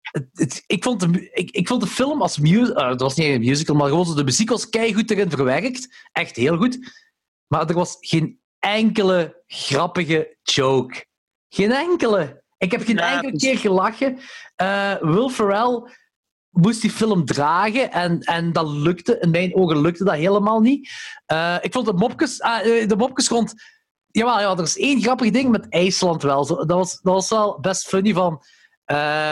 het, het- ik, vond de, ik, ik vond de film als musical... het was niet een musical, maar gewoon de muziek was keigoed erin verwerkt. Echt heel goed. Maar er was geen enkele grappige joke. Geen enkele. Ik heb geen Ja, enkele het keer gelachen. Eh, Will Ferrell moest die film dragen en, en dat lukte. In mijn ogen lukte dat helemaal niet. Eh, ik vond de mopjes, ah, eh, de mopjes rond... Jawel, ja, er is één grappig ding met IJsland wel. Zo, dat, was, dat was wel best funny van...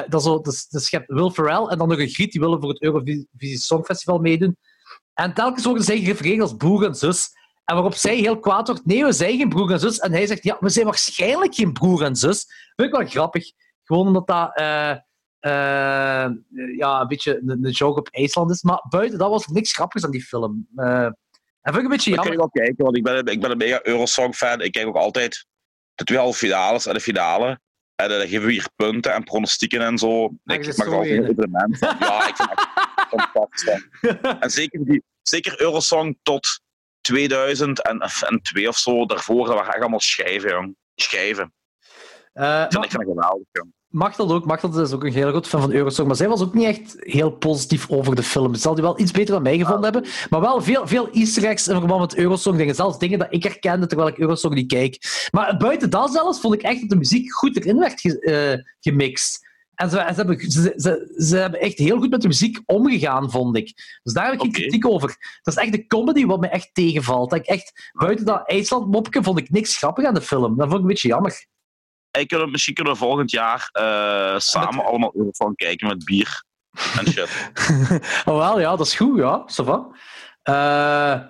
dat zo, dus, dus je hebt Will Ferrell en dan nog een griet die willen voor het Eurovisie Songfestival meedoen. En telkens worden zij gerefereerd als broer en zus. En waarop zij heel kwaad wordt, nee, we zijn geen broer en zus. En hij zegt, ja, we zijn waarschijnlijk geen broer en zus. Vind ik wel grappig. Gewoon omdat dat eh, eh, ja, een beetje een, een joke op IJsland is. Maar buiten dat was niks grappigs aan die film. En vind ik een beetje jammer. ik wel kijken, want ik ben, ik ben een mega Eurosong-fan. Ik kijk ook altijd de twee halve finales en de finale. En dan geven we hier punten en pronostieken en zo. Ah, Ik maak er altijd een evenement. Ja, ik vind het fantastisch. En zeker, die, zeker Eurosong tot 2002 of zo, daarvoor, dat waren echt allemaal schijven, jong. Schijven. Eh, Ik vind, ik vind het geweldig, jong. Machtel ook. Machtel is ook een heel groot fan van Eurosong, maar zij was ook niet echt heel positief over de film. Ze zal die wel iets beter dan mij gevonden hebben, maar wel veel, veel easter eggs in verband met Eurosong-dingen. Zelfs dingen dat ik herkende terwijl ik Eurosong niet kijk. Maar buiten dat zelfs vond ik echt dat de muziek goed erin werd ge- eh, gemixt. En ze, ze, hebben, ze, hebben echt heel goed met de muziek omgegaan, vond ik. Dus daar heb ik geen kritiek over. Dat is echt de comedy wat me echt tegenvalt. Dat ik echt, buiten dat IJsland-mopje vond ik niks grappig aan de film. Dat vond ik een beetje jammer. Hey, kunnen misschien kunnen we volgend jaar eh, samen allemaal Eurofan kijken met bier en shit. oh, wel, ja, dat is goed, ja. Eh,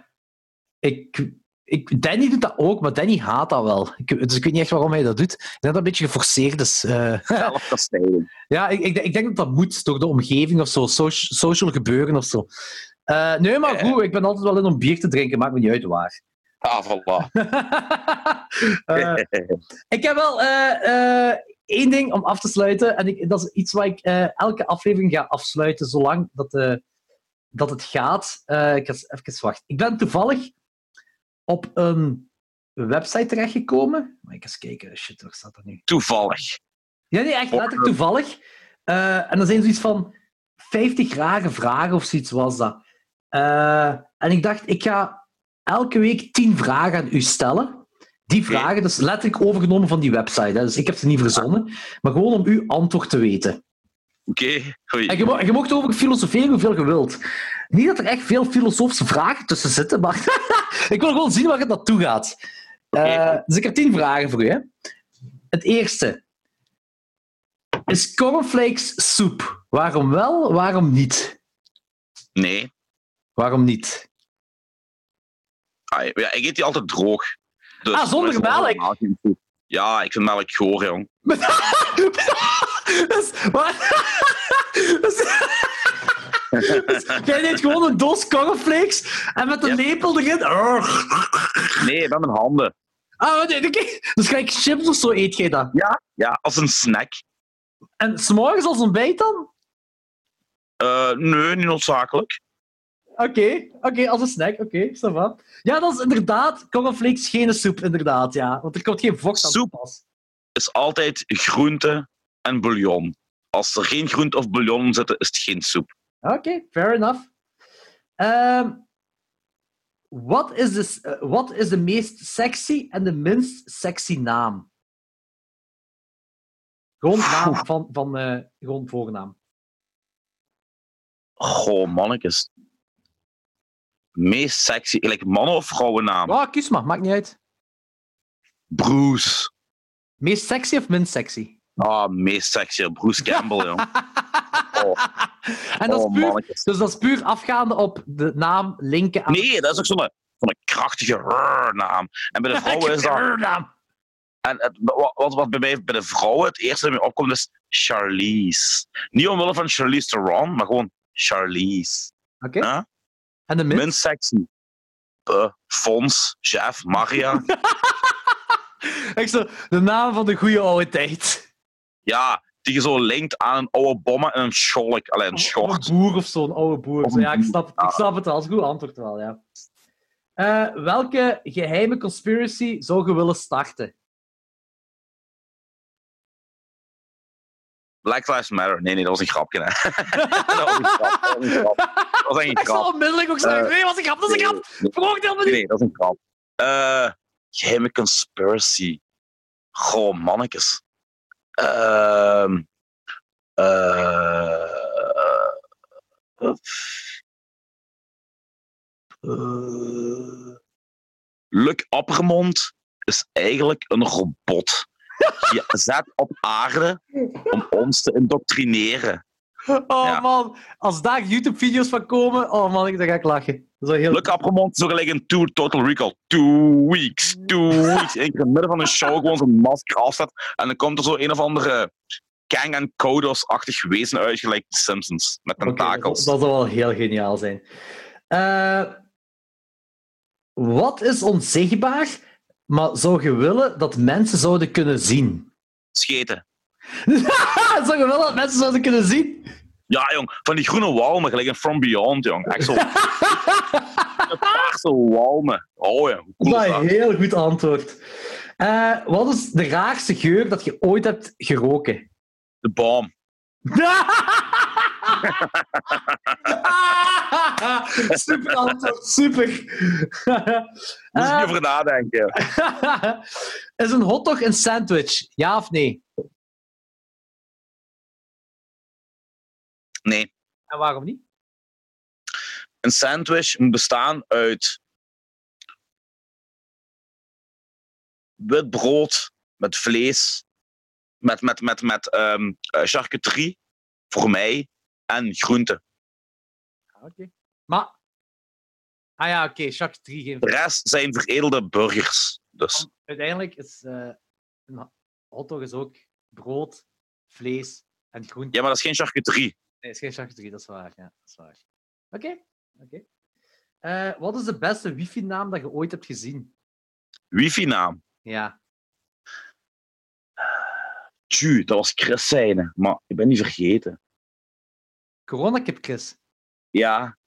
ik, ik, Danny doet dat ook, maar Danny haat dat wel. Ik, dus ik weet niet echt waarom hij dat doet. Ik denk dat dat een beetje geforceerd is. eh. Zelfkastijding. ja, ik, ik, ik denk dat dat moet door de omgeving of zo, soci- social gebeuren of zo. Eh, nee, maar Eh. goed, ik ben altijd wel in om bier te drinken, maakt me niet uit waar. Ah, voilà. Eh, ik heb wel eh, eh, één ding om af te sluiten. En ik, dat is iets waar ik eh, elke aflevering ga afsluiten, zolang dat, eh, dat het gaat. Eh, ik ga even wachten. Ik ben toevallig op een website terechtgekomen. Maar ik eens kijken. Shit, waar staat dat nu? Toevallig. Ja, nee, echt letterlijk toevallig. Eh, en dan zijn zoiets van 50 rare vragen of zoiets was dat. Eh, en ik dacht, ik ga elke week 10 vragen aan u stellen. Die vragen, dus letterlijk overgenomen van die website. Hè. Dus ik heb ze niet verzonnen, maar gewoon om uw antwoord te weten. Oké, goeie. En je, mo- je mocht over filosoferen hoeveel je wilt. Niet dat er echt veel filosofische vragen tussen zitten, maar ik wil gewoon zien waar het naartoe gaat. Eh, dus ik heb tien vragen voor. Hè. Het eerste. Is cornflakes soep? Waarom wel, waarom niet? Nee. Waarom niet? Ah, ja, ik eet die altijd droog. Dus Ah, zonder melk? goed. Ja, ik vind melk goor, jong. dus, maar, dus, dus jij neemt gewoon een doos cornflakes en met een Yep. lepel erin. Nee, met mijn handen. Ah, nee, oké. Dus gelijk chips of zo eet jij dat. Ja, ja als een snack. En s'morgens als ontbijt dan? Eh, nee, niet noodzakelijk. Oké, oké, als een snack. Oké, va. Ja, dat is inderdaad cornflakes geen soep, inderdaad, ja. Want er komt geen vocht aan Soep. pas. Is altijd groente en bouillon. Als er geen groente of bouillon in zitten, is het geen soep. Oké, fair enough. Ehm, Wat is, de, eh, wat is de meest sexy en de minst sexy naam? Gewoon naam van, van eh, gewoon voornaam. Goh, mannetjes. Meest sexy, like mannen- of vrouwennaam? Ja, kies maar, maakt niet uit. Bruce. Meest sexy of minst sexy? Ah, meest sexy. Bruce Campbell, joh. Oh, En dat is oh, puur, dus dat is puur afgaande op de naam linken aan Nee, dat is ook zo'n zo'n krachtige naam. En bij de vrouwen is dat... naam. En het, wat, wat- bij mij bij de vrouwen het eerste dat mij opkomt is Charlize. Niet omwille van Charlize Theron, maar gewoon Charlize. Oké. Ja? En de minst? Minst sexy. Uh, Fons, Jeff, Maria. Zo, de naam van de goede oude tijd. Ja, die je zo linkt aan een oude bommen en een scholk. Alleen een een boer of zo, een oude boer. Zo, ja, ik snap, het, ik snap het wel. Dat is een goed antwoord wel, ja. Eh, welke geheime conspiracy zou je willen starten? Black Lives Matter. Nee, nee, dat was een grapje. Hè. dat was een grap. Dat was een grap. Dat was Ik zal onmiddellijk ook zeggen, Eh, nee, was een grap, dat is een grap. Veroordeel me nee, niet. nee, dat is een grap. Eh, geheime conspiracy. Goh, mannetjes. Eh, Luc Appermond is eigenlijk een robot. Je zet op aarde om ons te indoctrineren. Oh Ja. man, als daar YouTube-video's van komen, oh man, ik- dan ga ik lachen. Dat is wel heel... Luc ook gelijk een two, Total Recall. Two weeks, two weeks. In het midden van een show gewoon zijn masker afzet. En dan komt er zo een of andere Kang en Kodos-achtig wezen uit, gelijk de Simpsons. Met tentakels. dat zou wel heel geniaal zijn. Eh, wat is onzichtbaar, maar zou je willen dat mensen zouden kunnen zien? Scheten. zou je willen dat mensen zouden kunnen zien? Ja, jong. Van die groene walmen, gelijk in From Beyond, jong. Echt zo. Paarse walmen. Oh ja, cool Dat is is dat? een heel goed antwoord. Eh, wat is de raarste geur dat je ooit hebt geroken? De bom. super antwoord, super. Moet je over nadenken. is een hotdog een sandwich? Ja of nee? Nee. En waarom niet? Een sandwich moet bestaan uit wit brood met vlees, met, met, met, met ehm, eh, charcuterie voor mij en groenten. Ah, Oké. Maar... Ah ja, oké, charcuterie geen De rest zijn veredelde burgers. Dus Want uiteindelijk is eh, een hotdog is ook brood, vlees en groente. ja, maar dat is geen charcuterie. Nee, is geen charcuterie, dat is waar. Ja, dat is waar. Oké, oké. Eh, wat is de beste wifi-naam dat je ooit hebt gezien? Wifi-naam. Ja. Tju, dat was Chris zijne, maar ik ben niet vergeten. Coronakip Chris. Ja,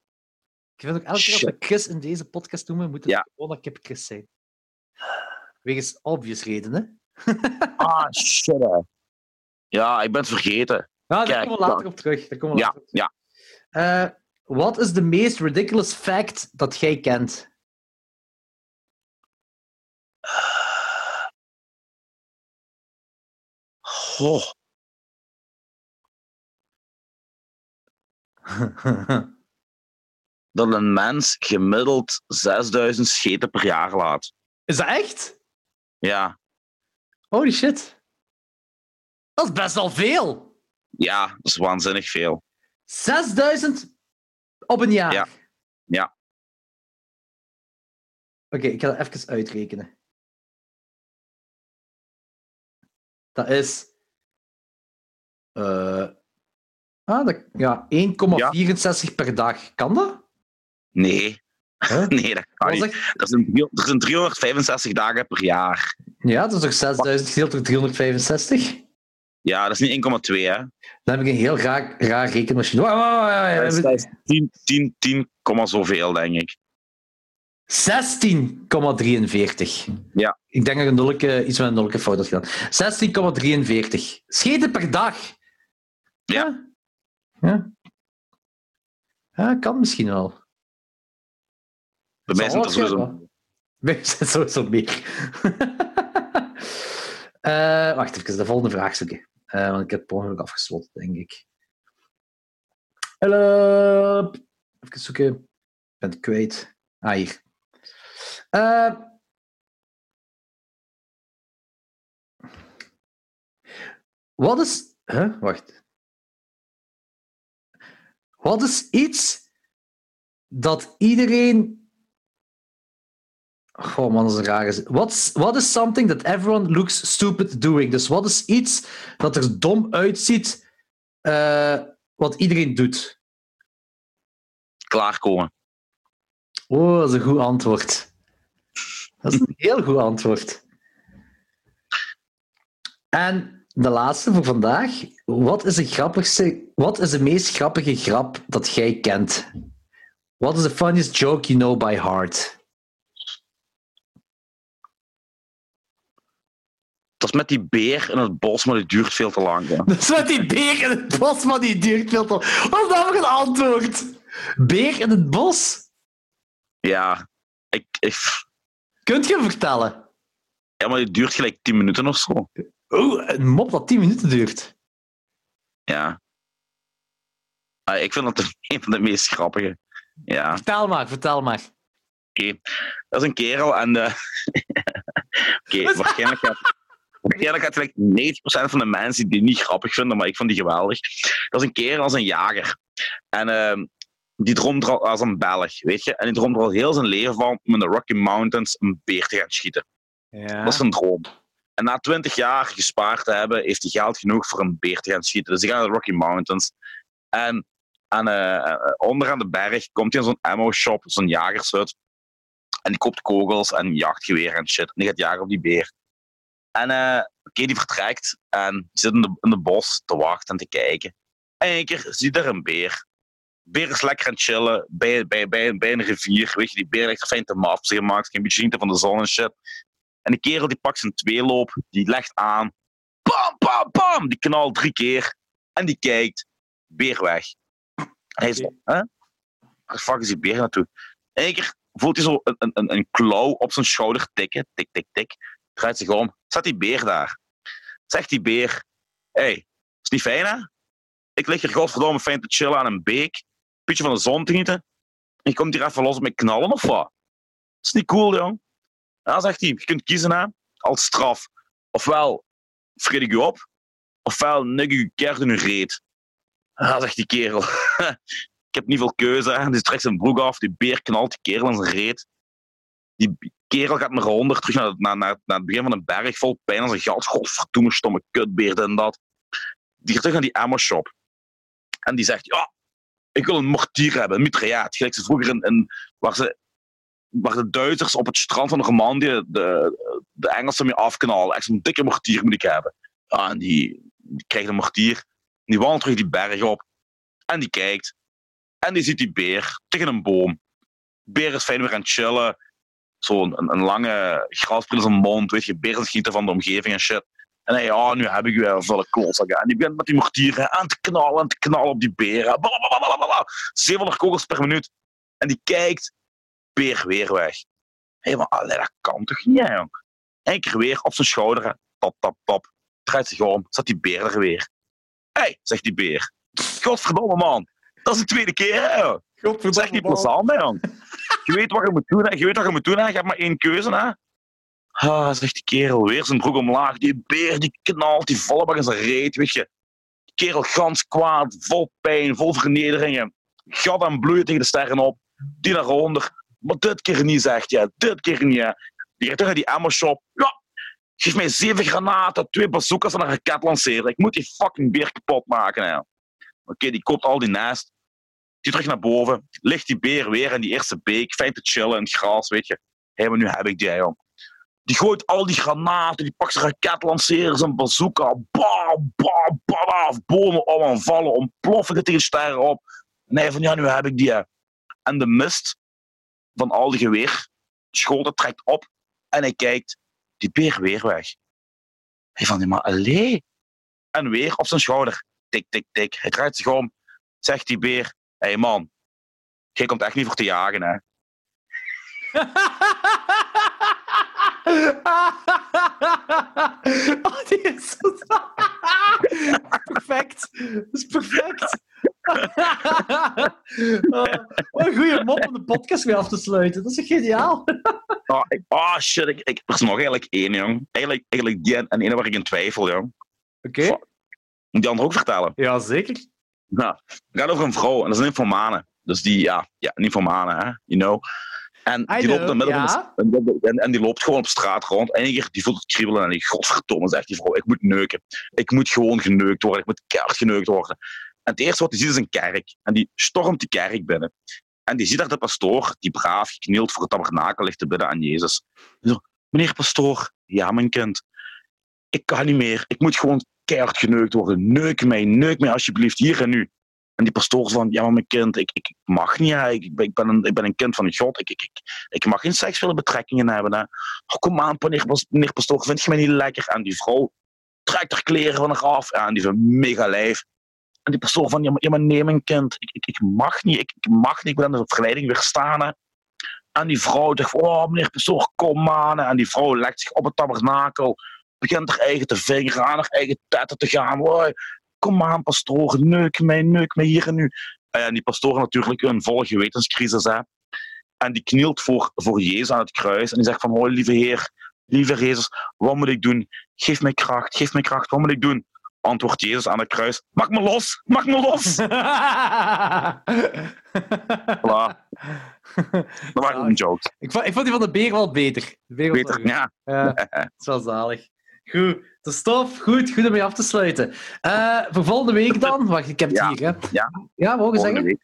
Ik vind ook elke keer als we. Chris in deze podcast noemen, moet het Ja. Coronakip Chris zijn. Wegens obvious redenen. ah, shit. hè. Ja, ik ben het vergeten. Ja, daar komen we later op terug. Daar komen we Ja, later op ja. Eh, wat is de meest ridiculous fact dat jij kent? Oh, dat een mens gemiddeld 6000 scheten per jaar laat. is dat echt? Ja, Holy shit. Dat is best wel veel. Ja, dat is waanzinnig veel. 6000 op een jaar. Ja. Ja. Oké, ik ga dat even uitrekenen. Dat is. eh, ah, dat, ja, 1,64 per dag. Kan dat? Nee, Huh? nee, dat kan niet. Er zijn, er zijn 365 dagen per jaar. Ja, dat is toch 6000 gedeeld door 365? Ja, dat is niet 1,2, hè. Dan heb ik een heel raar, raar rekenmachine. Dat is, wacht. dat is 10, 10, 10, komma zoveel, denk ik. 16,43. Ja. Ik denk dat ik een nulke, iets met een nulke fout had gedaan. 16,43. Scheten per dag. Ja. Ja. Ja, kan misschien wel. Bij mij zijn er sowieso... Bij mij zijn sowieso meer. Eh, wacht even, de volgende vraag zoeken. Eh, want ik heb het ongeluk afgesloten, denk ik. Help. Even zoeken. Ik ben het kwijt. Ah, hier. Eh, wat is... Huh? Wacht. Wat is iets dat iedereen... Oh man, dat is een rare. What's, what is something that everyone looks stupid doing? Dus wat is iets dat er dom uitziet, eh, wat iedereen doet? Klaarkomen. Oh, dat is een goed antwoord. Dat is een heel goed antwoord. En de laatste voor vandaag. Wat is de grappigste, wat is de meest grappige grap dat jij kent? What is the funniest joke you know by heart? Dat is met die beer in het bos, maar die duurt veel te lang. hè. Dat is met die beer in het bos, maar die duurt veel te... Wat is dat voor een antwoord? Beer in het bos? Ja, ik, ik, Kunt je vertellen? ja, maar die duurt gelijk 10 minuten of zo. Oeh, een mop dat 10 minuten duurt. Ja. Ah, ik vind dat een van de meest grappige. Ja, Vertel maar, vertel maar. oké. Dat is een kerel en... eh oké, waarschijnlijk gaat... Waarschijnlijk gaat gelijk 90% van de mensen die niet grappig vinden, maar ik vond die geweldig. Dat is een kerel als een jager. En ehm, die droomt er al als een Belg, weet je. En die droomt er al heel zijn leven van om in de Rocky Mountains een beer te gaan schieten. Ja. Dat is een droom. En na 20 jaar gespaard te hebben, heeft hij geld genoeg voor een beer te gaan schieten. Dus hij gaat naar de Rocky Mountains. En aan, eh, onderaan de berg komt hij in zo'n ammo shop, zo'n jagershut. En die koopt kogels en jachtgeweer en shit. En die gaat jagen op die beer. En eh oké, die vertrekt en zit in de, in de bos te wachten en te kijken. En in één keer ziet er een beer. De beer is lekker aan het chillen bij, bij, bij, bij een rivier. Weet je, die beer er fijn te maf, zich gemaakt, geen beetje genieten van de zon en shit. En de kerel die pakt zijn tweeloop, die legt aan. Pam, pam, pam! bam, die knalt drie keer. En die kijkt, beer weg. En hij zo, hè? Waar fuck is die beer naartoe? Eén keer voelt hij zo een, een, een, een klauw op zijn schouder tikken. Tik, tik, tik. Draait zich om. Zet die beer daar. Zegt die beer, hé, hey, is niet fijn hè? Ik lig hier godverdomme fijn te chillen aan een beek. Beetje van de zon te genieten. En je komt hier even los met knallen of wat? Is niet cool, jong. Ja, zegt hij, je kunt kiezen hè, als straf. Ofwel vreet ik je op, ofwel nik ik je keert in reet. Ja, zegt die kerel. ik heb niet veel keuze. Hè. Die trekt zijn broek af, die beer knalt die kerel in zijn reet. Die kerel gaat naar onder, terug naar, naar, naar, het begin van een berg, vol pijn aan zijn gat. Godverdomme, stomme kutbeer, en dat. Die gaat terug naar die ammo shop. En die zegt, ja, ik wil een mortier hebben, een mitrailleur. Gelijk ze vroeger in, waar, ze, waar de Duitsers op het strand van Normandië de, de Engelsen mee afknallen. Echt zo'n dikke mortier moet ik hebben. Ja, en die, die krijgt een mortier. Die wandelt terug die berg op. En die kijkt. En die ziet die beer tegen een boom. De beer is fijn weer aan het chillen. Zo'n een, een lange in zijn mond. Weet je, beer is genieten van de omgeving en shit. En hij, ja, nu heb ik weer volle klootzak. En die begint met die mortieren aan te knallen, aan te knallen op die beren. Blablabla. 700 kogels per minuut. En die kijkt, beer weer weg. Hé, maar allee, dat kan toch niet, hè, jong? Eén keer weer op zijn schouder. Tap, tap, tap. Draait zich om, zat die beer er weer. Hé, hey, zegt die beer. Godverdomme, man. Dat is de tweede keer, hè, joh. Zeg niet plezant, hè, jong. Je weet wat je moet doen, hè. Je weet wat je moet doen, hè. Je hebt maar één keuze, hè. Ah, zegt die kerel, weer zijn broek omlaag. Die beer die knalt, die volle in zijn reet, weet je. Die kerel gans kwaad, vol pijn, vol vernederingen. Gat en bloeien tegen de sterren op. Die naar onder. Maar dit keer niet, zegt je. Dit keer niet. Die gaat naar die ammo shop. Ja, geef mij zeven granaten, twee bazookas en een raket lanceren. Ik moet die fucking beer kapot maken. hè. Oké, die koopt al die nest. Die terug naar boven. Ligt die beer weer in die eerste beek. Fijn te chillen in het gras, weet je. Hé, maar nu heb ik die, jong. Die gooit al die granaten, die pakt zijn raketlanceers, zijn bazooka. Bam, bam, bam, bomen om aanvallen, ontploffen tegen de sterren op. Nee, van ja, nu heb ik die. En de mist van al die geweerschoten trekt op en hij kijkt, die beer weer weg. Hij van, maar allee. En weer op zijn schouder. Tik, tik, tik. Hij draait zich om. Zegt die beer, hé hey man, jij komt echt niet voor te jagen, hè. oh, die is zo... perfect. Dat is perfect. oh, wat een goede mop om de podcast weer af te sluiten. Dat is geniaal. Oh, ik, oh shit, ik, ik, er is nog eigenlijk één, jong. Eigenlijk, eigenlijk die en, en ene waar ik in twijfel, jong. Oké. Fuck. Moet die andere ook vertellen? Ja, zeker. Nou, het gaat over een vrouw en dat is een nymphomane. Dus die, ja, ja nymphomane, hè, you know. En die loopt know, midden ja. de, en, en die loopt gewoon op straat rond. En keer die voelt het kriebelen en die, godverdomme, zegt die vrouw, ik moet neuken. Ik moet gewoon geneukt worden, ik moet keihard geneukt worden. En het eerste wat hij ziet is een kerk. En die stormt die kerk binnen. En die ziet daar de pastoor, die braaf geknield voor het tabernakel ligt te bidden aan Jezus. En zo, meneer pastoor, ja mijn kind, ik kan niet meer. Ik moet gewoon keihard geneukt worden. Neuk mij, neuk mij alsjeblieft, hier en nu. En die pastoor van, ja maar mijn kind, ik, ik, mag niet. Ik, ik, ben- een, ik ben een kind van God. Ik, ik, ik, mag geen seksuele betrekkingen hebben. Oh, kom aan, meneer, meneer pastoor, vind je mij niet lekker? En die vrouw trekt haar kleren van haar af. En die een mega lijf. En die pastoor van, ja maar, ja, maar mijn kind, ik, ik, ik mag niet. Ik, ik mag niet, ik ben de verleiding weerstaan. Hè. En die vrouw zegt, oh meneer pastoor, kom aan. En die vrouw legt zich op het tabernakel begint haar eigen te vingeren, aan haar eigen tetten te gaan. Hoi, kom aan, pastoor, neuk mij, neuk mij hier en nu. En die pastoor natuurlijk een volle gewetenscrisis. Hè. En die knielt voor, voor Jezus aan het kruis. En die zegt van, hoi, lieve Heer, lieve Jezus, wat moet ik doen? Geef mij kracht, geef mij kracht, wat moet ik doen? Antwoordt Jezus aan het kruis, maak me los, maak me los. Voilà, dat waren een jokes. ik, vond, ik vond die van de beer wel beter. De beer was wel Beter, ja. Ja, dat is wel zalig. Goed, de stof. Goed, goed om mee af te sluiten. Eh, voor volgende week dan? Wacht, ik heb het Ja, hier. Hè. ja. Ja, mogen zeggen? week.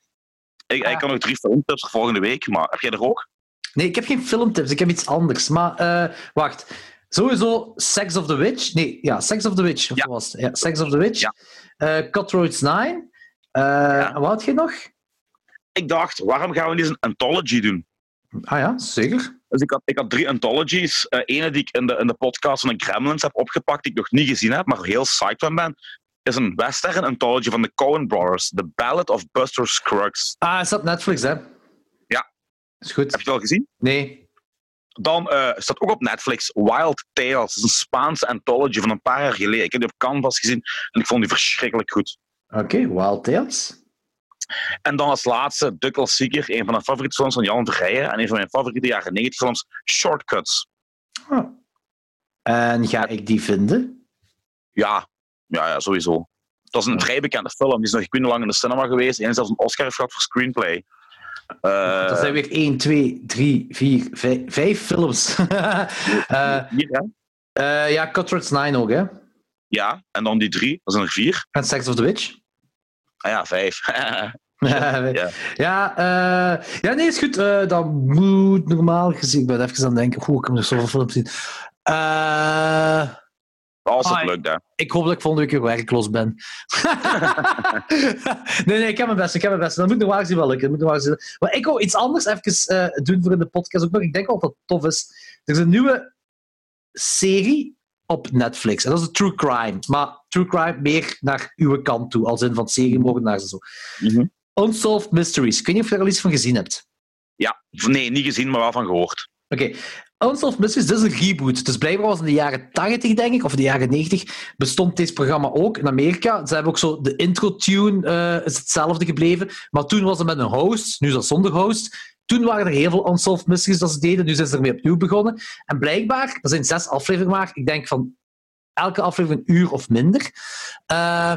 Ik, Ah. ik kan nog drie filmtips voor volgende week, maar heb jij er ook? Nee, ik heb geen filmtips. Ik heb iets anders. Maar eh, wacht. Sowieso Sex of the Witch. Nee, ja, Sex of the Witch. Of Ja. was het? Ja, Sex of the Witch. Ja. Eh, Cutthroats 9. Eh, en Wat had je nog? Ik dacht, waarom gaan we niet eens een anthology doen? Ah ja, zeker. Dus ik had, ik had drie anthologies. Uh, ene die ik in de, in de podcast van de Gremlins heb opgepakt, die ik nog niet gezien heb, maar heel psyched van ben, is een western anthology van de Coen Brothers. The Ballad of Buster Scruggs. Ah, is dat Netflix, hè? Ja. Is goed. Heb je het al gezien? Nee. Dan uh, staat ook op Netflix Wild Tales. Dat is een Spaanse anthology van een paar jaar geleden. Ik heb die op Canvas gezien en ik vond die verschrikkelijk goed. Oké, okay, Wild Tales. En dan als laatste de klassieker, een van mijn favoriete films van Jan Verrijen en een van mijn favoriete jaren 90 films, Shortcuts. Oh. En ga ik die vinden? Ja, ja, ja sowieso. Dat is een vrij bekende film. Die is nog niet lang in de cinema geweest. En zelfs een Oscar heeft gehad voor screenplay. Uh, dat zijn weer 1, 2, 3, 4, 5, 5 films. uh, Hier? Uh, ja, Cutthroats 9 ook, hè? Ja, en dan die drie. Dat zijn er vier. En Sex of the Witch? Ah ja, vijf. ja, ja, uh, ja, nee, is goed. Uh, dat moet normaal gezien. Ik ben even aan het denken. Hoe ik heb nog zoveel films zien. Uh, Als het lukt, hè. Ik hoop dat ik volgende week weer werkloos ben. nee, nee, ik heb mijn best. Ik heb mijn best. Dat moet normaal gezien wel lukken. Dat moet gezien. Maar ik wil iets anders even doen voor in de podcast ook nog. Ik denk wel dat tof is. Er is een nieuwe serie op Netflix. En dat is de True Crime. Maar True Crime meer naar uw kant toe. Als in van seriemoordenaars en zo. Mm -hmm. Unsolved Mysteries. Ik weet niet of je er al iets van gezien hebt. Ja, nee, niet gezien, maar wel van gehoord. Oké. Okay. Unsolved Mysteries, dit is een reboot. Dus blijkbaar was in de jaren 80, denk ik, of de jaren 90, bestond dit programma ook in Amerika. Ze hebben ook zo, de intro-tune uh, is hetzelfde gebleven. Maar toen was het met een host, nu is dat zonder host. Toen waren er heel veel Unsolved Mysteries dat ze deden, nu zijn ze ermee opnieuw begonnen. En blijkbaar, er zijn zes afleveringen maar, ik denk van elke aflevering een uur of minder. Uh,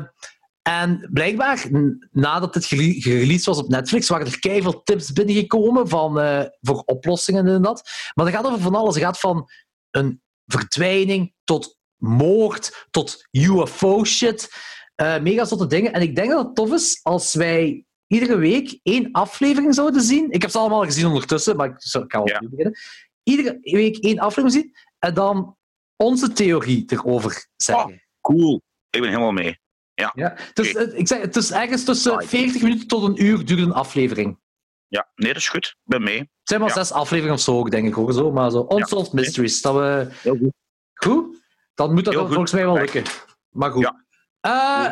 en blijkbaar, nadat het gereleased was op Netflix, waren er keihard tips binnengekomen van, uh, voor oplossingen en dat. Maar dat gaat over van alles. Het gaat van een verdwijning tot moord, tot UFO-shit. Uh, mega zotte dingen. En ik denk dat het tof is als wij iedere week één aflevering zouden zien. Ik heb ze allemaal gezien ondertussen, maar ik, ga wel ja. beginnen. Iedere week één aflevering zien en dan onze theorie erover zeggen. Oh, cool. Ik ben helemaal mee. Ja. ja. Dus, okay. ik zeg, het is ergens tussen 40 minuten tot een uur duurt een aflevering. Ja, nee, dat is goed. Ik ben mee. Het zijn maar ja. zes afleveringen of zo ook, denk ik. Hoor, zo. Maar zo Unsolved ja. Mysteries. Dat we... Heel goed. Goed? Dan moet dat Heel volgens mij wel lukken. Maar goed. Uh,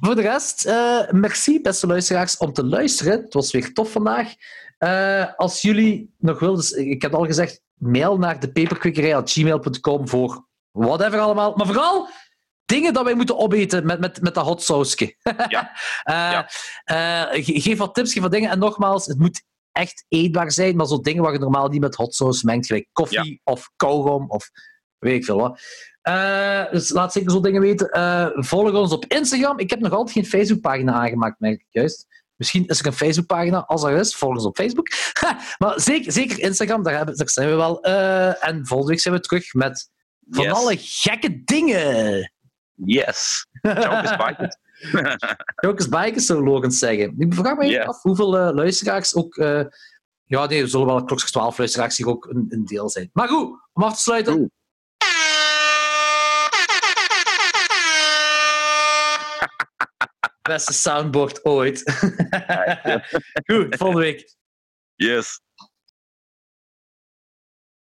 voor de rest, uh, merci beste luisteraars om te luisteren. Het was weer tof vandaag. Uh, als jullie nog willen, dus ik heb al gezegd, mail naar de voor whatever allemaal. Maar vooral dingen dat wij moeten opeten met, met, met dat hot sauce. ja. uh, ja. geef wat tips, geef wat dingen. En nogmaals, het moet echt eetbaar zijn, maar zo dingen waar je normaal niet met hot sauce mengt, gelijk koffie ja. of kauwgom of weet ik veel wat. Uh, dus laat zeker zo dingen weten. Volg ons op Instagram. Ik heb nog altijd geen Facebookpagina aangemaakt, merk ik juist. Misschien is er een Facebookpagina. Als er is, volg ons op Facebook. maar zeker, zeker Instagram, daar, hebben, daar zijn we wel. Uh, en volgende week zijn we terug met van Yes. alle gekke dingen. Yes. Jokers Bikers. Jokers Bikers, zou Logan zeggen. Ik vraag me even af hoeveel eh, luisteraars ook... eh, ja, nee, er zullen wel klokslag 12 luisteraars hier ook een, een deel zijn. Maar goed, om af te sluiten... Goed. Beste soundboard ooit. goed, volgende week. Yes.